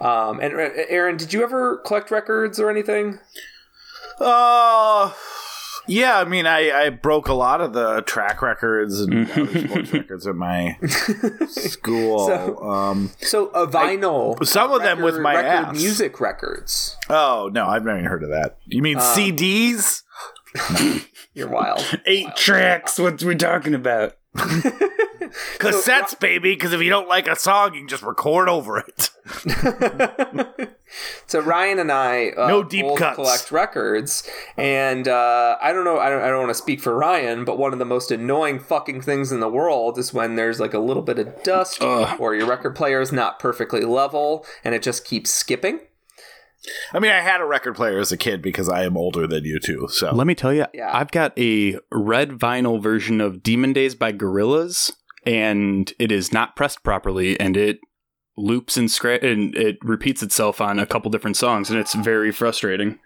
um, and uh, aaron did you ever collect records or anything Uh, yeah, I mean, I, I broke a lot of the track records and other sports records at my school. So- um, so a vinyl some of them with my record ass. music records oh no, I've never even heard of that. You mean CDs? you're wild Eight tracks. What we talking about? Cassettes, baby. Because if you don't like a song, you can just record over it. So Ryan and I uh, No deep both cuts. collect records, and uh, I don't know. I don't. I don't want to speak for Ryan, but one of the most annoying fucking things in the world is when there's like a little bit of dust, Ugh. or your record player is not perfectly level, and it just keeps skipping. I mean, I had a record player as a kid because I am older than you two. So Let me tell you, Yeah. I've got a red vinyl version of Demon Days by Gorillaz, and it is not pressed properly, and it loops and scra- and it repeats itself on a couple different songs, and it's very frustrating.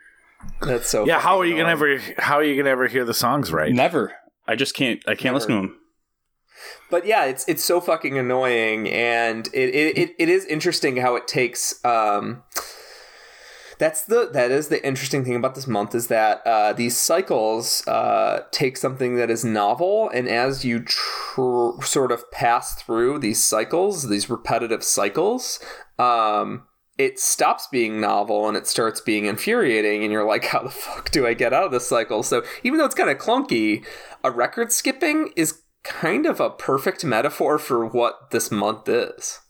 That's so. yeah, how are you gonna ever? How are you gonna ever hear the songs right? Never. I just can't. I can't listen to them. But yeah, it's it's so fucking annoying, and it it, it, it is interesting how it takes. Um, that's the that is the interesting thing about this month is that uh, these cycles uh, take something that is novel, and as you tr- sort of pass through these cycles, these repetitive cycles. Um, it stops being novel and it starts being infuriating and you're like how the fuck do i get out of this cycle so even though it's kind of clunky a record skipping is kind of a perfect metaphor for what this month is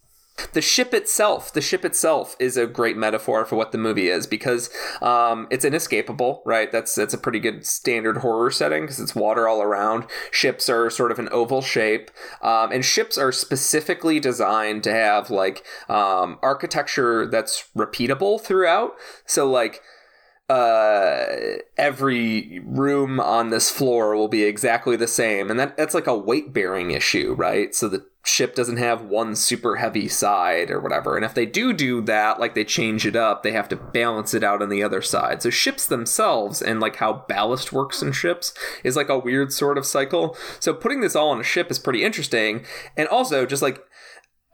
the ship itself the ship itself is a great metaphor for what the movie is because um, it's inescapable right? That's that's a pretty good standard horror setting because it's water all around. Ships are sort of an oval shape um, and ships are specifically designed to have like um, architecture that's repeatable throughout. So like uh every room on this floor will be exactly the same. And that that's like a weight bearing issue right? So the ship doesn't have one super heavy side or whatever. And if they do do that like they change it up they have to balance it out on the other side. So ships themselves and like how ballast works in ships is like a weird sort of cycle. So putting this all on a ship is pretty interesting. And also just like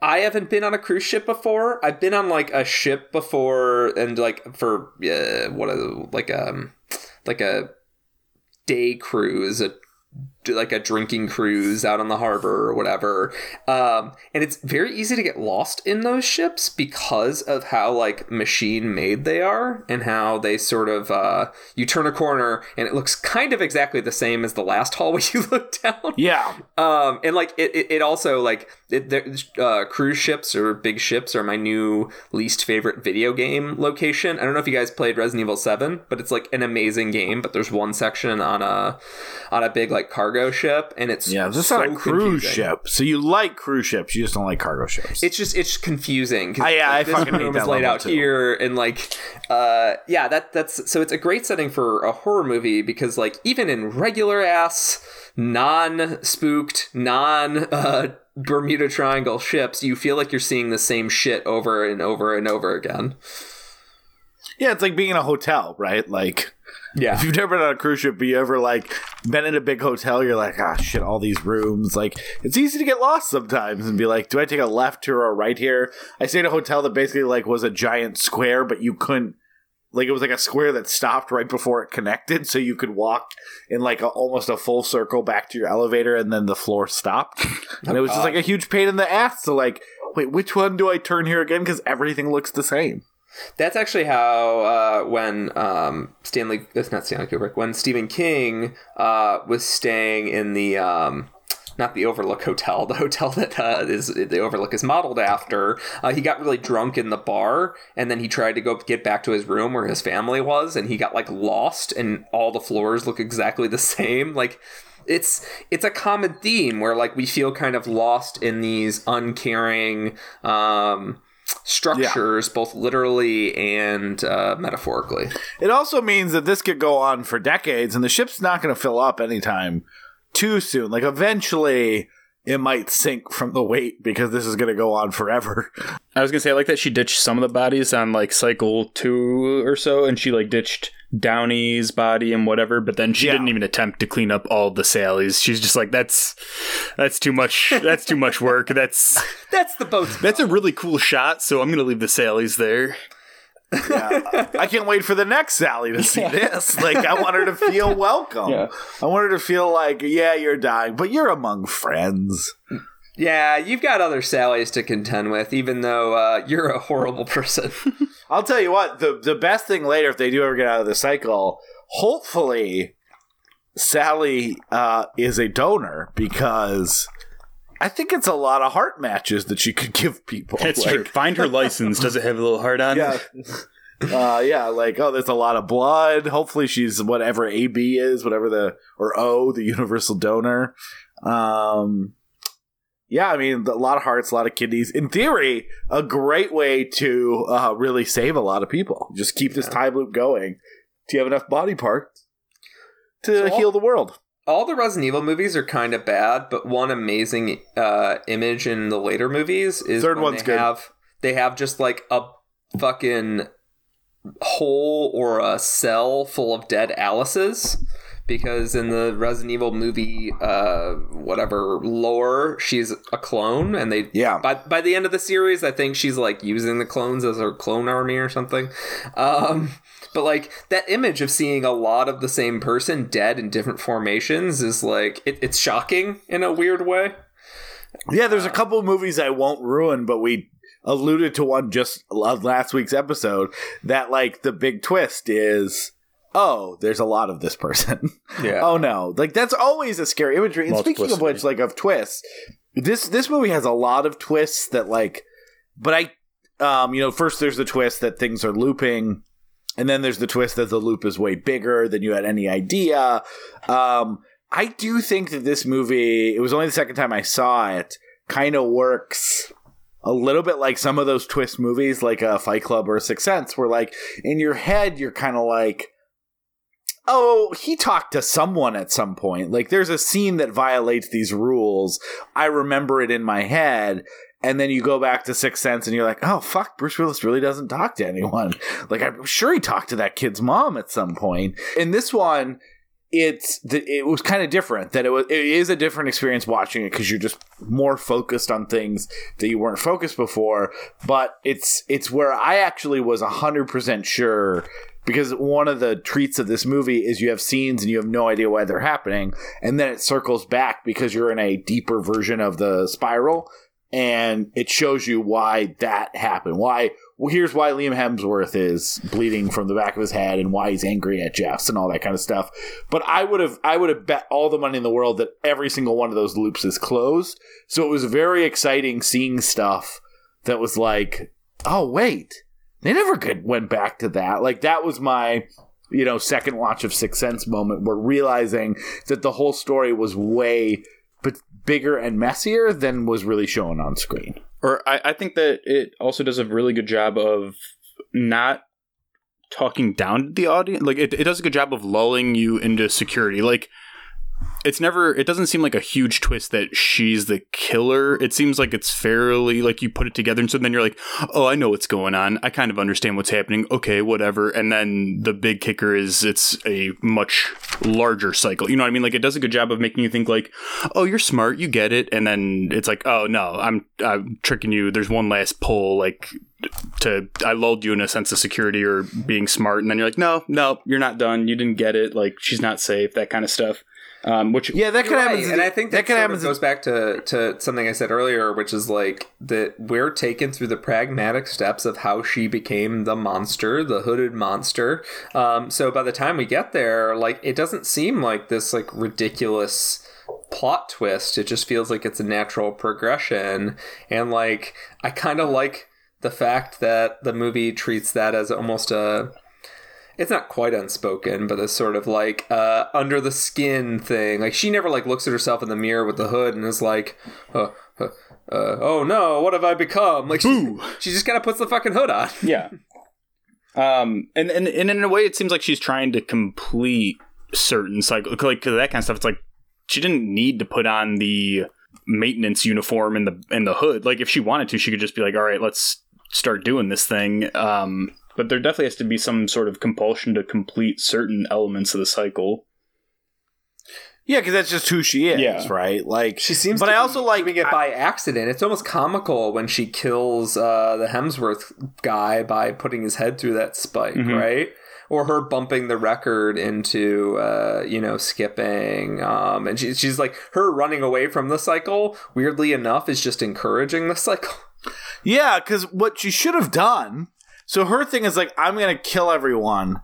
I haven't been on a cruise ship before. I've been on like a ship before, and like for uh, what a like um like a day cruise, a like a drinking cruise out on the harbor or whatever. Um, and it's very easy to get lost in those ships because of how like machine made they are and how they sort of uh, you turn a corner and it looks kind of exactly the same as the last hallway you look down. Yeah, Um, and like it, it, it also like it, uh, cruise ships or big ships are my new least favorite video game location. I don't know if you guys played Resident Evil Seven, but it's like an amazing game. But there's one section on a on a big like cargo ship, and it's yeah. This is so not a cruise confusing. ship, so you like cruise ships. You just don't like cargo ships. It's just it's confusing. Ah, yeah, I like, this fucking hate room is that laid out too. here, and like, uh, yeah, that that's so it's a great setting for a horror movie because like even in regular ass, non spooked, non uh, Bermuda Triangle ships, you feel like you're seeing the same shit over and over and over again. Yeah, it's like being in a hotel, right? Like Yeah. if you've never been on a cruise ship, but you ever like been in a big hotel, you're like, ah, shit, all these rooms. Like it's easy to get lost sometimes and be like, do I take a left here or a right here? I stayed in a hotel that basically like was a giant square, but you couldn't. Like it was like a square that stopped right before it connected, so you could walk in like a, almost a full circle back to your elevator, and then the floor stopped, and it was just like a huge pain in the ass. So like, wait, which one do I turn here again? Because everything looks the same. That's actually how uh, when um, Stanley, that's not Stanley Kubrick, when Stephen King uh, was staying in the um, not the Overlook Hotel, the hotel that uh, is the Overlook is modeled after. Uh, he got really drunk in the bar, and then he tried to go get back to his room where his family was, and he got like lost, and all the floors look exactly the same. Like it's it's a common theme where like we feel kind of lost in these uncaring um, structures, both literally and uh, metaphorically. It also means that this could go on for decades, and the ship's not going to fill up anytime too soon. Like eventually, it might sink from the weight because this is going to go on forever. I was gonna say I like that she ditched some of the bodies on like cycle two or so, and she like ditched Downey's body and whatever, but then she Yeah. didn't even attempt to clean up all the Sallys. She's just like, that's that's too much. That's too much work. That's That's the boat. that's a really cool shot. So I'm gonna leave the Sallys there. Yeah, I can't wait for the next Sally to see this. Like, I want her to feel welcome. Yeah. I want her to feel like, yeah, you're dying, but you're among friends. Yeah, you've got other Sallys to contend with, even though uh, you're a horrible person. I'll tell you what, the the best thing later, if they do ever get out of the cycle, hopefully Sally uh, is a donor because I think it's a lot of heart matches that she could give people. That's Like, true. Find her license. Does it have a little heart on Yeah. it? uh, yeah, like oh, there's a lot of blood. Hopefully, she's whatever AB is, whatever the or O, the universal donor. Um, yeah, I mean, a lot of hearts, a lot of kidneys. In theory, a great way to uh, really save a lot of people. Just keep this time loop going. Do you have enough body parts to So- heal the world? All the Resident Evil movies are kind of bad, but one amazing uh, image in the later movies is Third one's they good. have they have just like a fucking hole or a cell full of dead Alice's. Because in the Resident Evil movie, uh, whatever lore, she's a clone, and they Yeah. by by the end of the series, I think she's like using the clones as her clone army or something. Um, but like that image of seeing a lot of the same person dead in different formations is like it, it's shocking in a weird way. Yeah, there's a couple of movies I won't ruin, but we alluded to one just last week's episode that like the big twist is oh, there's a lot of this person. Yeah. oh no. Like that's always a scary imagery. And speaking of which, like of twists, this this movie has a lot of twists that like but I um you know, first there's the twist that things are looping and then there's the twist that the loop is way bigger than you had any idea. Um I do think that this movie, it was only the second time I saw it, kind of works a little bit like some of those twist movies, like a Fight Club or a Sixth Sense, where like in your head you're kind of like, oh, he talked to someone at some point. Like there's a scene that violates these rules. I remember it in my head. And then you go back to Sixth Sense and you're like, oh, fuck, Bruce Willis really doesn't talk to anyone. Like, I'm sure he talked to that kid's mom at some point. In this one, it's it was kind of different that it was it is a different experience watching it because you're just more focused on things that you weren't focused before but it's it's where i actually was 100% sure because one of the treats of this movie is you have scenes and you have no idea why they're happening and then it circles back because you're in a deeper version of the spiral and it shows you why that happened why well, here's why Liam Hemsworth is bleeding from the back of his head and why he's angry at Jess and all that kind of stuff. But I would have I would have bet all the money in the world that every single one of those loops is closed. So it was very exciting seeing stuff that was like, oh wait, they never good went back to that. Like that was my you know second watch of Sixth Sense moment where realizing that the whole story was way but bigger and messier than was really shown on screen. Or I, I think that it also does a really good job of not talking down to the audience. Like it, it does a good job of lulling you into security. Like it's never it doesn't seem like a huge twist that she's the killer. It seems like it's fairly like you put it together and so then you're like oh i know what's going on. I kind of understand what's happening. Okay whatever. And then the big kicker is it's a much larger cycle. You know what i mean? Like it does a good job of making you think like oh you're smart. You get it. And then it's like oh no i'm i'm tricking you. There's one last pull like to i lulled you in a sense of security or being smart. And then you're like no no you're not done. You didn't get it. Like she's not safe that kind of stuff um, which Yeah, that can You're happen. right, and I think that, that can happen. of goes back to to something I said earlier, which is like that we're taken through the pragmatic steps of how she became the monster, the hooded monster. Um, so by the time we get there, like it doesn't seem like this like ridiculous plot twist. It just feels like it's a natural progression, and like I kind of like the fact that the movie treats that as almost a it's not quite unspoken, but it's sort of like uh, under the skin thing. Like she never like looks at herself in the mirror with the hood and is like, uh, uh, uh, "Oh no, what have I become?" Like she, she just kind of puts the fucking hood on. yeah um and, and and in a way it seems like she's trying to complete certain cycle like that kind of stuff it's like she didn't need to put on the maintenance uniform and the and the hood like if she wanted to she could just be like all right let's start doing this thing um but there definitely has to be some sort of compulsion to complete certain elements of the cycle yeah, because that's just who she is, Yeah. right? Like She seems, but to I also be like doing it by accident. It's almost comical when she kills uh, the Hemsworth guy by putting his head through that spike, Mhm. right? Or her bumping the record into, uh, you know, skipping. Um, and she, she's like, her running away from the cycle, weirdly enough, is just encouraging the cycle. Yeah, because what she should have done. So her thing is like, I'm gonna kill everyone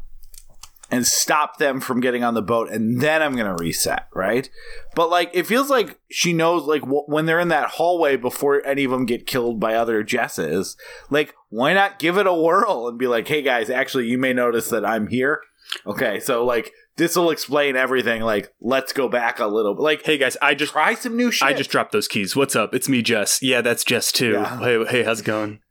and stop them from getting on the boat, and then I'm gonna reset, right? But like, it feels like she knows, like, wh- when they're in that hallway before any of them get killed by other Jesses. Like, why not give it a whirl and be like, hey guys, actually, you may notice that I'm here. Okay, so like, this will explain everything. Like, let's go back a little bit. Like, hey guys i just try some new shit. i just dropped those keys what's up it's me jess yeah that's jess too Yeah. hey hey how's it going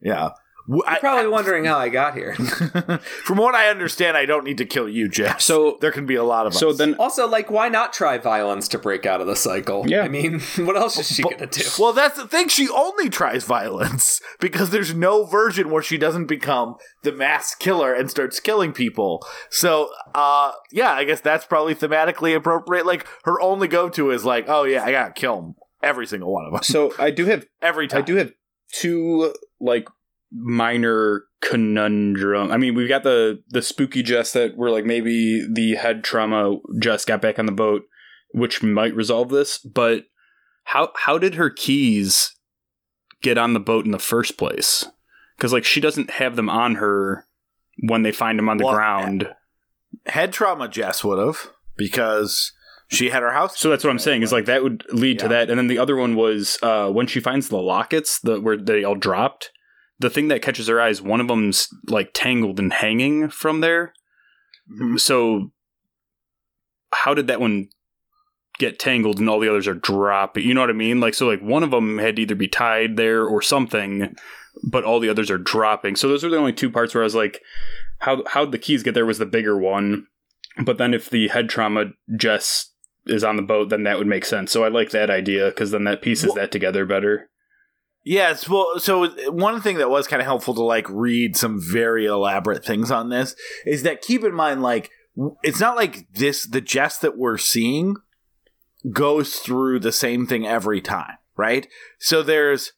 yeah. W- I- You're probably wondering how I got here. From what I understand, I don't need to kill you, Jeff. So- there can be a lot of so us. then Also, like, why not try violence to break out of the cycle? Yeah. I mean, what else is she gonna do? well, that's the thing. She only tries violence because there's no version where she doesn't become the mass killer and starts killing people. So, uh, yeah, I guess that's probably thematically appropriate. Like her only go-to is like, oh yeah, I gotta kill 'em. every single one of them so i do have every time. I do have two like minor conundrum. I mean, we've got the the spooky Jess that were like maybe the head trauma Jess got back on the boat, which might resolve this. But how how did her keys get on the boat in the first place? Because like she doesn't have them on her when they find them on the Well, ground. Head trauma, Jess would have because she had her house. So that's what I'm saying is like that would lead to that. And then the other one was uh, when she finds the lockets the where they all dropped. The thing that catches her eye is one of them's like tangled and hanging from there. Mhm. So how did that one get tangled and all the others are dropping? You know what I mean? Like so like one of them had to either be tied there or something, but all the others are dropping. So those are the only two parts where I was like, how how'd the keys get there was the bigger one. But then if the head trauma Jess is on the boat, then that would make sense. So I like that idea because then that pieces Well- that together better. Yes, well, so one thing that was kind of helpful to like read some very elaborate things on this is that keep in mind, like, it's not like this, the Jess that we're seeing goes through the same thing every time, right? So there's,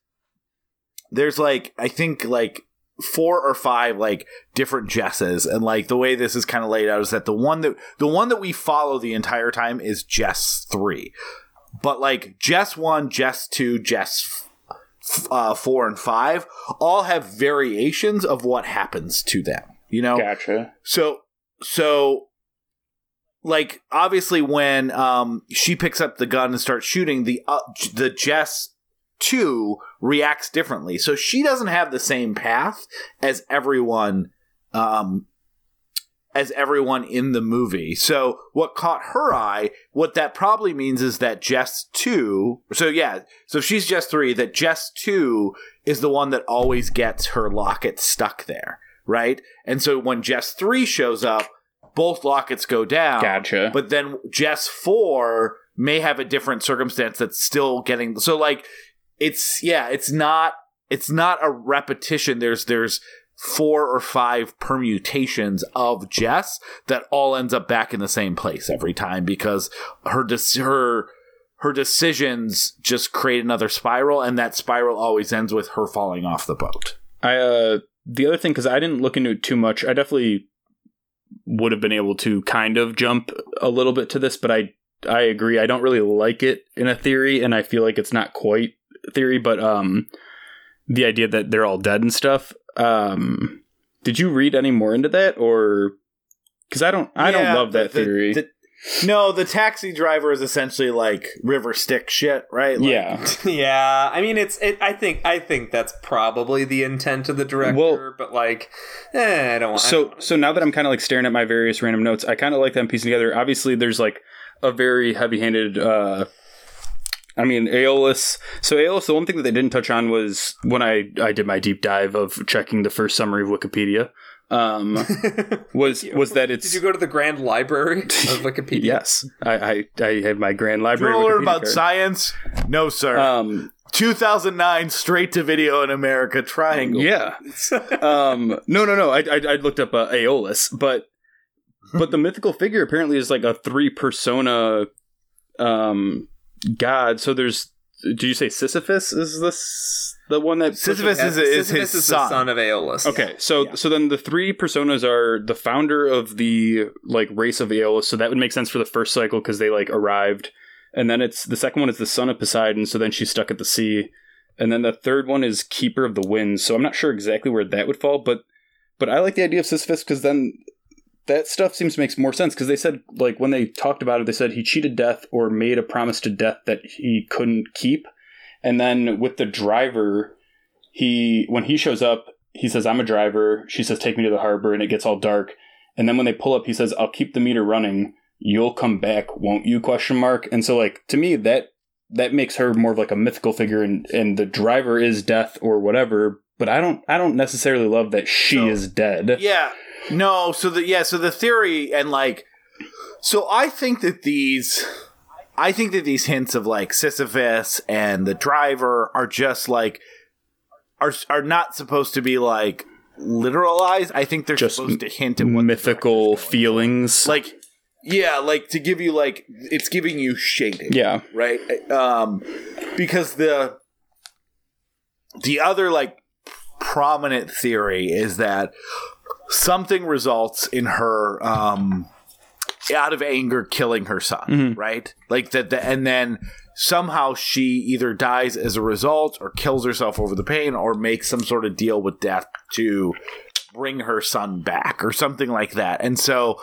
there's like, I think like four or five like different Jesses, and like the way this is kind of laid out is that the one that, the one that we follow the entire time is Jess 3. But like Jess 1, Jess 2, Jess uh, four and five all have variations of what happens to them. You know, Gotcha. so so like obviously when um she picks up the gun and starts shooting, the uh, the Jess two reacts differently. So she doesn't have the same path as everyone um as everyone in the movie. So what caught her eye, what that probably means is that Jess 2, so yeah, so if she's Jess 3, that Jess 2 is the one that always gets her locket stuck there, right? And so when Jess 3 shows up, both lockets go down. Gotcha. But then Jess four may have a different circumstance that's still getting so like it's yeah, it's not it's not a repetition. There's there's four or five permutations of Jess that all ends up back in the same place every time because her dec- her her decisions just create another spiral and that spiral always ends with her falling off the boat. I uh the other thing because I didn't look into it too much. I definitely would have been able to kind of jump a little bit to this, but I I agree. I don't really like it in a theory, and I feel like it's not quite theory, but um, the idea that they're all dead and stuff. Um, did you read any more into that, or because I don't I Yeah, don't love that the- the- theory. the- no, the taxi driver is essentially like river Styx shit, right? Like, yeah, yeah, I mean, it's. It, I think. I think that's probably the intent of the director. Well- but like, eh, I don't. want so so now that I'm kind of like staring at my various random notes, I kind of like them piecing together. Obviously, there's like a very heavy-handed. uh I mean, Aeolus. So Aeolus, the one thing that they didn't touch on was when I I did my deep dive of checking the first summary of Wikipedia. Um, was was that it's Did you go to the Grand Library of Wikipedia? yes, I, I I have my grand You library. want to learn about card. science? No, sir. Um, 2009, straight to video in America, Triangle. Yeah. um, no, no, no. I, I, I looked up uh, Aeolus, but but the mythical figure apparently is like a three persona um, god. So there's. Do you say Sisyphus? Is this the one that Sisyphus Yeah, is, is Sisyphus his is son. the son of Aeolus. Okay, so so then the three personas are the founder of the like race of Aeolus, so that would make sense for the first cycle because they like arrived, and then it's the second one is the son of Poseidon, so then she's stuck at the sea, and then the third one is keeper of the winds. So I'm not sure exactly where that would fall, but but I like the idea of Sisyphus because then that stuff seems to make more sense because they said like when they talked about it, they said he cheated death or made a promise to death that he couldn't keep, and then with the driver he when he shows up he says i'm a driver. She says take me to the harbor and it gets all dark. And then when they pull up he says i'll keep the meter running. You'll come back won't you? question mark. And so like to me that that makes her more of like a mythical figure and and the driver is death or whatever but i don't i don't necessarily love that she So- is dead. Yeah. No, so the yeah, so the theory and like so I think that these I think that these hints of like Sisyphus and the driver are just like are are not supposed to be like literalized. I think they're Just supposed to hint at mythical feelings like yeah, like to give you like it's giving you shading. yeah right? Um, because the the other like prominent theory is that something results in her um out of anger killing her son, right? Like that, the, and then somehow she either dies as a result or kills herself over the pain or makes some sort of deal with death to bring her son back or something like that. And so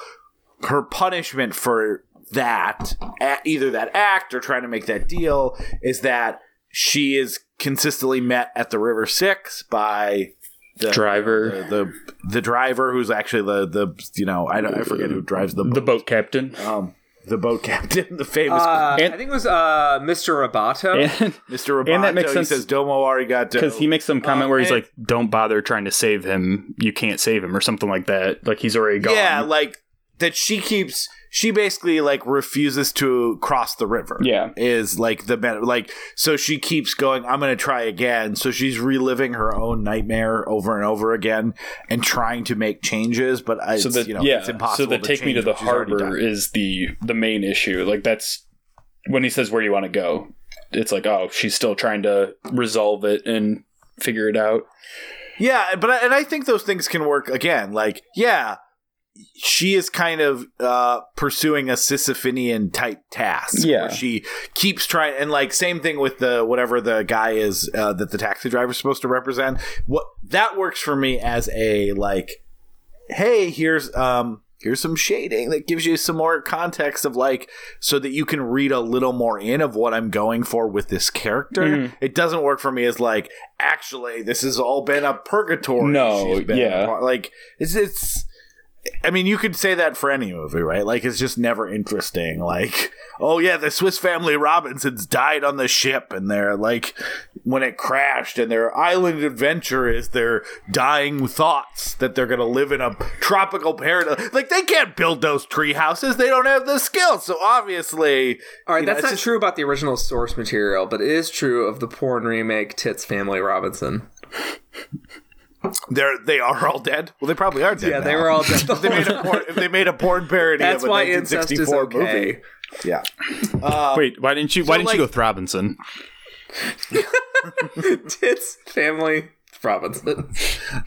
her punishment for that, either that act or trying to make that deal, is that she is consistently met at the River Styx by the driver the the, the driver who's actually the the you know I don't I forget who drives the boat. the boat, boat captain um the boat captain the famous Uh, And- I think it was uh, Mr. Roboto. and Mr. Roboto. and that makes sense- He says Domo arigato because he makes some comment where he's and- like don't bother trying to save him you can't save him or something like that like he's already gone yeah like that she keeps she basically like refuses to cross the river. Yeah. is like the like so she keeps going i'm gonna try again. So she's reliving her own nightmare over and over again and trying to make changes but uh, it's, so that you know yeah it's impossible so the take me to the what she's already harbor is the the main issue. Like that's when he says where do you want to go? It's like oh she's still trying to resolve it and figure it out. Yeah, but I, and I think those things can work again. Like, yeah, she is kind of uh, pursuing a Sisyphinian type task. Yeah. where she keeps trying, and like same thing with the whatever the guy is uh, that the taxi driver is supposed to represent. What that works for me as a like, hey, here's um. Here's some shading that gives you some more context of like, so that you can read a little more in of what I'm going for with this character. Mhm. It doesn't work for me as like, actually, this has all been a purgatory. No, been yeah. a like it's it's I mean, you could say that for any movie, right? Like, it's just never interesting. Like, oh yeah, the Swiss Family Robinsons died on the ship, and they're like, when it crashed, and their island adventure is their dying thoughts that they're gonna live in a tropical paradise. Like, they can't build those tree houses; they don't have the skills. So obviously, All right, you know, that's not just- true about the original source material, but it is true of the porn remake Tits Family Robinson. They're they are all dead. Well, they probably are dead. Yeah, they were all dead. If they made a porn, if they made a porn parody That's of a why incest is 1964 okay. movie. Yeah. Wait, why didn't you? why didn't like- you go with Robinson? Tits Family Robinson.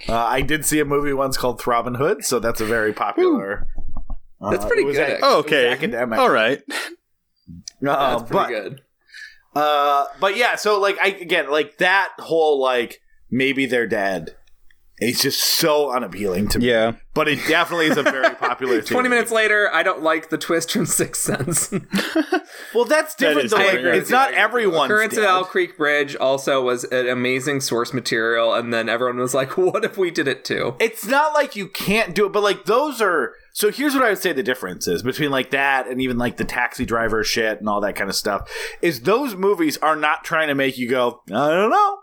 Uh, I did see a movie once called Throbbing Hood, so that's a very popular. uh, That's pretty good. ac- Oh, okay. academic. All right. Uh, That's pretty but good. uh, but yeah, so like I again like that whole like maybe they're dead. It's just so unappealing to me. Yeah. But it definitely is a very popular. 20 minutes later, I don't like the twist from Sixth Sense. Well, that's different. is though. different. It's not everyone's Occurrence dead. at Owl Creek Bridge also was an amazing source material, and then everyone was like, what if we did it too? it's not like you can't do it, but like those are. So here's what I would say the difference is between like that and even like the taxi driver shit and all that kind of stuff is those movies are not trying to make you go, I don't know.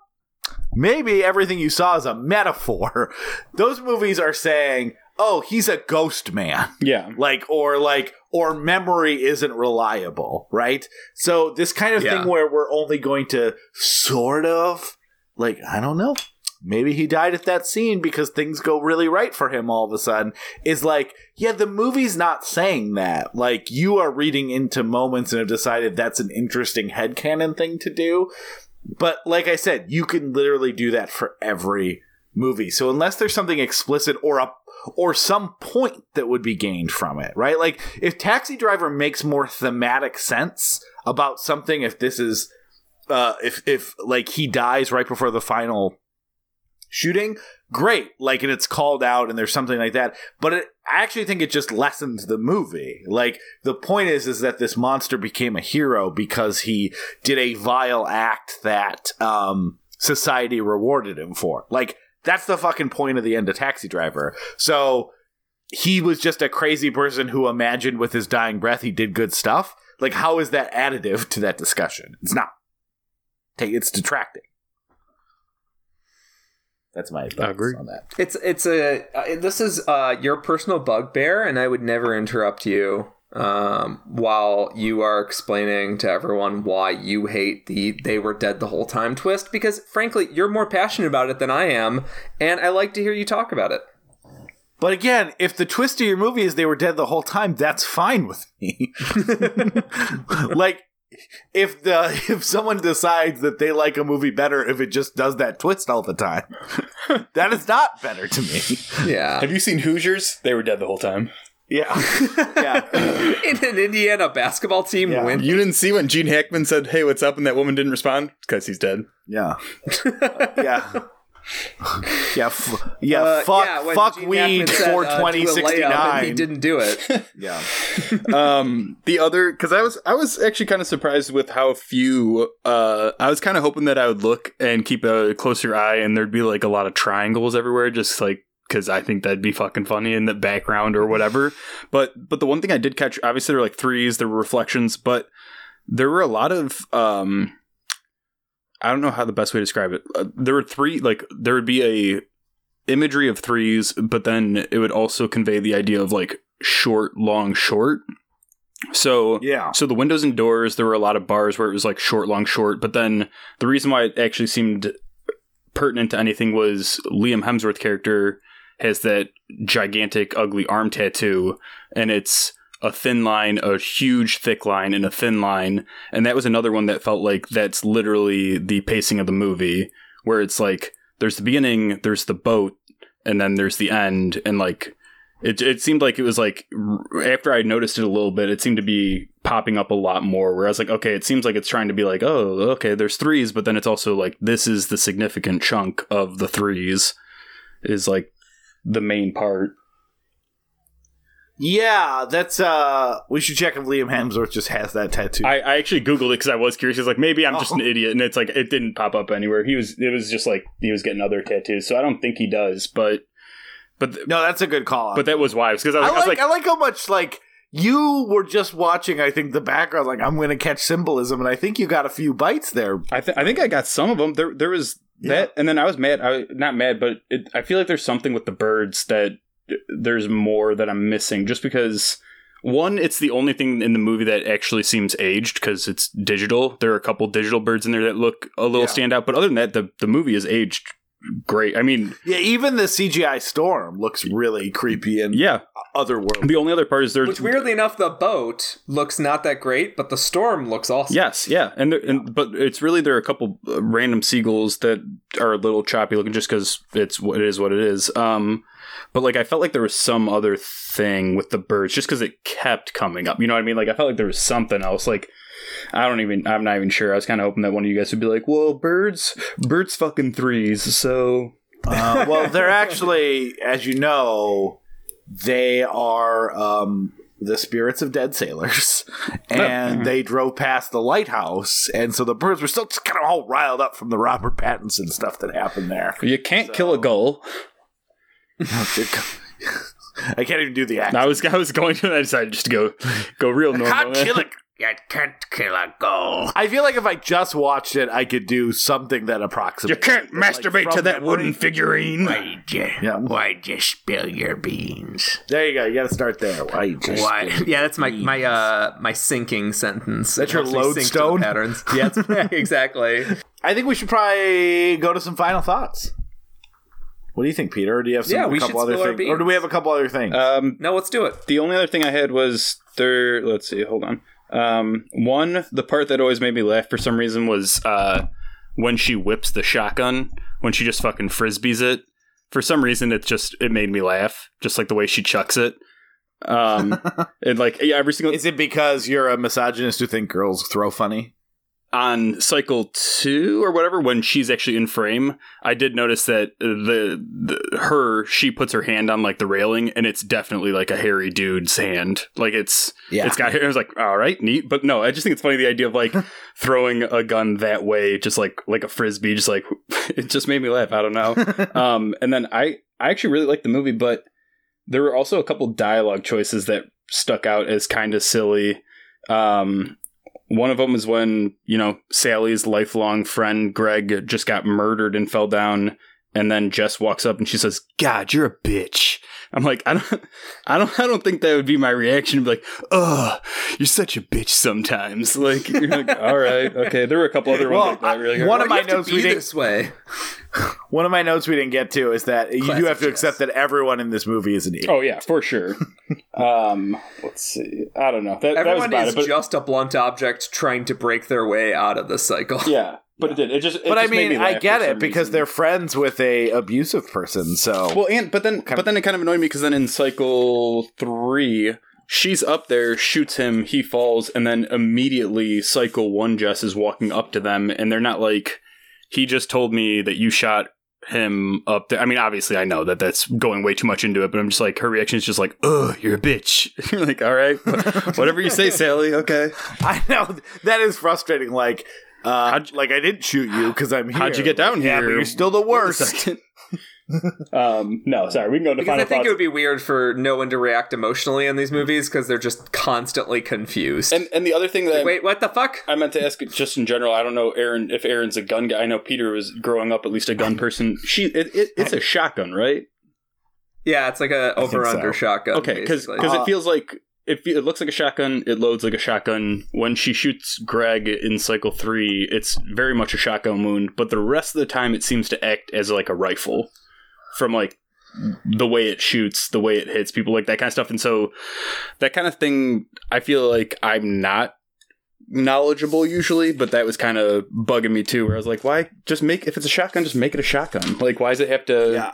Maybe everything you saw is a metaphor. Those movies are saying, oh, he's a ghost man. Yeah. Like, or like, or memory isn't reliable, right? So this kind of Yeah. thing where we're only going to sort of, like, I don't know, maybe he died at that scene because things go really right for him all of a sudden is like, yeah, the movie's not saying that. Like, you are reading into moments and have decided that's an interesting headcanon thing to do. But like I said, you can literally do that for every movie. So unless there's something explicit or a or some point that would be gained from it, right? Like if Taxi Driver makes more thematic sense about something if this is uh if if like he dies right before the final shooting, great. Like and it's called out and there's something like that. But it, I actually think it just lessens the movie. Like the point is is that this monster became a hero because he did a vile act that um society rewarded him for. Like that's the fucking point of the end of Taxi Driver. So he was just a crazy person who imagined with his dying breath he did good stuff. Like how is that additive to that discussion? It's not. It's detracting. That's my thoughts agree. on that. It's it's a uh, this is uh, your personal bugbear, and I would never interrupt you um, while you are explaining to everyone why you hate the "they were dead the whole time" twist. Because frankly, you're more passionate about it than I am, and I like to hear you talk about it. But again, if the twist of your movie is they were dead the whole time, that's fine with me. like if the if someone decides that they like a movie better if it just does that twist all the time, that is not better to me. Yeah, Have you seen Hoosiers? They were dead the whole time. Yeah. yeah. in an Indiana basketball team Yeah. win. You didn't see when Gene Hackman said, "Hey, what's up?" and that woman didn't respond because he's dead. Yeah. yeah. Yeah, f- yeah, Uh, fuck, yeah, fuck Gene weed Hackman for uh, twenty sixty and He didn't do it. Yeah, um the other because i was i was actually kind of surprised with how few uh i was kind of hoping that i would look and keep a closer eye and there'd be like a lot of triangles everywhere just like because i think that'd be fucking funny in the background or whatever. But but the one thing i did catch obviously there were like threes there were reflections but there were a lot of um i don't know how the best way to describe it uh, there were three like there would be a imagery of threes but then it would also convey the idea of like short long short so yeah. so the windows and doors, there were a lot of bars where it was like short, long, short. But then the reason why it actually seemed pertinent to anything was Liam Hemsworth character has that gigantic, ugly arm tattoo, and it's a thin line, a huge thick line, and a thin line. And that was another one that felt like that's literally the pacing of the movie, where it's like there's the beginning, there's the boat, and then there's the end, and like it, it seemed like it was like after I noticed it a little bit, it seemed to be popping up a lot more. Where I was like, okay, it seems like it's trying to be like, oh, okay, there's threes, but then it's also like this is the significant chunk of the threes, is like the main part. Yeah, that's uh we should check if Liam Hemsworth just has that tattoo. I, I actually googled it because I was curious. I was like, maybe I'm just an Oh. idiot, and it's like it didn't pop up anywhere. He was, it was just like he was getting other tattoos, so I don't think he does. But but th- No, that's a good call. but that was why because I was, I I was like, like, I like how much like you were just watching. I think the background, like I'm going to catch symbolism, and I think you got a few bites there. I, th- I think I got some of them. There, there was that, and then I was mad. I not mad, but it, I feel like there's something with the birds that there's more that I'm missing. Just because one, it's the only thing in the movie that actually seems aged because it's digital. There are a couple digital birds in there that look a little Yeah. stand out, but other than that, the the movie is aged great. I mean, Yeah, even the CGI storm looks really creepy and yeah. otherworldly. The only other part is there's Which weirdly enough, the boat looks not that great, but the storm looks awesome. Yes, yeah, and, there, and but it's really there are a couple uh, random seagulls that are a little choppy looking just because it's what it is what it is. Um, but like I felt like there was some other thing with the birds just because it kept coming up. You know what I mean? Like I felt like there was something else. Like I don't even. I'm not even sure. I was kind of hoping that one of you guys would be like, "Well, birds, birds, fucking threes." So Uh, well, they're actually, as you know, they are um, the spirits of dead sailors, and they drove past the lighthouse, and so the birds were still just kind of all riled up from the Robert Pattinson stuff that happened there. you can't kill a gull. I can't even do the accent. I was I was going to, and I decided just to go go real normal. can't kill a you can't kill a gull. I feel like if I just watched it, I could do something that approximates. You can't it, but, like, masturbate to from that wooden figurine. Why'd you, Yeah. why'd you spill your beans? There you go. You got to start there. Why? just- Why? Yeah, that's my my uh my sinking sentence. That's your It helps me sync to the lodestone? patterns. Yeah, that's- exactly. I think we should probably go to some final thoughts. What do you think, Peter? Or do you have some, Yeah, a we couple other spill our things, or do we have a couple other things? Um, No, let's do it. the only other thing I had was there. Let's see. Hold on. Um, one, the part that always made me laugh for some reason was uh, when she whips the shotgun when she just fucking frisbees it. For some reason, it just it made me laugh, just like the way she chucks it. Um, and like yeah, every single Is it because you're a misogynist who think girls throw funny? On cycle two or whatever when she's actually in frame i did notice that the, the her she puts her hand on like the railing and it's definitely like a hairy dude's hand. Like it's Yeah. it's got hair. I was like all right neat. But no i just think it's funny the idea of like throwing a gun that way just like like a frisbee just like it just made me laugh. I don't know. Um and then i i actually really liked the movie but there were also a couple dialogue choices that stuck out as kind of silly. Um one of them is when, you know, Sally's lifelong friend Greg just got murdered and fell down and then Jess walks up and she says, "God, you're a bitch." I'm like, I don't I don't I don't think that would be my reaction to be like, "Ugh, you're such a bitch sometimes." Like you're like, "All right, okay." There were a couple other Well, ones like that really one of my do you have notes we didn't- this way. One of my notes we didn't get to is that you do have to accept that everyone in this movie is an idiot. Oh yeah, for sure. um, let's see. I don't know. That, that was Everyone about is it, but just a blunt object trying to break their way out of the cycle. yeah, but it did. It just it but I just made mean, me I get it because reason. they're friends with a abusive person. So Well, and but then but then it kind of annoyed me because then in cycle three, she's up there, shoots him, he falls, and then immediately cycle one Jess is walking up to them, and they're not like, he just told me that you shot him up there. I mean, obviously, I know that that's going way too much into it, but I'm just like, her reaction is just like, ugh, you're a bitch. you're like, all right, whatever you say, Sally. Okay. I know that is frustrating. Like, uh, How'd like I didn't shoot you because I'm here. How'd you get down Yeah, here? but you're still the worst. um, no, sorry, we can go to Because final I think thoughts. it would be weird for no one to react emotionally in these movies because they're just constantly confused. and and the other thing that Wait, what the fuck? I meant to ask just in general. I don't know, Aaron, if Aaron's a gun guy. I know Peter was growing up at least a gun person. She, it, it, it's a shotgun, right? Yeah, it's like a over under so. shotgun. Okay, because basically. Uh, it feels like it, it looks like a shotgun. It loads like a shotgun. When she shoots Greg in cycle three, it's very much a shotgun wound. But the rest of the time, it seems to act as like a rifle, from like the way it shoots, the way it hits people, like that kind of stuff. And so that kind of thing, I feel like I'm not knowledgeable usually, but that was kind of bugging me too. Where I was like, why just make if it's a shotgun, just make it a shotgun. Like, why does it have to? Yeah.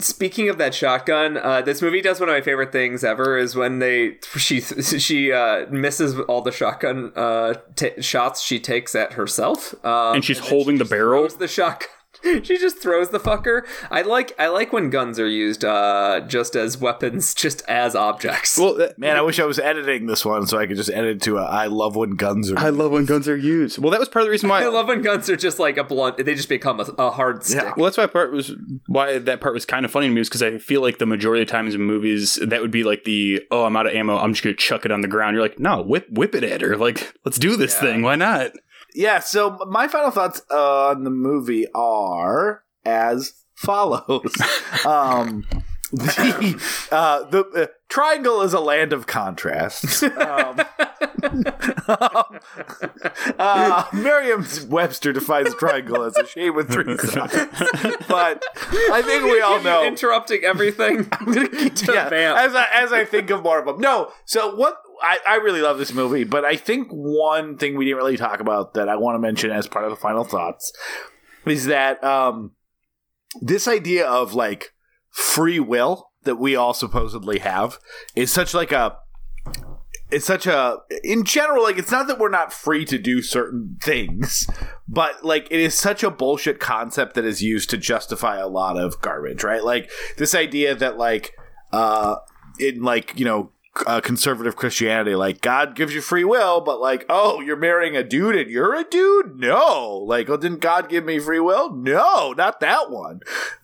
Speaking of that shotgun, uh, this movie does one of my favorite things ever. Is when they she she uh, misses all the shotgun uh, ta shots she takes at herself, um, And she's then holding she the barrel? The shotgun. she just throws the fucker. I like I like when guns are used uh, just as weapons, just as objects. Well, that, Man, I wish I was editing this one so I could just edit to a I love when guns are. I love when guns are used. Well, that was part of the reason why. I love when guns are just like a blunt. They just become a, a hard stick. Well, that's why part was why that part was kind of funny to me is because I feel like the majority of times in movies that would be like the oh I'm out of ammo I'm just gonna chuck it on the ground. You're like no whip whip it at her like let's do this thing why not? Yeah, so my final thoughts on the movie are as follows. um, the uh, the uh, triangle is a land of contrasts. Um, uh, Merriam-Webster defines triangle as a shape with three sides, but I think we all know. interrupting everything. to yeah, as I, as I think of more of them. No, so what I, I really love this movie, but I think one thing we didn't really talk about that I want to mention as part of the final thoughts is that um, this idea of like free will that we all supposedly have is such like a it's such a in general like it's not that we're not free to do certain things but like it is such a bullshit concept that is used to justify a lot of garbage right? Like this idea that like uh in like you know uh, conservative christianity like god gives you free will but like oh you're marrying a dude and you're a dude? No. Like oh didn't god give me free will? No not that one.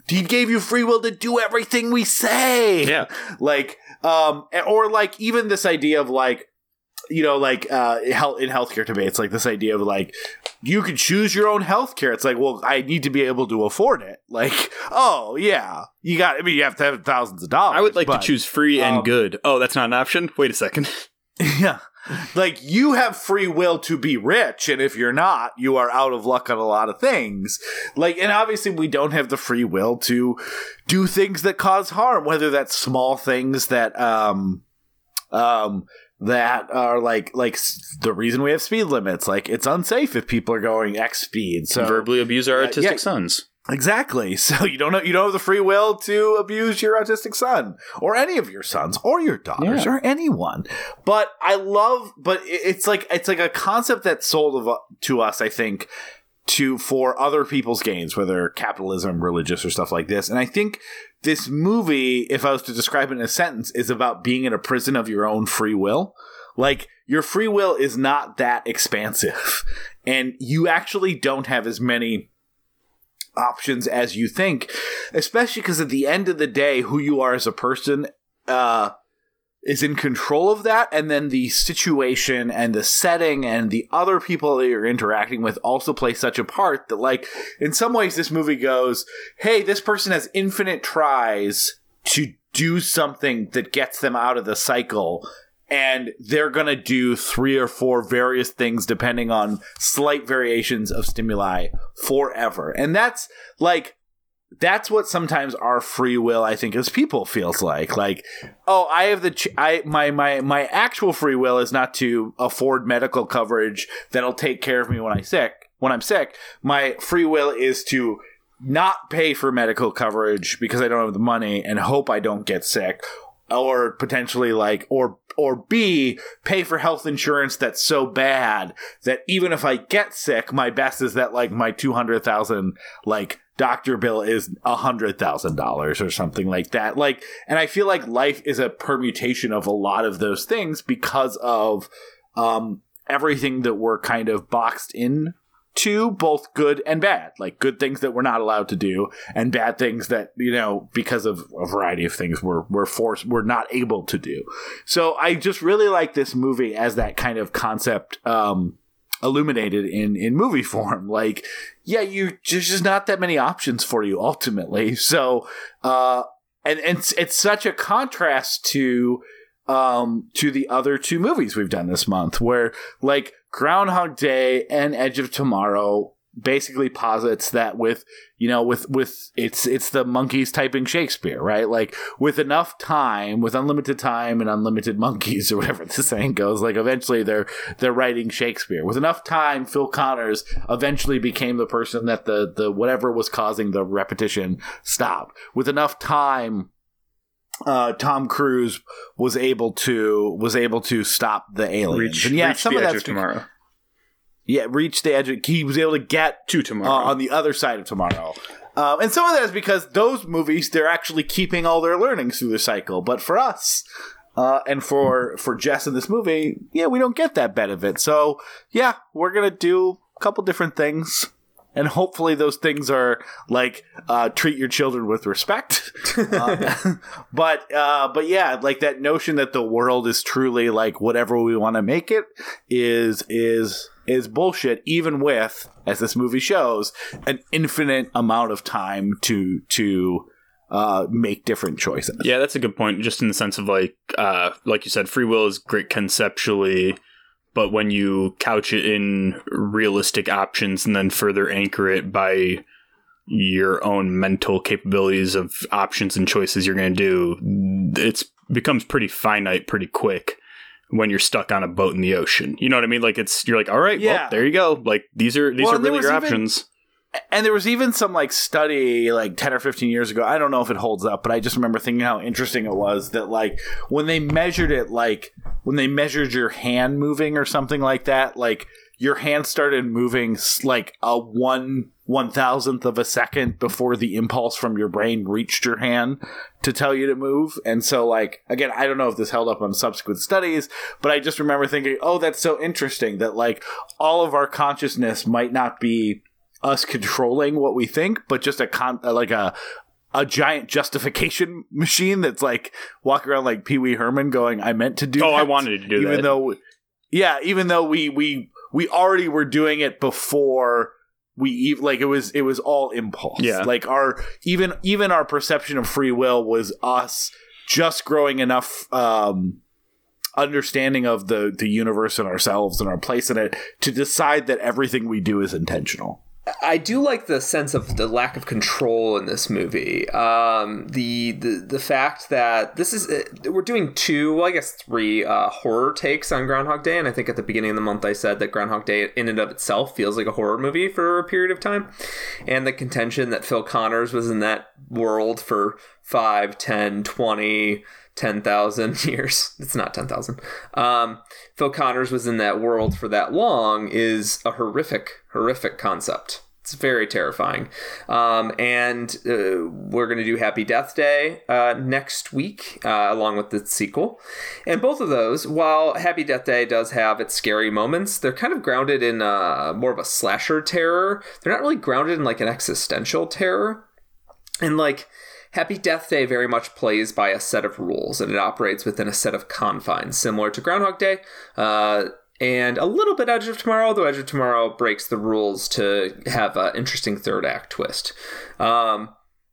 He gave you free will to do everything we say. Yeah. like um or like even this idea of like you know like uh health in healthcare debates like this idea of like you can choose your own healthcare it's like well i need to be able to afford it like oh yeah you got i mean you have to have thousands of dollars I would like but- to choose free and um, good. Oh, that's not an option. Wait a second. yeah like you have free will to be rich and if you're not you are out of luck on a lot of things like and obviously we don't have the free will to do things that cause harm whether that's small things that um um that are like like the reason we have speed limits like it's unsafe if people are going x speed so Verbally abuse our Uh, autistic yeah. sons. Exactly. So you don't know you don't have the free will to abuse your autistic son or any of your sons or your daughters Yeah. or anyone. But I love but it's like it's like a concept that's sold of, to us I think to for other people's gains whether capitalism, religious or stuff like this. And I think this movie if I was to describe it in a sentence is about being in a prison of your own free will. Like your free will is not that expansive and you actually don't have as many options as you think, especially because at the end of the day, who you are as a person uh, is in control of that, and then the situation and the setting and the other people that you're interacting with also play such a part that, like, in some ways, this movie goes, "Hey, this person has infinite tries to do something that gets them out of the cycle." and they're going to do three or four various things depending on slight variations of stimuli forever. And that's like that's what sometimes our free will I think as people feels like. Like, oh, I have the ch- I my my my actual free will is not to afford medical coverage that'll take care of me when I sick, when I'm sick. My free will is to not pay for medical coverage because I don't have the money and hope I don't get sick or potentially like or or B pay for health insurance that's so bad that even if I get sick, my best is that like my two hundred thousand like doctor bill is a hundred thousand dollars or something like that. Like, and I feel like life is a permutation of a lot of those things because of um everything that we're kind of boxed in to both good and bad like good things that we're not allowed to do and bad things that you know because of a variety of things we're we're forced we're not able to do so i just really like this movie as that kind of concept um illuminated in in movie form. Like yeah you there's just not that many options for you ultimately. So uh and and it's, it's such a contrast to um to the other two movies we've done this month where like groundhog day and edge of tomorrow basically posits that with you know with with it's it's the monkeys typing shakespeare right like with enough time with unlimited time and unlimited monkeys or whatever the saying goes like eventually they're they're writing shakespeare with enough time phil connors eventually became the person that the the whatever was causing the repetition stopped with enough time uh, Tom Cruise was able to was able to stop the aliens. Reach, and yeah, reach some the of that's tomorrow. Yeah, reached the edge. Of, he was able to get To uh, tomorrow. on the other side of tomorrow. Um, and some of that is because those movies they're actually keeping all their learnings through the cycle. But for us, uh, and for for Jess in this movie, yeah, we don't get that benefit. So yeah, we're gonna do a couple different things. And hopefully those things are like uh, treat your children with respect, Uh, but uh, but yeah, like that notion that the world is truly like whatever we want to make it is is is bullshit. Even with, as this movie shows, an infinite amount of time to to uh, make different choices. Yeah, that's a good point. Just in the sense of like, uh, like you said, free will is great conceptually, but when you couch it in realistic options and then further anchor it by your own mental capabilities of options and choices you're going to do, it's becomes pretty finite pretty quick when you're stuck on a boat in the ocean. You know what I mean? Like it's you're like, all right, Yeah. well, there you go. Like these are these Well, are really your even- options. And there was even some like study like 10 or 15 years ago. I don't know if it holds up, but I just remember thinking how interesting it was that like when they measured it like when they measured your hand moving or something like that, like your hand started moving like a one one thousandth of a second before the impulse from your brain reached your hand to tell you to move. And so like again, I don't know if this held up on subsequent studies, but I just remember thinking, oh, that's so interesting that like all of our consciousness might not be us controlling what we think, but just a con uh, like a a giant justification machine that's like walking around like Pee Wee Herman going, "I meant to do." Oh, I wanted to do even that. though, yeah, even though we we we already were doing it before we ev- like it was it was all impulse. Yeah. like our even even our perception of free will was us just growing enough. um understanding of the the universe and ourselves and our place in it to decide that everything we do is intentional. I do like the sense of the lack of control in this movie. Um, the, the the fact that this is uh, we're doing two, well, I guess three uh, horror takes on Groundhog Day, and I think at the beginning of the month I said that Groundhog Day in and of itself feels like a horror movie for a period of time, and the contention that Phil Connors was in that world for 5, 10, 20, 10,000 years. It's not 10,000. Um, Phil Connors was in that world for that long is a horrific, horrific concept. It's very terrifying. Um, and uh, we're going to do Happy Death Day uh, next week, uh, along with the sequel. And both of those, while Happy Death Day does have its scary moments, they're kind of grounded in uh, more of a slasher terror. They're not really grounded in like an existential terror. And like Happy Death Day very much plays by a set of rules and it operates within a set of confines, similar to Groundhog Day. Uh, and a little bit Edge of Tomorrow, though Edge of Tomorrow breaks the rules to have an interesting third act twist. Um,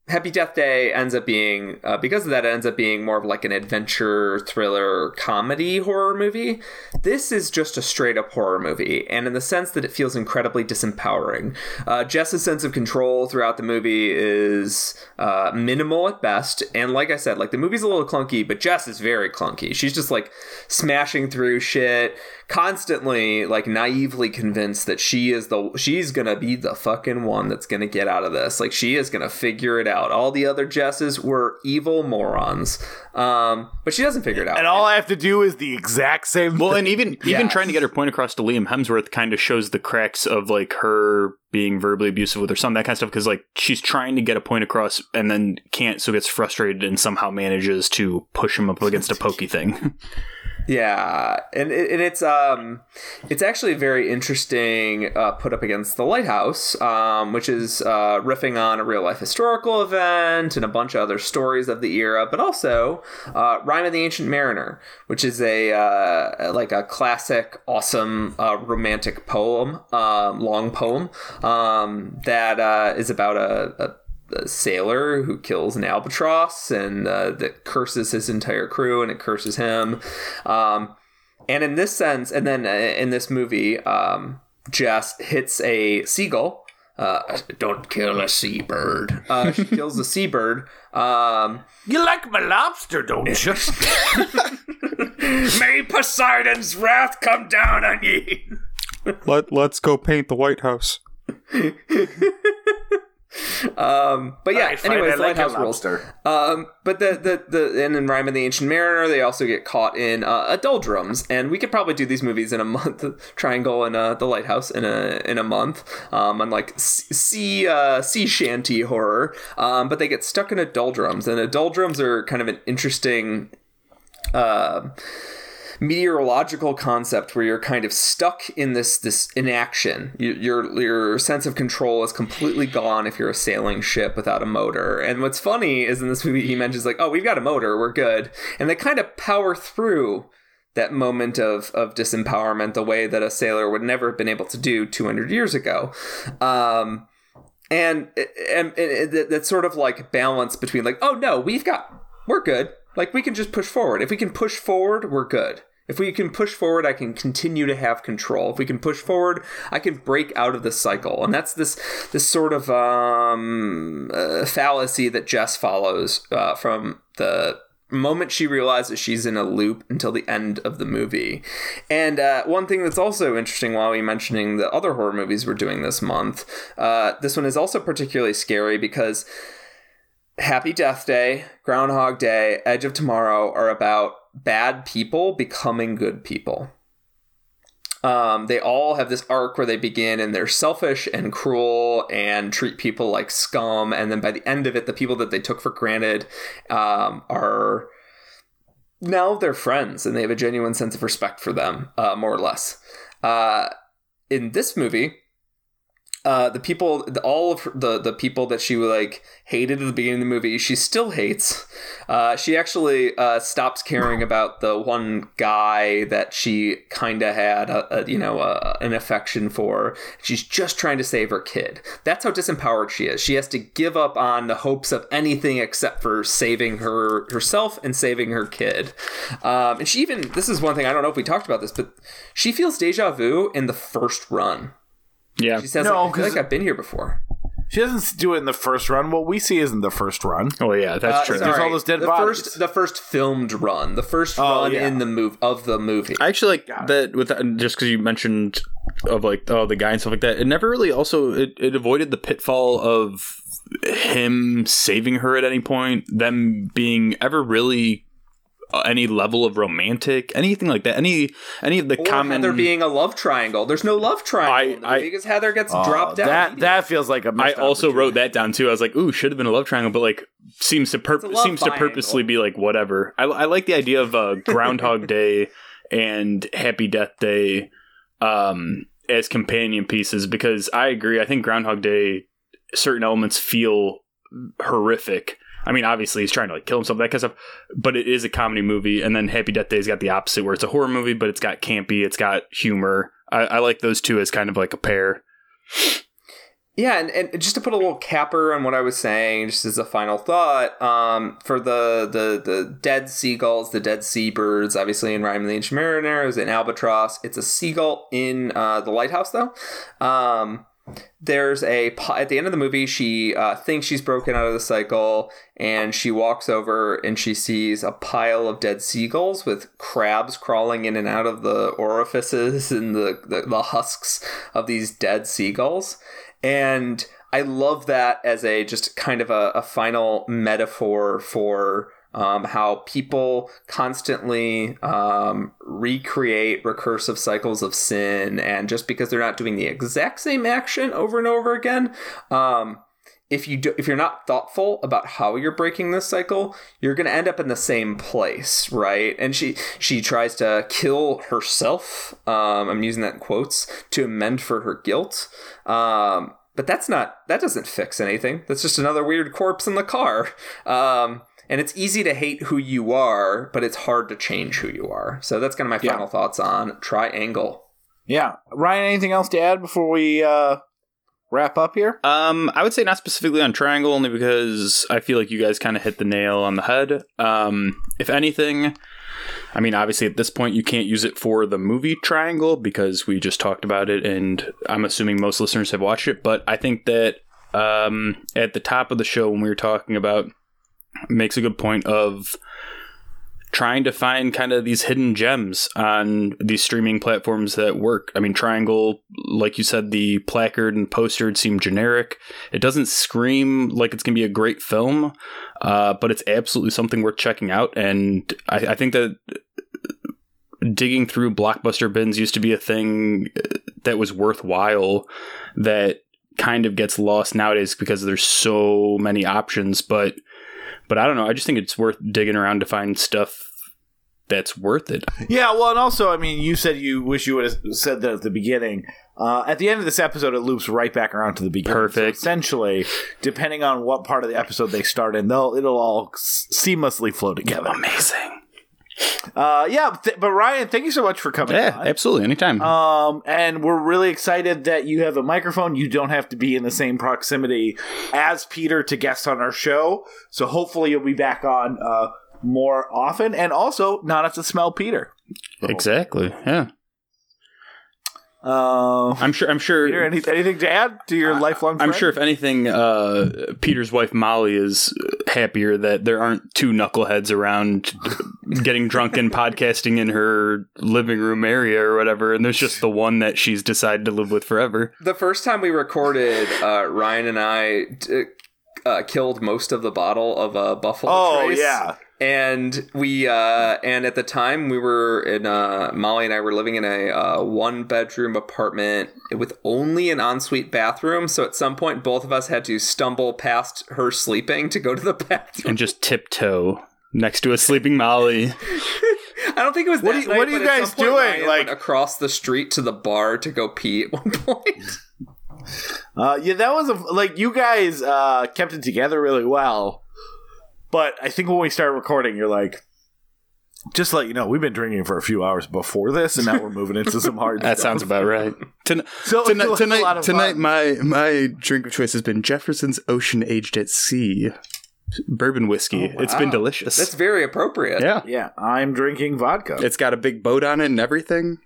Happy Death Day ends up being, uh, because of that, it ends up being more of like an adventure, thriller, comedy horror movie. This is just a straight up horror movie, and in the sense that it feels incredibly disempowering. Uh, Jess's sense of control throughout the movie is uh, minimal at best, and like I said, like the movie's a little clunky, but Jess is very clunky. She's just like smashing through shit, constantly like naively convinced that she is the she's gonna be the fucking one that's gonna get out of this. Like she is gonna figure it out. All the other Jesses were evil morons, um, but she doesn't figure it out. And all I have to do is the exact same. Well, thing. and even even Yes. trying to get her point across to Liam Hemsworth kind of shows the cracks of like her being verbally abusive with her son, that kind of stuff. Because like she's trying to get a point across and then can't, so gets frustrated and somehow manages to push him up against a pokey thing. Yeah, and, it, and it's um, it's actually very interesting. Uh, put up against the lighthouse, um, which is uh, riffing on a real life historical event and a bunch of other stories of the era, but also uh, Rime of the Ancient Mariner, which is a uh, like a classic, awesome uh, romantic poem, um, long poem um, that uh, is about a, a a sailor who kills an albatross and uh, that curses his entire crew and it curses him. Um, and in this sense, and then uh, in this movie, um, Jess hits a seagull. Uh, Don't kill a seabird. uh, she kills a seabird. Um, you like my lobster, don't you? May Poseidon's wrath come down on ye. Let Let's go paint the White House. um, but yeah, fine, anyways, the like lighthouse your rules. Um, but the the the and in Rime of the Ancient Mariner, they also get caught in uh, a doldrums, and we could probably do these movies in a month. Triangle and uh, the Lighthouse in a in a month, um, unlike s- sea uh, sea shanty horror. Um, but they get stuck in a doldrums, and a doldrums are kind of an interesting. Uh, meteorological concept where you're kind of stuck in this this inaction. You, your your sense of control is completely gone if you're a sailing ship without a motor. And what's funny is in this movie he mentions like, "Oh, we've got a motor, we're good," and they kind of power through that moment of of disempowerment the way that a sailor would never have been able to do 200 years ago. Um, and and, and that, that sort of like balance between like, oh no, we've got we're good. Like we can just push forward. If we can push forward, we're good. If we can push forward, I can continue to have control. If we can push forward, I can break out of the cycle. And that's this this sort of um, uh, fallacy that Jess follows uh, from the moment she realizes she's in a loop until the end of the movie. And uh, one thing that's also interesting while we mentioning the other horror movies we're doing this month, uh, this one is also particularly scary because Happy Death Day, Groundhog Day, Edge of Tomorrow are about bad people becoming good people. Um, they all have this arc where they begin and they're selfish and cruel and treat people like scum. And then by the end of it, the people that they took for granted um, are now they're friends and they have a genuine sense of respect for them, uh, more or less. Uh, in this movie, uh, the people, all of her- the the people that she like hated at the beginning of the movie, she still hates. Uh, she actually uh, stops caring about the one guy that she kind of had, a, a, you know, a, an affection for. She's just trying to save her kid. That's how disempowered she is. She has to give up on the hopes of anything except for saving her herself and saving her kid. Um, and she even this is one thing I don't know if we talked about this, but she feels deja vu in the first run. Yeah. She says, No, like, I feel 'cause- like I've been here before. She doesn't do it in the first run. What we see isn't the first run. Oh yeah, that's Uh, true. There's all those dead the bodies. First, the first filmed run, the first Oh, run yeah. in the move of the movie. I actually like that with that, just because you mentioned of like oh the guy and stuff like that. It never really also it, it avoided the pitfall of him saving her at any point, them being ever really uh, any level of romantic, anything like that. Any any of the or common Heather being a love triangle. There's no love triangle in the I- movie because Heather gets Oh, dropped out. that that feels like a. I also wrote that down too. I was like, "Ooh, should have been a love triangle," but like seems to purp- It's a love seems to purposely be like whatever. I, I like the idea of uh, Groundhog Day and Happy Death Day um, as companion pieces because I agree. I think Groundhog Day certain elements feel horrific. I mean, obviously he's trying to like kill himself, that kind of stuff. But it is a comedy movie, and then Happy Death Day's got the opposite, where it's a horror movie, but it's got campy, it's got humor. I, I like those two as kind of like a pair. Yeah, and, and just to put a little capper on what I was saying, just as a final thought, um, for the, the the dead seagulls, the dead seabirds, obviously in Rime of the Ancient Mariner is an albatross. It's a seagull in uh, the lighthouse, though. Um, there's a at the end of the movie, she uh, thinks she's broken out of the cycle, and she walks over and she sees a pile of dead seagulls with crabs crawling in and out of the orifices and the, the, the husks of these dead seagulls. And I love that as a just kind of a, a final metaphor for um, how people constantly um, recreate recursive cycles of sin, and just because they're not doing the exact same action over and over again, um, if you do, if you're not thoughtful about how you're breaking this cycle, you're going to end up in the same place, right? And she she tries to kill herself. Um, I'm using that in quotes to amend for her guilt. Um, but that's not that doesn't fix anything. That's just another weird corpse in the car. Um, and it's easy to hate who you are, but it's hard to change who you are. So that's kind of my Yeah. final thoughts on Triangle. Yeah, Ryan. Anything else to add before we uh, wrap up here? Um, I would say not specifically on Triangle, only because I feel like you guys kind of hit the nail on the head. Um, if anything, I mean, obviously at this point you can't use it for the movie Triangle because we just talked about it, and I'm assuming most listeners have watched it. But I think that um, at the top of the show when we were talking about makes a good point of trying to find kind of these hidden gems on these streaming platforms that work. I mean, Triangle, like you said, the placard and poster seem generic. It doesn't scream like it's going to be a great film, uh, but it's absolutely something worth checking out. And I, I think that digging through blockbuster bins used to be a thing that was worthwhile that kind of gets lost nowadays because there's so many options but but I don't know I just think it's worth digging around to find stuff that's worth it Yeah, well, and also, I mean, you said you wish you would have said that at the beginning. Uh, at the end of this episode, it loops right back around to the beginning. Perfect. So essentially, depending on what part of the episode they start in, they'll it'll all s- seamlessly flow together. amazing Uh, yeah, th- but Ryan, thank you so much for coming. yeah on. absolutely anytime Um, and we're really excited that you have a microphone. You don't have to be in the same proximity as Peter to guest on our show. So hopefully you'll be back on uh, more often, and also not have to smell Peter. exactly yeah Uh, I'm sure I'm sure Peter, any, anything to add to your lifelong? I'm sure if anything, uh, Peter's wife Molly is happier that there aren't two knuckleheads around getting drunk and podcasting in her living room area or whatever, and there's just the one that she's decided to live with forever. The first time we recorded, uh, Ryan and I d- uh, killed most of the bottle of uh, Buffalo Oh Trace. yeah, and we uh and at the time we were in uh molly and i were living in a uh, one bedroom apartment with only an ensuite bathroom so at some point both of us had to stumble past her sleeping to go to the bathroom And just tiptoe next to a sleeping Molly. i don't think it was What that are you- night, what are you but guys point doing? Ryan Like- went across the street to the bar to go pee at one point uh, yeah. That was a like you guys uh, kept it together really well, but I think when we start recording, you're like. Just to let you know, we've been drinking for a few hours before this, and now we're moving into some hard. That stuff. sounds about right. Ton- So it's a- tonight, it's tonight, tonight, fun. my my drink of choice has been Jefferson's Ocean Aged at Sea bourbon whiskey. Oh, it's been delicious. that's very appropriate yeah, Yeah, I'm drinking vodka. it's got a big boat on it and everything.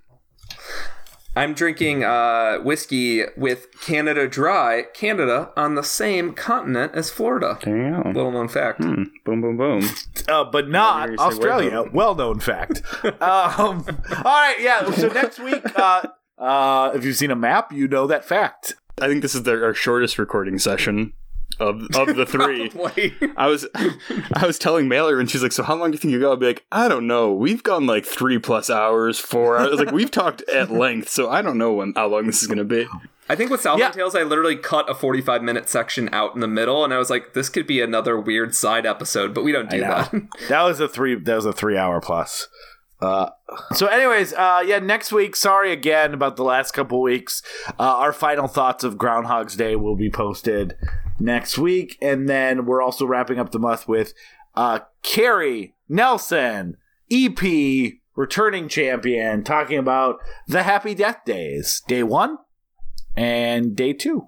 I'm drinking uh whiskey with canada dry canada on the same continent as florida There you go. little known fact Boom, boom, boom. uh, but not Australia. Well known fact. um, all right, yeah. So next week, uh, uh, if you've seen a map, you know that fact. I think this is the, our shortest recording session of of the three. I was I was telling Mailer and she's like, "So how long do you think you go?" I'd be like, "I don't know. We've gone like three plus hours, four hours. Like we've talked at length, so I don't know when how long this is gonna be." I think with Southland Yeah. Tales, I literally cut a 45 minute section out in the middle, and I was like, this could be another weird side episode, but we don't do that. That was a three. That was a three hour plus. Uh, so, anyways, uh, yeah. Next week, sorry again about the last couple weeks. Uh, our final thoughts of Groundhog's Day will be posted next week, and then we're also wrapping up the month with uh, Carrie Nelson, EP returning champion, talking about the Happy Death Days, day one and day two.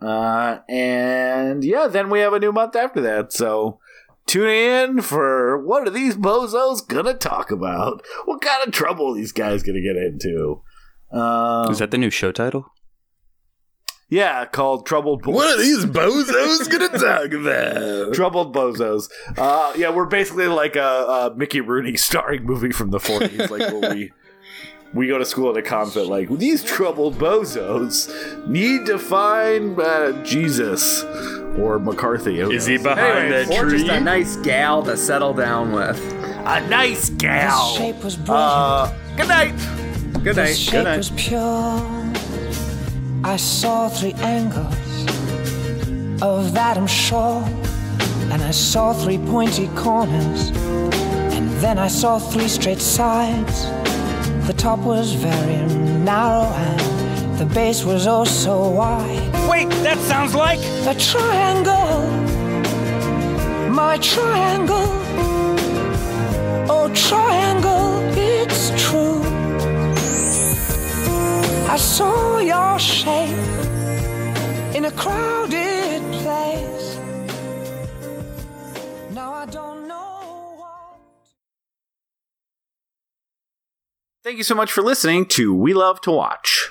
Uh, and yeah, then we have a new month after that. So tune in for what are these bozos gonna talk about? What kind of trouble these guys gonna get into? Uh, Is that the new show title? Yeah, called Troubled Bozos. What are these bozos gonna talk about? Troubled Bozos. Uh, yeah, we're basically like a, a Mickey Rooney starring movie from the 40s. like, where we we go to school at a convent, like, these troubled bozos need to find uh, Jesus or McCarthy. Who Is he knows? behind Anyways, that or just a nice gal to settle down with. A nice gal. shape was brilliant. Uh, good night. Good the night. shape night. was pure. I saw three angles of that I'm sure, and I saw three pointy corners, and then I saw three straight sides. The top was very narrow, and the base was oh so wide. Wait, that sounds like. A triangle, my triangle. Oh, triangle, it's true. I saw your shape in a crowded place. Now I don't know what. Thank you so much for listening to We Love to Watch.